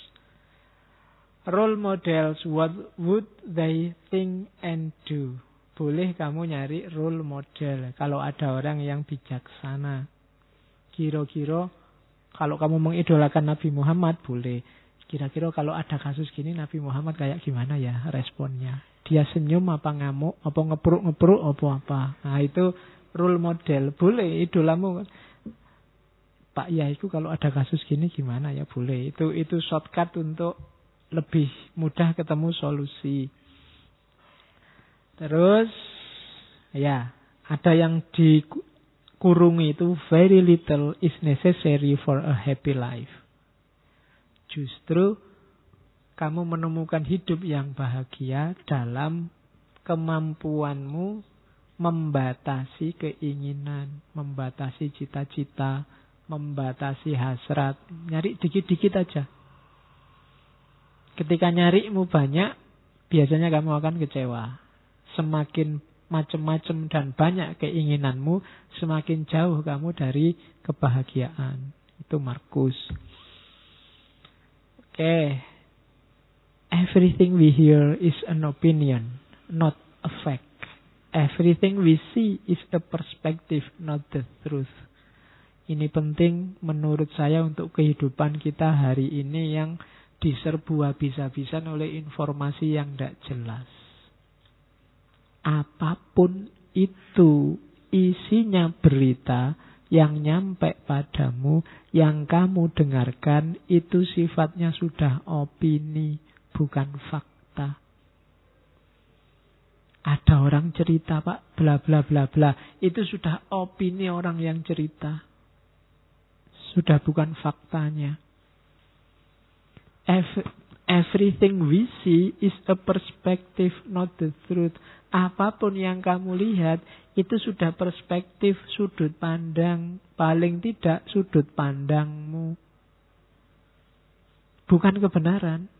Role models, what would they think and do? Boleh kamu nyari role model kalau ada orang yang bijaksana. Kira-kira kalau kamu mengidolakan Nabi Muhammad boleh. Kira-kira kalau ada kasus gini Nabi Muhammad kayak gimana ya responnya? Dia senyum apa ngamuk, apa ngepruk-ngepruk, apa apa. Nah itu role model. Boleh idolamu. Pak ya itu kalau ada kasus gini gimana ya boleh. Itu itu shortcut untuk lebih mudah ketemu solusi. Terus ya, ada yang dikurungi itu very little is necessary for a happy life. Justru kamu menemukan hidup yang bahagia dalam kemampuanmu membatasi keinginan, membatasi cita-cita, membatasi hasrat, nyari dikit-dikit aja. Ketika nyarimu banyak, biasanya kamu akan kecewa. Semakin macam-macam dan banyak keinginanmu, semakin jauh kamu dari kebahagiaan. Itu Markus. Oke. Okay. Everything we hear is an opinion, not a fact. Everything we see is a perspective, not the truth. Ini penting menurut saya untuk kehidupan kita hari ini yang diserbu habis-habisan oleh informasi yang tidak jelas. Apa pun itu isinya berita yang nyampe padamu, yang kamu dengarkan, itu sifatnya sudah opini, bukan fakta. Ada orang cerita pak, bla bla bla bla. Itu sudah opini orang yang cerita. Sudah bukan faktanya everything we see is a perspective, not the truth. Apa pun yang kamu lihat itu sudah perspektif sudut pandang, paling tidak sudut pandangmu. Bukan kebenaran.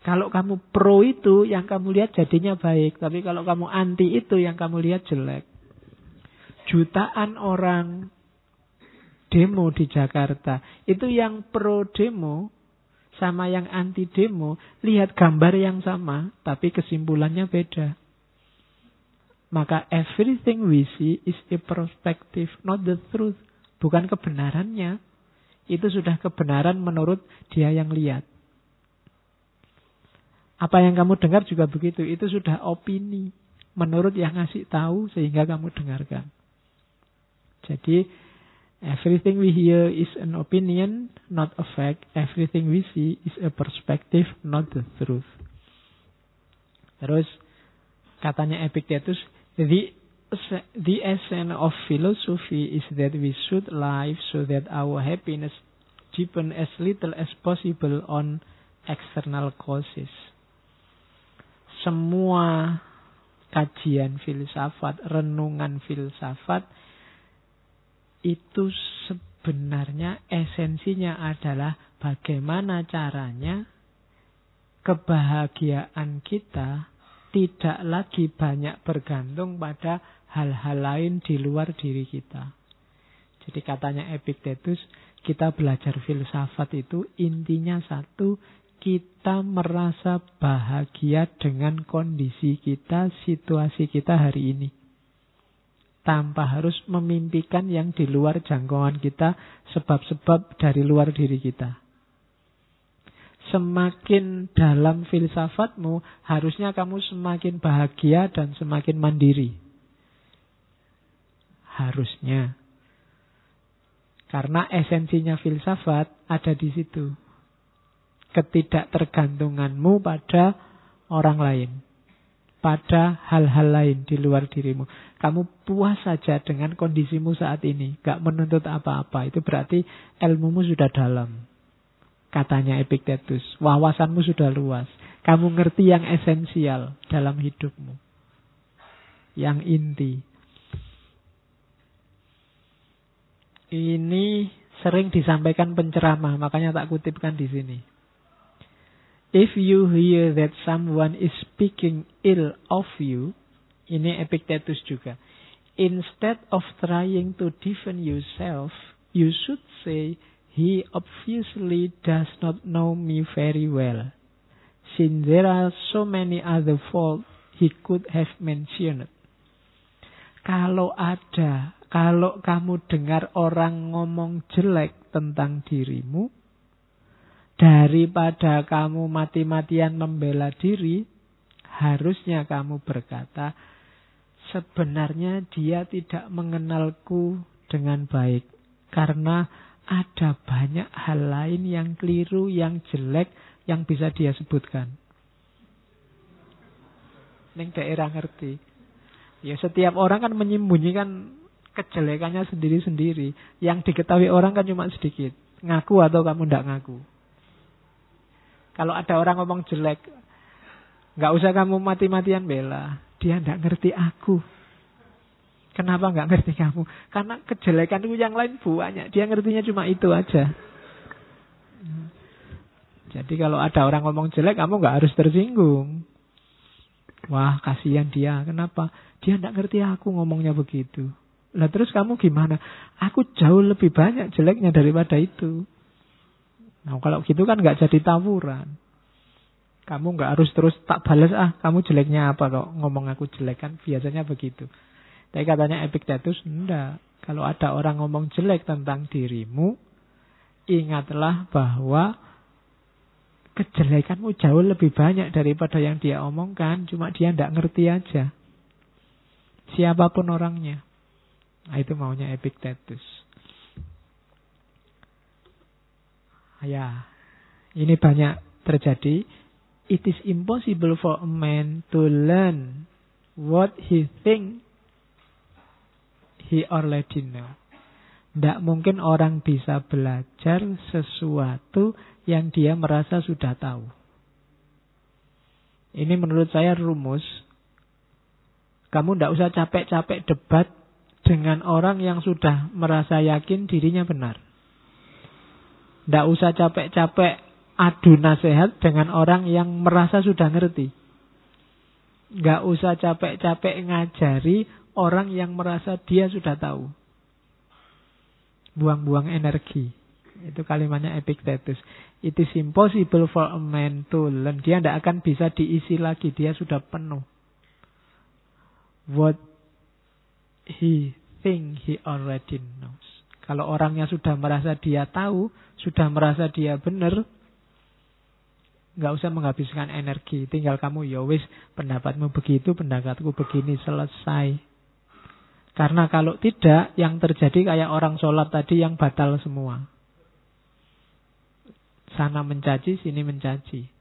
Kalau kamu pro itu yang kamu lihat jadinya baik, tapi kalau kamu anti itu yang kamu lihat jelek. Jutaan orang demo di Jakarta, itu yang pro demo sama yang anti demo, lihat gambar yang sama, tapi kesimpulannya beda. Maka everything we see is a perspective, not the truth. Bukan kebenarannya. Itu sudah kebenaran menurut dia yang lihat. Apa yang kamu dengar juga begitu. Itu sudah opini. Menurut yang ngasih tahu sehingga kamu dengarkan. Jadi Everything we hear is an opinion, not a fact. Everything we see is a perspective, not the truth. Terus katanya Epictetus, the the essence of philosophy is that we should live so that our happiness depend as little as possible on external causes. Semua kajian filsafat, renungan filsafat itu sebenarnya esensinya adalah bagaimana caranya kebahagiaan kita tidak lagi banyak bergantung pada hal-hal lain di luar diri kita. Jadi katanya Epictetus, kita belajar filsafat itu intinya satu, kita merasa bahagia dengan kondisi kita, situasi kita hari ini. Tanpa harus memimpikan yang di luar jangkauan kita, sebab-sebab dari luar diri kita semakin dalam filsafatmu, harusnya kamu semakin bahagia dan semakin mandiri. Harusnya. Karena esensinya filsafat ada di situ. Ketidaktergantunganmu pada orang lain. Pada hal-hal lain di luar dirimu. Kamu puas saja dengan kondisimu saat ini. Gak menuntut apa-apa. Itu berarti ilmumu sudah dalam. Katanya Epictetus, wawasanmu sudah luas. Kamu ngerti yang esensial dalam hidupmu. Yang inti. Ini sering disampaikan penceramah, makanya tak kutipkan di sini. If you hear that someone is speaking ill of you, ini Epictetus juga. Instead of trying to defend yourself, you should say, He obviously does not know me very well, since there are so many other faults he could have mentioned. Kalau ada, kalau kamu dengar orang ngomong jelek tentang dirimu, daripada kamu mati-matian membela diri, harusnya kamu berkata, sebenarnya dia tidak mengenalku dengan baik karena ada banyak hal lain yang keliru, yang jelek, yang bisa dia sebutkan. Neng daerah ngerti. Ya setiap orang kan menyembunyikan kejelekannya sendiri-sendiri. Yang diketahui orang kan cuma sedikit. Ngaku atau kamu tidak ngaku. Kalau ada orang ngomong jelek, nggak usah kamu mati-matian bela. Dia tidak ngerti aku. Kenapa nggak ngerti kamu? Karena kejelekan itu yang lain banyak. Dia ngertinya cuma itu aja. Jadi kalau ada orang ngomong jelek, kamu nggak harus tersinggung. Wah, kasihan dia. Kenapa? Dia nggak ngerti aku ngomongnya begitu. Lah terus kamu gimana? Aku jauh lebih banyak jeleknya daripada itu. Nah kalau gitu kan nggak jadi tawuran. Kamu nggak harus terus tak balas ah kamu jeleknya apa kok ngomong aku jelek kan biasanya begitu. Tapi katanya Epictetus, enggak. Kalau ada orang ngomong jelek tentang dirimu, ingatlah bahwa kejelekanmu jauh lebih banyak daripada yang dia omongkan. Cuma dia tidak ngerti aja. Siapa pun orangnya. Nah, itu maunya Epictetus. Ya, ini banyak terjadi. It is impossible for a man to learn what he think he already know. Tidak mungkin orang bisa belajar sesuatu yang dia merasa sudah tahu. Ini menurut saya rumus. Kamu tidak usah capek-capek debat dengan orang yang sudah merasa yakin dirinya benar. Tidak usah capek-capek adu nasihat dengan orang yang merasa sudah ngerti. Nggak usah capek-capek ngajari orang yang merasa dia sudah tahu. Buang-buang energi. Itu kalimatnya Epictetus. It is impossible for a man to learn. Dia tidak akan bisa diisi lagi. Dia sudah penuh. What he think he already knows. Kalau orangnya sudah merasa dia tahu, sudah merasa dia benar, nggak usah menghabiskan energi. Tinggal kamu, ya wis, pendapatmu begitu, pendapatku begini, selesai. Karena kalau tidak, yang terjadi kayak orang sholat tadi yang batal semua. Sana mencaci, sini mencaci.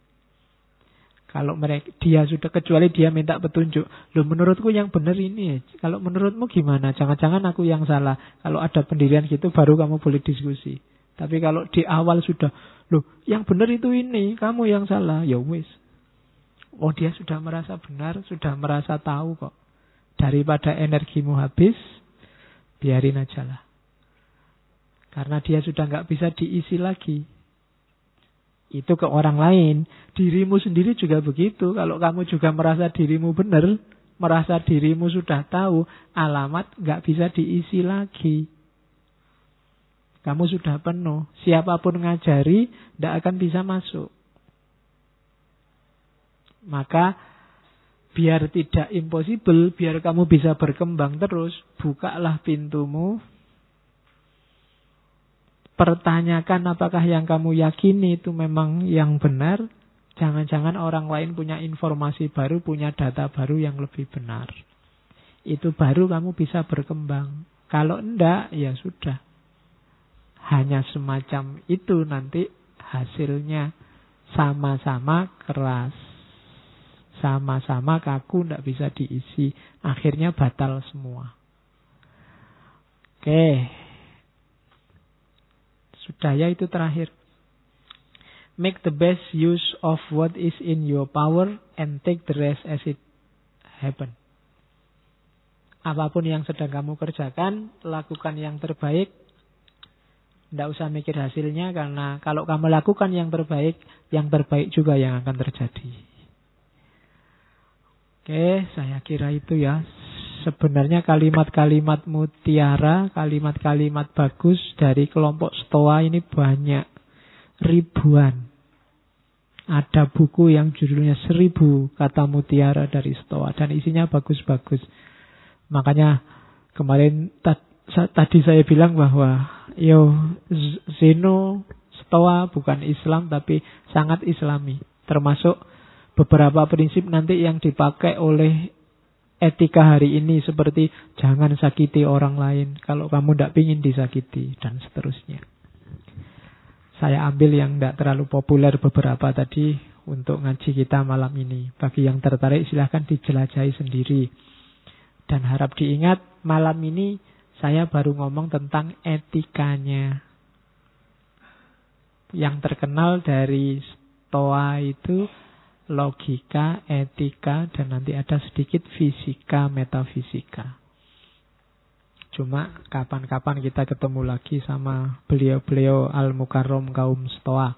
Kalau mereka dia sudah kecuali dia minta petunjuk. Loh menurutku yang benar ini. Kalau menurutmu gimana? Jangan-jangan aku yang salah. Kalau ada pendirian gitu baru kamu boleh diskusi. Tapi kalau di awal sudah, loh yang benar itu ini, kamu yang salah. Ya wis. Oh dia sudah merasa benar, sudah merasa tahu kok. Daripada energimu habis, biarin aja lah. Karena dia sudah nggak bisa diisi lagi. Itu ke orang lain. Dirimu sendiri juga begitu. Kalau kamu juga merasa dirimu benar, merasa dirimu sudah tahu, alamat nggak bisa diisi lagi. Kamu sudah penuh. Siapa pun ngajari, tidak akan bisa masuk. Maka biar tidak impossible, biar kamu bisa berkembang terus, bukalah pintumu, pertanyakan apakah yang kamu yakini itu memang yang benar. Jangan-jangan orang lain punya informasi baru, punya data baru yang lebih benar. Itu baru kamu bisa berkembang. Kalau enggak, ya sudah. Hanya semacam itu nanti hasilnya sama-sama keras. Sama-sama kaku, enggak bisa diisi. Akhirnya batal semua. Oke, sudah ya itu terakhir. Make the best use of what is in your power and take the rest as it happen. Apa pun yang sedang kamu kerjakan, lakukan yang terbaik. Tidak usah mikir hasilnya karena kalau kamu lakukan yang terbaik, yang terbaik juga yang akan terjadi. Oke, saya kira itu ya sebenarnya kalimat-kalimat mutiara, kalimat-kalimat bagus dari kelompok Stoa ini banyak. Ribuan. Ada buku yang judulnya seribu kata mutiara dari Stoa. Dan isinya bagus-bagus. Makanya kemarin tadi saya bilang bahwa yo Zeno Stoa bukan Islam tapi sangat Islami. Termasuk beberapa prinsip nanti yang dipakai oleh etika hari ini seperti jangan sakiti orang lain kalau kamu tidak ingin disakiti dan seterusnya. Saya ambil yang tidak terlalu populer beberapa tadi untuk ngaji kita malam ini. Bagi yang tertarik silahkan dijelajahi sendiri. Dan harap diingat malam ini saya baru ngomong tentang etikanya. Yang terkenal dari Stoa itu logika, etika, dan nanti ada sedikit fisika, metafisika. Cuma kapan-kapan kita ketemu lagi sama beliau-beliau al-mukarrom kaum stoa.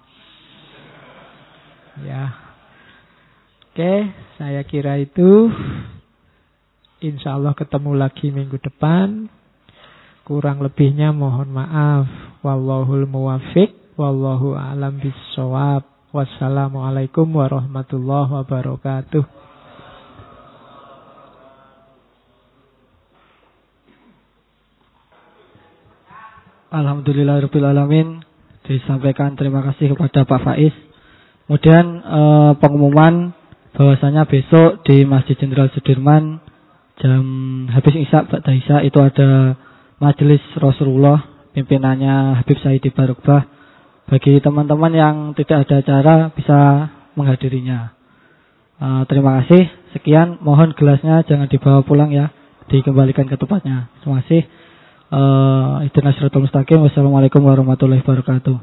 Ya. Oke, saya kira itu. Insya Allah ketemu lagi minggu depan. Kurang lebihnya mohon maaf. Wallahul muwafiq. Wallahu a'lam bisawab. Wassalamualaikum warahmatullahi wabarakatuh. Alhamdulillahirrahmanirrahim Disampaikan terima kasih kepada Pak Faiz Kemudian eh, pengumuman bahwasanya besok di Masjid Jenderal Sudirman jam habis Isya Ba'da Isya itu ada majelis Rasulullah pimpinannya Habib Saidi Barukbah bagi teman-teman yang tidak ada acara bisa menghadirinya. Uh, terima kasih. Sekian. Mohon gelasnya jangan dibawa pulang ya. Dikembalikan ke tempatnya. Terima kasih. Uh, Mustaqim. Wassalamualaikum warahmatullahi wabarakatuh.